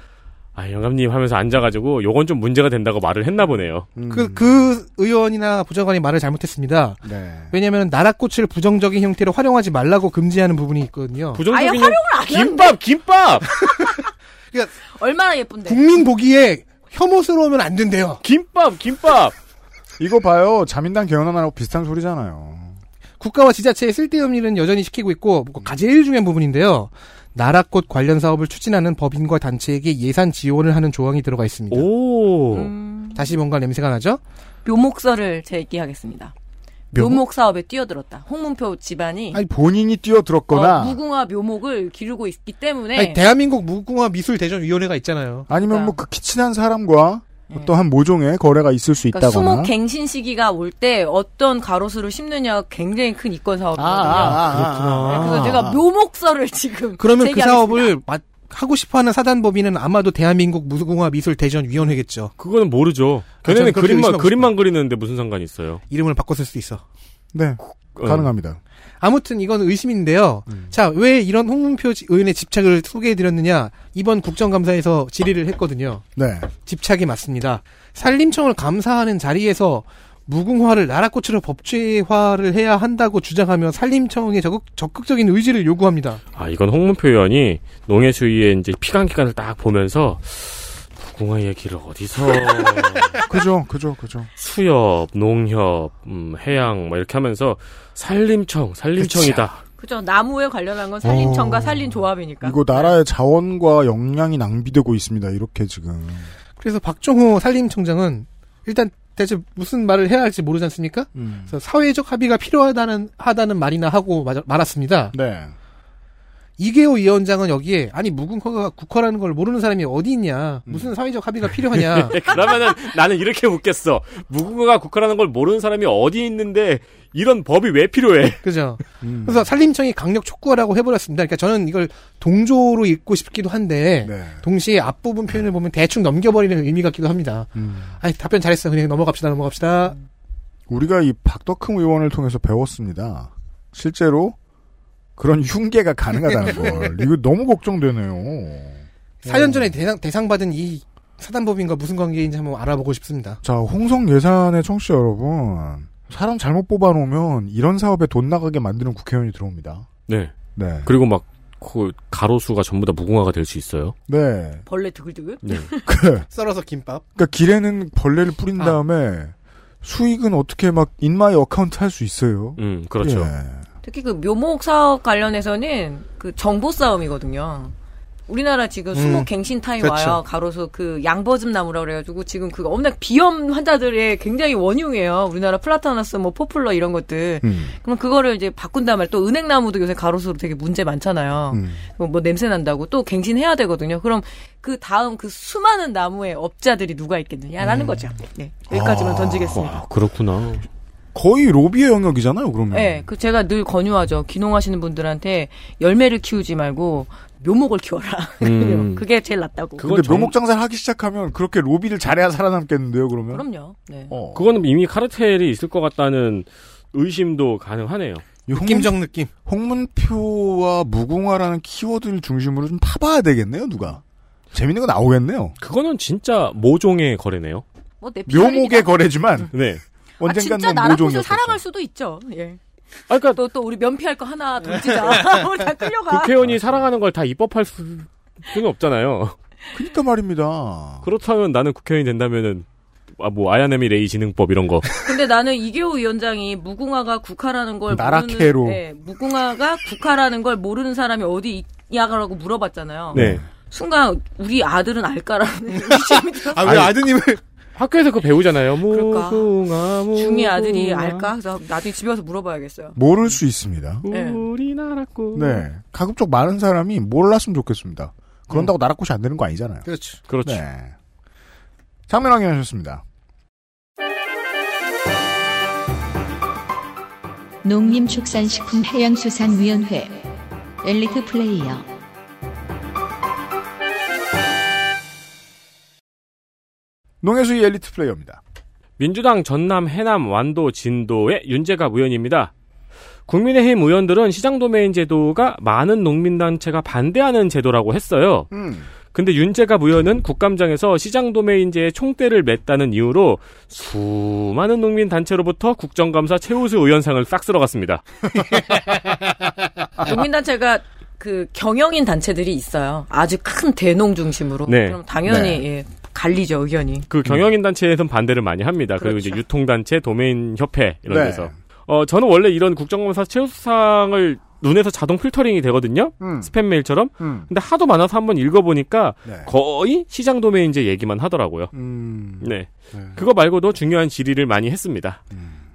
아, 영감님 하면서 앉아가지고, 요건 좀 문제가 된다고 말을 했나 보네요. 음. 그, 그 의원이나 부장관이 말을 잘못했습니다. 네. 왜냐하면 나라꽃을 부정적인 형태로 활용하지 말라고 금지하는 부분이 있거든요. 아예 부정적인 활용을 안. 김밥, 김밥! 얼마나 예쁜데. 국민 보기에 혐오스러우면 안 된대요. 김밥, 김밥! 이거 봐요. 자민당 개헌안하고 비슷한 소리잖아요. 국가와 지자체의 쓸데없는 일은 여전히 시키고 있고 뭐 제일 중요한 부분인데요. 나라꽃 관련 사업을 추진하는 법인과 단체에게 예산 지원을 하는 조항이 들어가 있습니다. 오. 음, 다시 뭔가 냄새가 나죠? 묘목설을 제기하겠습니다. 묘목? 묘목 사업에 뛰어들었다. 홍문표 집안이 아니, 본인이 뛰어들었거나, 어, 무궁화 묘목을 기르고 있기 때문에 아니, 대한민국 무궁화 미술 대전 위원회가 있잖아요. 아니면 그러니까. 뭐 극히 친한 사람과 네. 어떠한 모종의 거래가 있을 수 그러니까 있다거나. 수목 갱신 시기가 올 때 어떤 가로수를 심느냐가 굉장히 큰 이권 사업이거든요. 아, 네, 그래서 제가 묘목설을 지금 그러면 그 제기하겠습니다. 사업을 마- 하고 싶어하는 사단법인은 아마도 대한민국 무궁화 미술 대전 위원회겠죠. 그거는 모르죠. 아, 걔네는 그림만, 그림만 그리는데 무슨 상관이 있어요. 이름을 바꿨을 수도 있어. 네, 어. 가능합니다. 아무튼 이건 의심인데요. 음. 자, 왜 이런 홍문표 지- 의원의 집착을 소개해드렸느냐? 이번 국정감사에서 질의를 했거든요. 네. 집착이 맞습니다. 산림청을 감사하는 자리에서 무궁화를 나라꽃으로 법제화를 해야 한다고 주장하며 산림청의 적극, 적극 적인 의지를 요구합니다. 아, 이건 홍문표 의원이 농해수위의 이제 피감 기관을 딱 보면서 무궁화 얘기를 어디서 그죠, 그죠, 그죠. 수협, 농협, 음, 해양 뭐 이렇게 하면서 산림청, 산림청이다. 그죠. 나무에 관련한 건 산림청과 어. 산림조합이니까. 이거 나라의 자원과 역량이 낭비되고 있습니다. 이렇게 지금. 그래서 박종호 산림청장은 일단 대체 무슨 말을 해야 할지 모르지 않습니까? 음. 그래서 사회적 합의가 필요하다는 하다는 말이나 하고 마- 말았습니다. 네. 이계호 위원장은 여기에 아니 무궁화가 국화라는 걸 모르는 사람이 어디 있냐? 음. 무슨 사회적 합의가 필요하냐? 그러면은 나는 이렇게 묻겠어. 무궁화가 국화라는 걸 모르는 사람이 어디 있는데 이런 법이 왜 필요해? 그죠? 음. 그래서 산림청이 강력 촉구하라고 해버렸습니다. 그러니까 저는 이걸 동조로 읽고 싶기도 한데 네. 동시에 앞부분 표현을 보면 대충 넘겨버리는 의미 같기도 합니다. 음. 아이 답변 잘했어. 그냥 넘어갑시다. 넘어갑시다. 우리가 이 박덕흠 의원을 통해서 배웠습니다. 실제로 그런 흉계가 가능하다는 걸. 이거 너무 걱정되네요. 4년 전에 대상, 대상 받은 이 사단법인과 무슨 관계인지 한번 알아보고 싶습니다. 자, 홍성 예산의 청취자 여러분. 사람 잘못 뽑아놓으면 이런 사업에 돈 나가게 만드는 국회의원이 들어옵니다. 네. 네. 그리고 막, 그 가로수가 전부 다 무궁화가 될 수 있어요. 네. 벌레 드글드글? 네. 그, 썰어서 김밥. 그러니까 길에는 벌레를 뿌린 아. 다음에 수익은 어떻게 막 in my account 할 수 있어요. 음, 그렇죠. 예. 특히 그 묘목 사업 관련해서는 그 정보 싸움이거든요. 우리나라 지금 수목 음, 갱신 타임 그렇죠. 와요. 가로수 그 양버즘 나무라 그래가지고 지금 그 엄청 비염 환자들의 굉장히 원흉이에요. 우리나라 플라타너스, 뭐 포플러 이런 것들. 음. 그럼 그거를 이제 말이에요. 또 은행 나무도 요새 가로수로 되게 문제 많잖아요. 음. 뭐, 뭐 냄새 난다고 또 갱신해야 되거든요. 그럼 그 다음 그 수많은 나무의 업자들이 누가 있겠느냐라는 거죠. 네. 여기까지만 아, 던지겠습니다. 와, 그렇구나. 거의 로비의 영역이잖아요, 그러면. 네, 그 제가 늘 권유하죠. 귀농하시는 분들한테 열매를 키우지 말고 묘목을 키워라. 음. 그게 제일 낫다고. 근데 정- 묘목 장사를 하기 시작하면 그렇게 로비를 잘해야 살아남겠는데요, 그러면? 그럼요. 네. 어. 그거는 이미 카르텔이 있을 것 같다는 의심도 가능하네요. 느낌적 느낌. 홍문표와 무궁화라는 키워드를 중심으로 좀 파봐야 되겠네요, 누가. 재밌는 거 나오겠네요. 그거는 진짜 모종의 거래네요. 뭐내 묘목의 거래지만 네. 아, 언젠간 진짜 넌 나라 모종이었겠죠. 사랑할 수도 있죠. 예. 아, 그러니까 또, 또 우리 면피할 거 하나 던지자. 우리 다 끌려가. 국회의원이 사랑하는 걸 다 입법할 수는 없잖아요. 그니까 말입니다. 그렇다면 나는 국회의원이 된다면은 아, 뭐 아야네미 레이 진흥법 이런 거. 근데 나는 이계호 위원장이 무궁화가 국화라는 걸 나라케로. 모르는, 네, 무궁화가 국화라는 걸 모르는 사람이 어디 있냐라고 물어봤잖아요. 네. 순간 우리 아들은 알까라는 의심이 들었어요. 아, 왜 아드님을. 학교에서 그거 배우잖아요. 그럴까? 무궁화, 무궁화. 중이 아들이 알까? 그래서 나중에 집에 가서 물어봐야겠어요. 모를 수 있습니다. 네. 우리나라 꽃. 네. 가급적 많은 사람이 몰랐으면 좋겠습니다. 그런다고 나라 꽃이 안 되는 거 아니잖아요. 그렇죠. 그렇죠. 네. 장면 확인하셨습니다. 농림축산식품해양수산위원회 엘리트 플레이어 농해수의 엘리트 플레이어입니다. 민주당 전남, 해남, 완도, 진도의 윤재갑 의원입니다. 국민의힘 의원들은 시장 도메인 제도가 많은 농민단체가 반대하는 제도라고 했어요. 음. 근데 윤재갑 의원은 국감장에서 시장 도메인제에 총대를 맸다는 이유로 수많은 농민 단체로부터 국정감사 최우수 의원상을 싹 쓸어갔습니다. 농민 단체가 그 경영인 단체들이 있어요. 아주 큰 대농 중심으로. 네. 그럼 당연히 네. 예, 갈리죠 의견이. 그 경영인 단체에서는 반대를 많이 합니다. 그리고 그렇죠. 이제 유통 단체, 도메인 협회 이런 네. 데서. 어 저는 원래 이런 국정감사 최우수상을 눈에서 자동 필터링이 되거든요. 음. 스팸 메일처럼. 음. 근데 하도 많아서 한번 읽어보니까 네. 거의 시장 도메인제 얘기만 하더라고요. 음. 네. 네. 그거 말고도 중요한 질의를 많이 했습니다.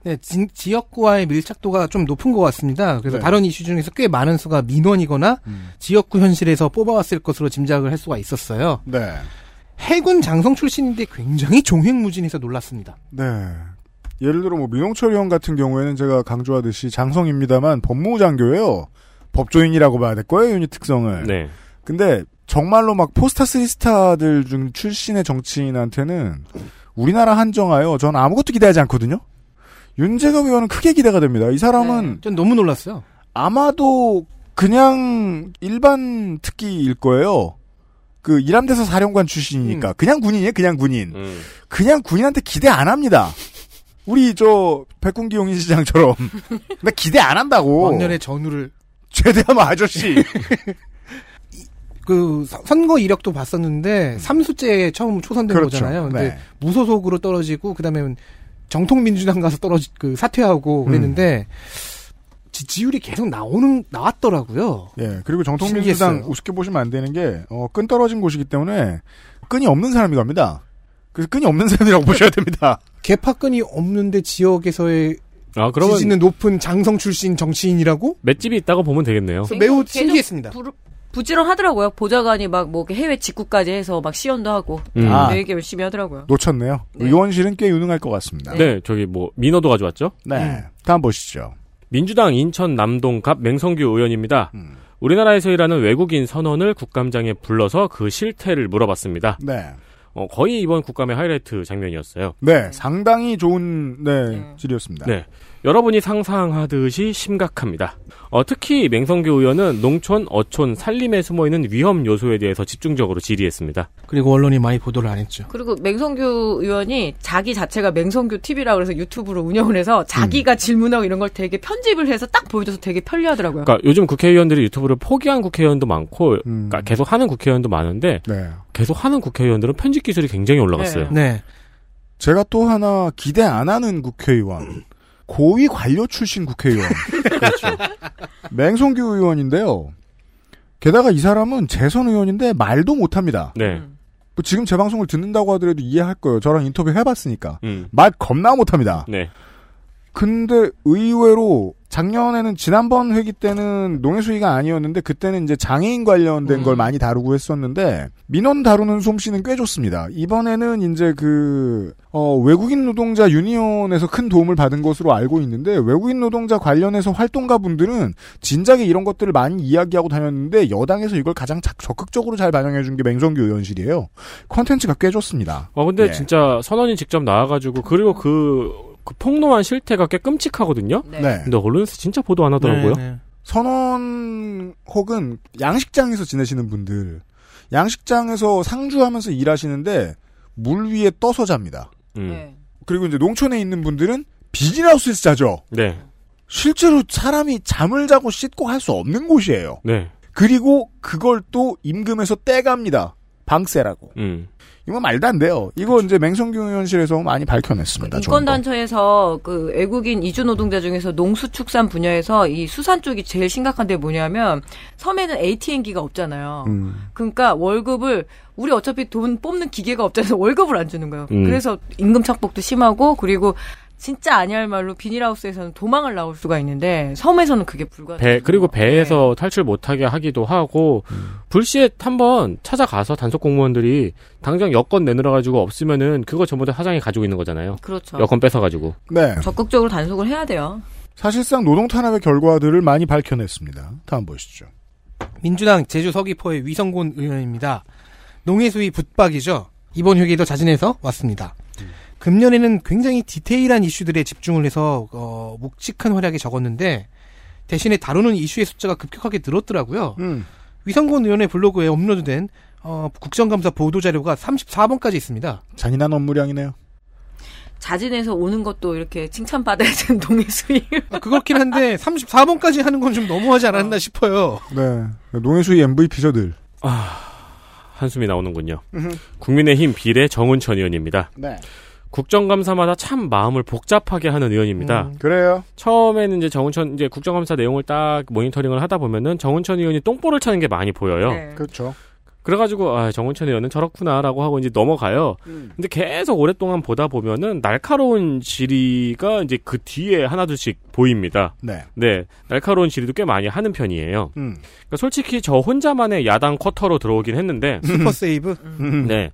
네, 지, 지역구와의 밀착도가 좀 높은 것 같습니다. 그래서 네. 다른 이슈 중에서 꽤 많은 수가 민원이거나 음. 지역구 현실에서 뽑아왔을 것으로 짐작을 할 수가 있었어요. 네. 해군 장성 출신인데 굉장히 종횡무진해서 놀랐습니다. 네. 예를 들어 뭐 민홍철 의원 같은 경우에는 제가 강조하듯이 장성입니다만 법무부 장교예요. 법조인이라고 봐야 될 거예요, 유닛 특성을. 네. 근데 정말로 막 포스타 쓰리스타들 중 출신의 정치인한테는 우리나라 한정하여 전 아무것도 기대하지 않거든요. 윤재갑 의원은 크게 기대가 됩니다. 이 사람은 전 너무 놀랐어요. 아마도 그냥 일반 특기일 거예요. 그 일함대사 사령관 출신이니까 그냥 군인이에요, 그냥 군인. 음. 그냥 군인한테 기대 안 합니다. 우리 저 백군기 용인 시장처럼 나 기대 안 한다고. 왕년의 전우를 최대한 아저씨. 이- 그 서- 선거 이력도 봤었는데 삼수째에 처음 초선된 그렇죠. 거잖아요. 근데 네. 무소속으로 떨어지고 그다음에 정통 민주당 가서 떨어지 그 사퇴하고 음. 그랬는데 지, 지율이 계속 나오는 나왔더라고요. 예, 그리고 정통민주당. 우습게 보시면 안 되는 게, 어, 끈 떨어진 곳이기 때문에, 끈이 없는 사람이 갑니다. 그래서 끈이 없는 사람이라고 보셔야 됩니다. 개파끈이 없는데 지역에서의 아, 그러면 지지는 높은 장성 출신 정치인이라고? 맷집이 있다고 보면 되겠네요. 매우 신기했습니다. 부, 부지런하더라고요. 보좌관이 막 뭐 해외 직구까지 해서 막 시연도 하고 음. 아. 되게 열심히 하더라고요. 놓쳤네요. 네. 의원실은 꽤 유능할 것 같습니다. 네, 저기 뭐 민어도 가져왔죠. 네. 다음 보시죠. 민주당 인천 남동갑 맹성규 의원입니다. 음. 우리나라에서 일하는 외국인 선원을 국감장에 불러서 그 실태를 물어봤습니다. 네. 어, 거의 이번 국감의 하이라이트 장면이었어요. 네, 상당히 좋은, 네, 네. 질이었습니다. 네. 여러분이 상상하듯이 심각합니다. 어, 특히 맹성규 의원은 농촌, 어촌, 산림에 숨어있는 위험 요소에 대해서 집중적으로 질의했습니다. 그리고 언론이 많이 보도를 안 했죠. 그리고 맹성규 의원이 자기 자체가 맹성규 TV라 그래서 유튜브로 운영을 해서 자기가 질문하고 이런 걸 되게 편집을 해서 딱 보여줘서 되게 편리하더라고요. 그러니까 요즘 국회의원들이 유튜브를 포기한 국회의원도 많고, 음. 그러니까 계속 하는 국회의원도 많은데, 네. 계속 하는 국회의원들은 편집 기술이 굉장히 올라갔어요. 네. 제가 또 하나 기대 안 하는 국회의원. 고위 관료 출신 국회의원. 그렇죠. 맹성규 의원인데요. 게다가 이 사람은 재선 의원인데 말도 못합니다. 네. 음. 뭐 지금 제 방송을 듣는다고 하더라도 이해할 거예요. 저랑 인터뷰 해봤으니까. 음. 말 겁나 못합니다. 네. 근데 의외로 작년에는 지난번 회기 때는 농해수위가 아니었는데 그때는 이제 장애인 관련된 음. 걸 많이 다루고 했었는데 민원 다루는 솜씨는 꽤 좋습니다. 이번에는 이제 그 어, 외국인 노동자 유니온에서 큰 도움을 받은 것으로 알고 있는데 외국인 노동자 관련해서 활동가 분들은 진작에 이런 것들을 많이 이야기하고 다녔는데 여당에서 이걸 가장 자- 적극적으로 잘 반영해 준 게 맹성규 의원실이에요. 컨텐츠가 꽤 좋습니다. 어, 근데 예. 진짜 선언이 직접 나와가지고, 그리고 그, 그 폭로한 실태가 꽤 끔찍하거든요? 네. 네. 근데 언론에서 진짜 보도 안 하더라고요. 네, 네. 선원 혹은 양식장에서 지내시는 분들 양식장에서 상주하면서 일하시는데 물 위에 떠서 잡니다. 음. 네. 그리고 이제 농촌에 있는 분들은 비닐하우스에서 자죠. 네. 실제로 사람이 잠을 자고 씻고 할 수 없는 곳이에요. 네. 그리고 그걸 또 임금에서 떼갑니다. 방세라고. 음. 이건 말도 안 돼요. 이거 이제 맹성규 의원실에서 많이 밝혀냈습니다. 거. 인권단체에서 그 외국인 이주 노동자 중에서 농수축산 분야에서 이 수산 쪽이 제일 심각한 데 뭐냐면 섬에는 ATM기가 없잖아요. 음. 그러니까 월급을 우리 어차피 돈 뽑는 기계가 없잖아요. 월급을 안 주는 거예요. 음. 그래서 임금 착복도 심하고 그리고 진짜 아니할 말로 비닐하우스에서는 도망을 나올 수가 있는데 섬에서는 그게 불가능. 배, 그리고 네. 배에서 탈출 못하게 하기도 하고, 불시에 한번 찾아가서 단속 공무원들이 당장 여권 내놓으라 가지고 없으면은 그거 전부 다 사장이 가지고 있는 거잖아요. 그렇죠. 여권 뺏어 가지고. 네. 적극적으로 단속을 해야 돼요. 사실상 노동 탄압의 결과들을 많이 밝혀냈습니다. 다음 보시죠. 민주당 제주 서귀포의 위성곤 의원입니다. 농해수위 붙박이죠. 이번 회기에도 자진해서 왔습니다. 금년에는 굉장히 디테일한 이슈들에 집중을 해서 어, 묵직한 활약이 적었는데 대신에 다루는 이슈의 숫자가 급격하게 늘었더라고요. 음. 위성곤 의원의 블로그에 업로드된 어, 국정감사 보도 자료가 34번까지 있습니다. 잔인한 업무량이네요. 자진해서 오는 것도 이렇게 칭찬받아야 되는 동해수위. 아, 그렇긴 한데 34번까지 하는 건 좀 너무하지 않았나 싶어요. 네. 농해수의 MVP저들. 한숨이 나오는군요. 국민의힘 비례 정운천 의원입니다. 네. 국정감사마다 참 마음을 복잡하게 하는 의원입니다. 음. 그래요. 처음에는 이제 정운천 이제 국정감사 내용을 딱 모니터링을 하다 보면은 정운천 의원이 똥볼을 차는 게 많이 보여요. 네. 그렇죠. 그래가지고 아 정운천 의원은 저렇구나라고 하고 이제 넘어가요. 근데 계속 오랫동안 보다 보면은 날카로운 질의가 이제 그 뒤에 하나둘씩 보입니다. 네. 네, 날카로운 질의도 꽤 많이 하는 편이에요. 음. 그러니까 솔직히 저 혼자만의 야당 쿼터로 들어오긴 했는데, 슈퍼 세이브. 음. 네.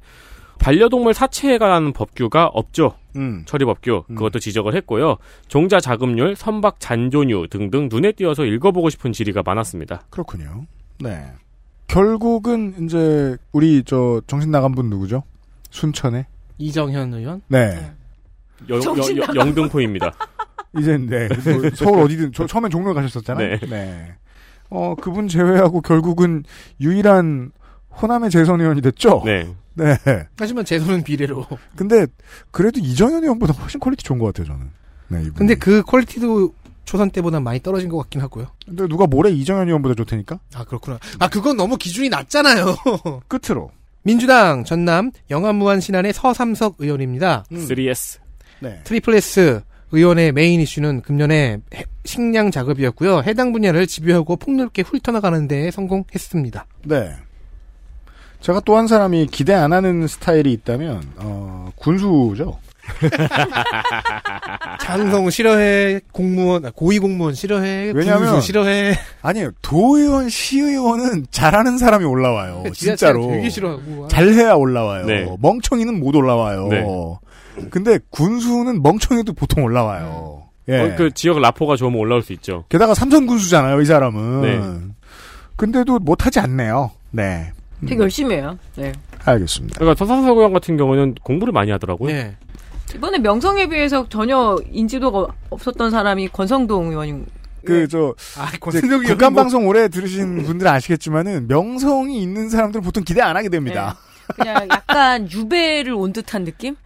반려동물 사체에 관한 법규가 없죠. 음. 처리 법규. 음. 그것도 지적을 했고요. 종자 자급률, 선박 잔존유 등등 눈에 띄어서 읽어보고 싶은 질의가 많았습니다. 그렇군요. 네. 결국은 이제 우리 저 정신 나간 분 누구죠? 순천에. 이정현 의원. 네. 여- 정신 여- 여-. 영등포입니다. 이제 네. 뭐 서울 어디든 저 처음엔 종로 가셨었잖아요. 네. 어 그분 제외하고 결국은 유일한 호남의 재선 의원이 됐죠. 네. 네. 하지만 재선은 비례로. 근데 그래도 이정현 의원보다 훨씬 quality 좋은 것 같아요 저는. 네. 이분. 근데 그 quality도 초선 때보다 많이 떨어진 것 같긴 하고요. 근데 누가 모레 이정현 의원보다 좋다니까? 아 그렇구나. 아 그건 너무 기준이 낮잖아요. 끝으로. 민주당 전남 영암무안신안의 서삼석 의원입니다. 3S. 네. triple S 의원의 메인 이슈는 금년에 해- 식량 자급이었고요. 해당 분야를 집요하고 폭넓게 훑어나가는 데 성공했습니다. 네. 제가 또 한 사람이 기대 안 하는 스타일이 있다면, 어, 군수죠. 장성 싫어해, 공무원, 아, 고위 공무원 싫어해, 왜냐면- 군수 싫어해. 아니에요. 도의원, 시의원은 잘하는 사람이 올라와요. 진짜로. 되게 싫어하고. 잘해야 올라와요. 네. 멍청이는 못 올라와요. 네. 근데 군수는 멍청이도 보통 올라와요. 예. 어, 그 지역 라포가 좋으면 올라올 수 있죠. 게다가 삼선 군수잖아요, 이 사람은. 네. 근데도 못하지 않네요. 네. 되게 열심히 해요. 네. 알겠습니다. 그러니까 서상석 의원 같은 경우는 공부를 많이 하더라고요. 네. 이번에 명성에 비해서 전혀 인지도가 없었던 사람이 권성동 의원인 그, 저, 아, 이제 권순덕이 국간방송 오래 들으신 분들은 아시겠지만은, 명성이 있는 사람들은 보통 기대 안 하게 됩니다. 그냥 약간 유배를 온 듯한 느낌?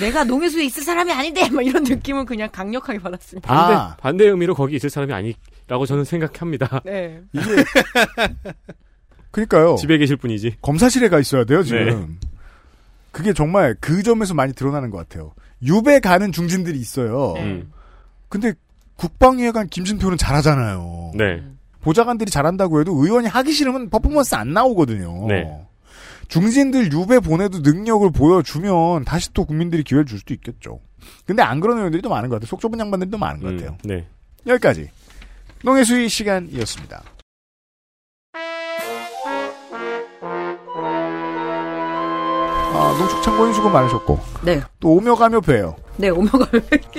내가 농해수에 있을 사람이 아닌데 막 이런 느낌을 그냥 강력하게 받았습니다. 반대, 아. 반대 의미로 거기 있을 사람이 아니라고 저는 생각합니다. 네. 이게, 그니까요. 집에 계실 분이지. 검사실에 가 있어야 돼요, 지금. 그게 정말 그 점에서 많이 드러나는 것 같아요. 유배 가는 중진들이 있어요. 네. 음. 근데 국방위원관 김진표는 잘하잖아요. 네. 보좌관들이 잘한다고 해도 의원이 하기 싫으면 퍼포먼스 안 나오거든요. 네. 중진들 유배 보내도 능력을 보여주면 다시 또 국민들이 기회를 줄 수도 있겠죠. 근데 안 그런 의원들이 또 많은 것 같아요. 속 좁은 양반들도 많은 것 음, 같아요. 네. 여기까지 농해수의 시간이었습니다. 아, 농축창고인 수고 많으셨고 네. 또 오며 가며 봬요. 네, 오며가.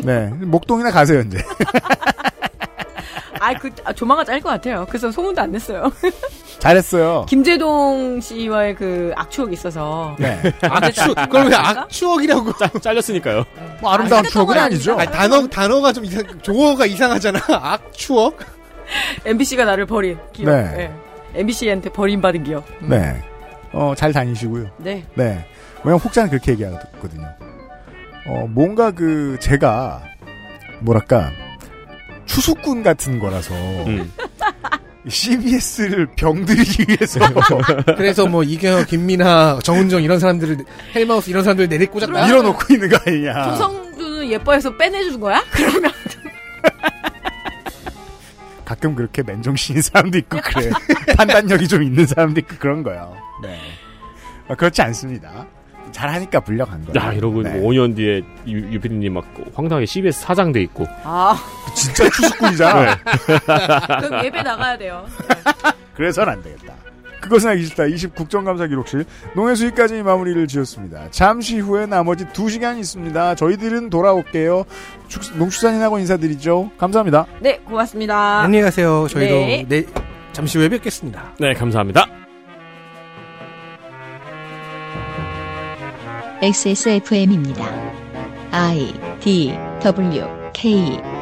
네, 목동이나 가세요 이제. 아, 그, 아, 조만간 짤 것 같아요. 그래서 소문도 안 냈어요. 잘했어요. 김재동 씨와의 그 악추억이 있어서. 네, 악추, 그걸 왜 악추억이라고. 잘렸으니까요. 뭐 아름다운 아, 추억은 아니죠. 건 아니, 단어, 단어가 좀 이상, 조어가 이상하잖아. 악추억? MBC가 나를 버린 기억. 네. 네. MBC한테 버림받은 기억. 음. 네, 어, 잘 다니시고요. 네. 네. 왜냐면 혹자는 그렇게 얘기하거든요. 어, 뭔가 그, 제가, 뭐랄까, 추수꾼 같은 거라서, 음. CBS를 병들이기 위해서, 그래서 뭐, 이경혁, 김민하, 정은정 이런 사람들을, 헬마우스 이런 사람들을 내리 꽂았다? 밀어놓고 있는 거 아니냐. 조성주는 예뻐해서 빼내준 거야? 그러면. 가끔 그렇게 맨정신인 사람도 있고, 그래. 판단력이 좀 있는 사람도 있고, 그런 거요. 네. 어, 그렇지 않습니다. 잘하니까 불려간 거예요. 야, 이러고 네. 5년 뒤에 유, 유피디님 막 황당하게 CBS 사장 돼 있고. 아, 진짜 추수꾼이잖아. 그럼 예배 나가야 돼요. 그래서는 안 되겠다. 그것은 알기 싫다. 20 국정감사 기록실 농해수위까지 마무리를 지었습니다. 잠시 후에 나머지 2시간 있습니다. 저희들은 돌아올게요. 축- 농축산인하고 인사드리죠. 감사합니다. 네, 고맙습니다. 안녕히 가세요. 저희도 네. 내, 잠시 후에 뵙겠습니다. 네, 감사합니다. XSFM입니다. I D W K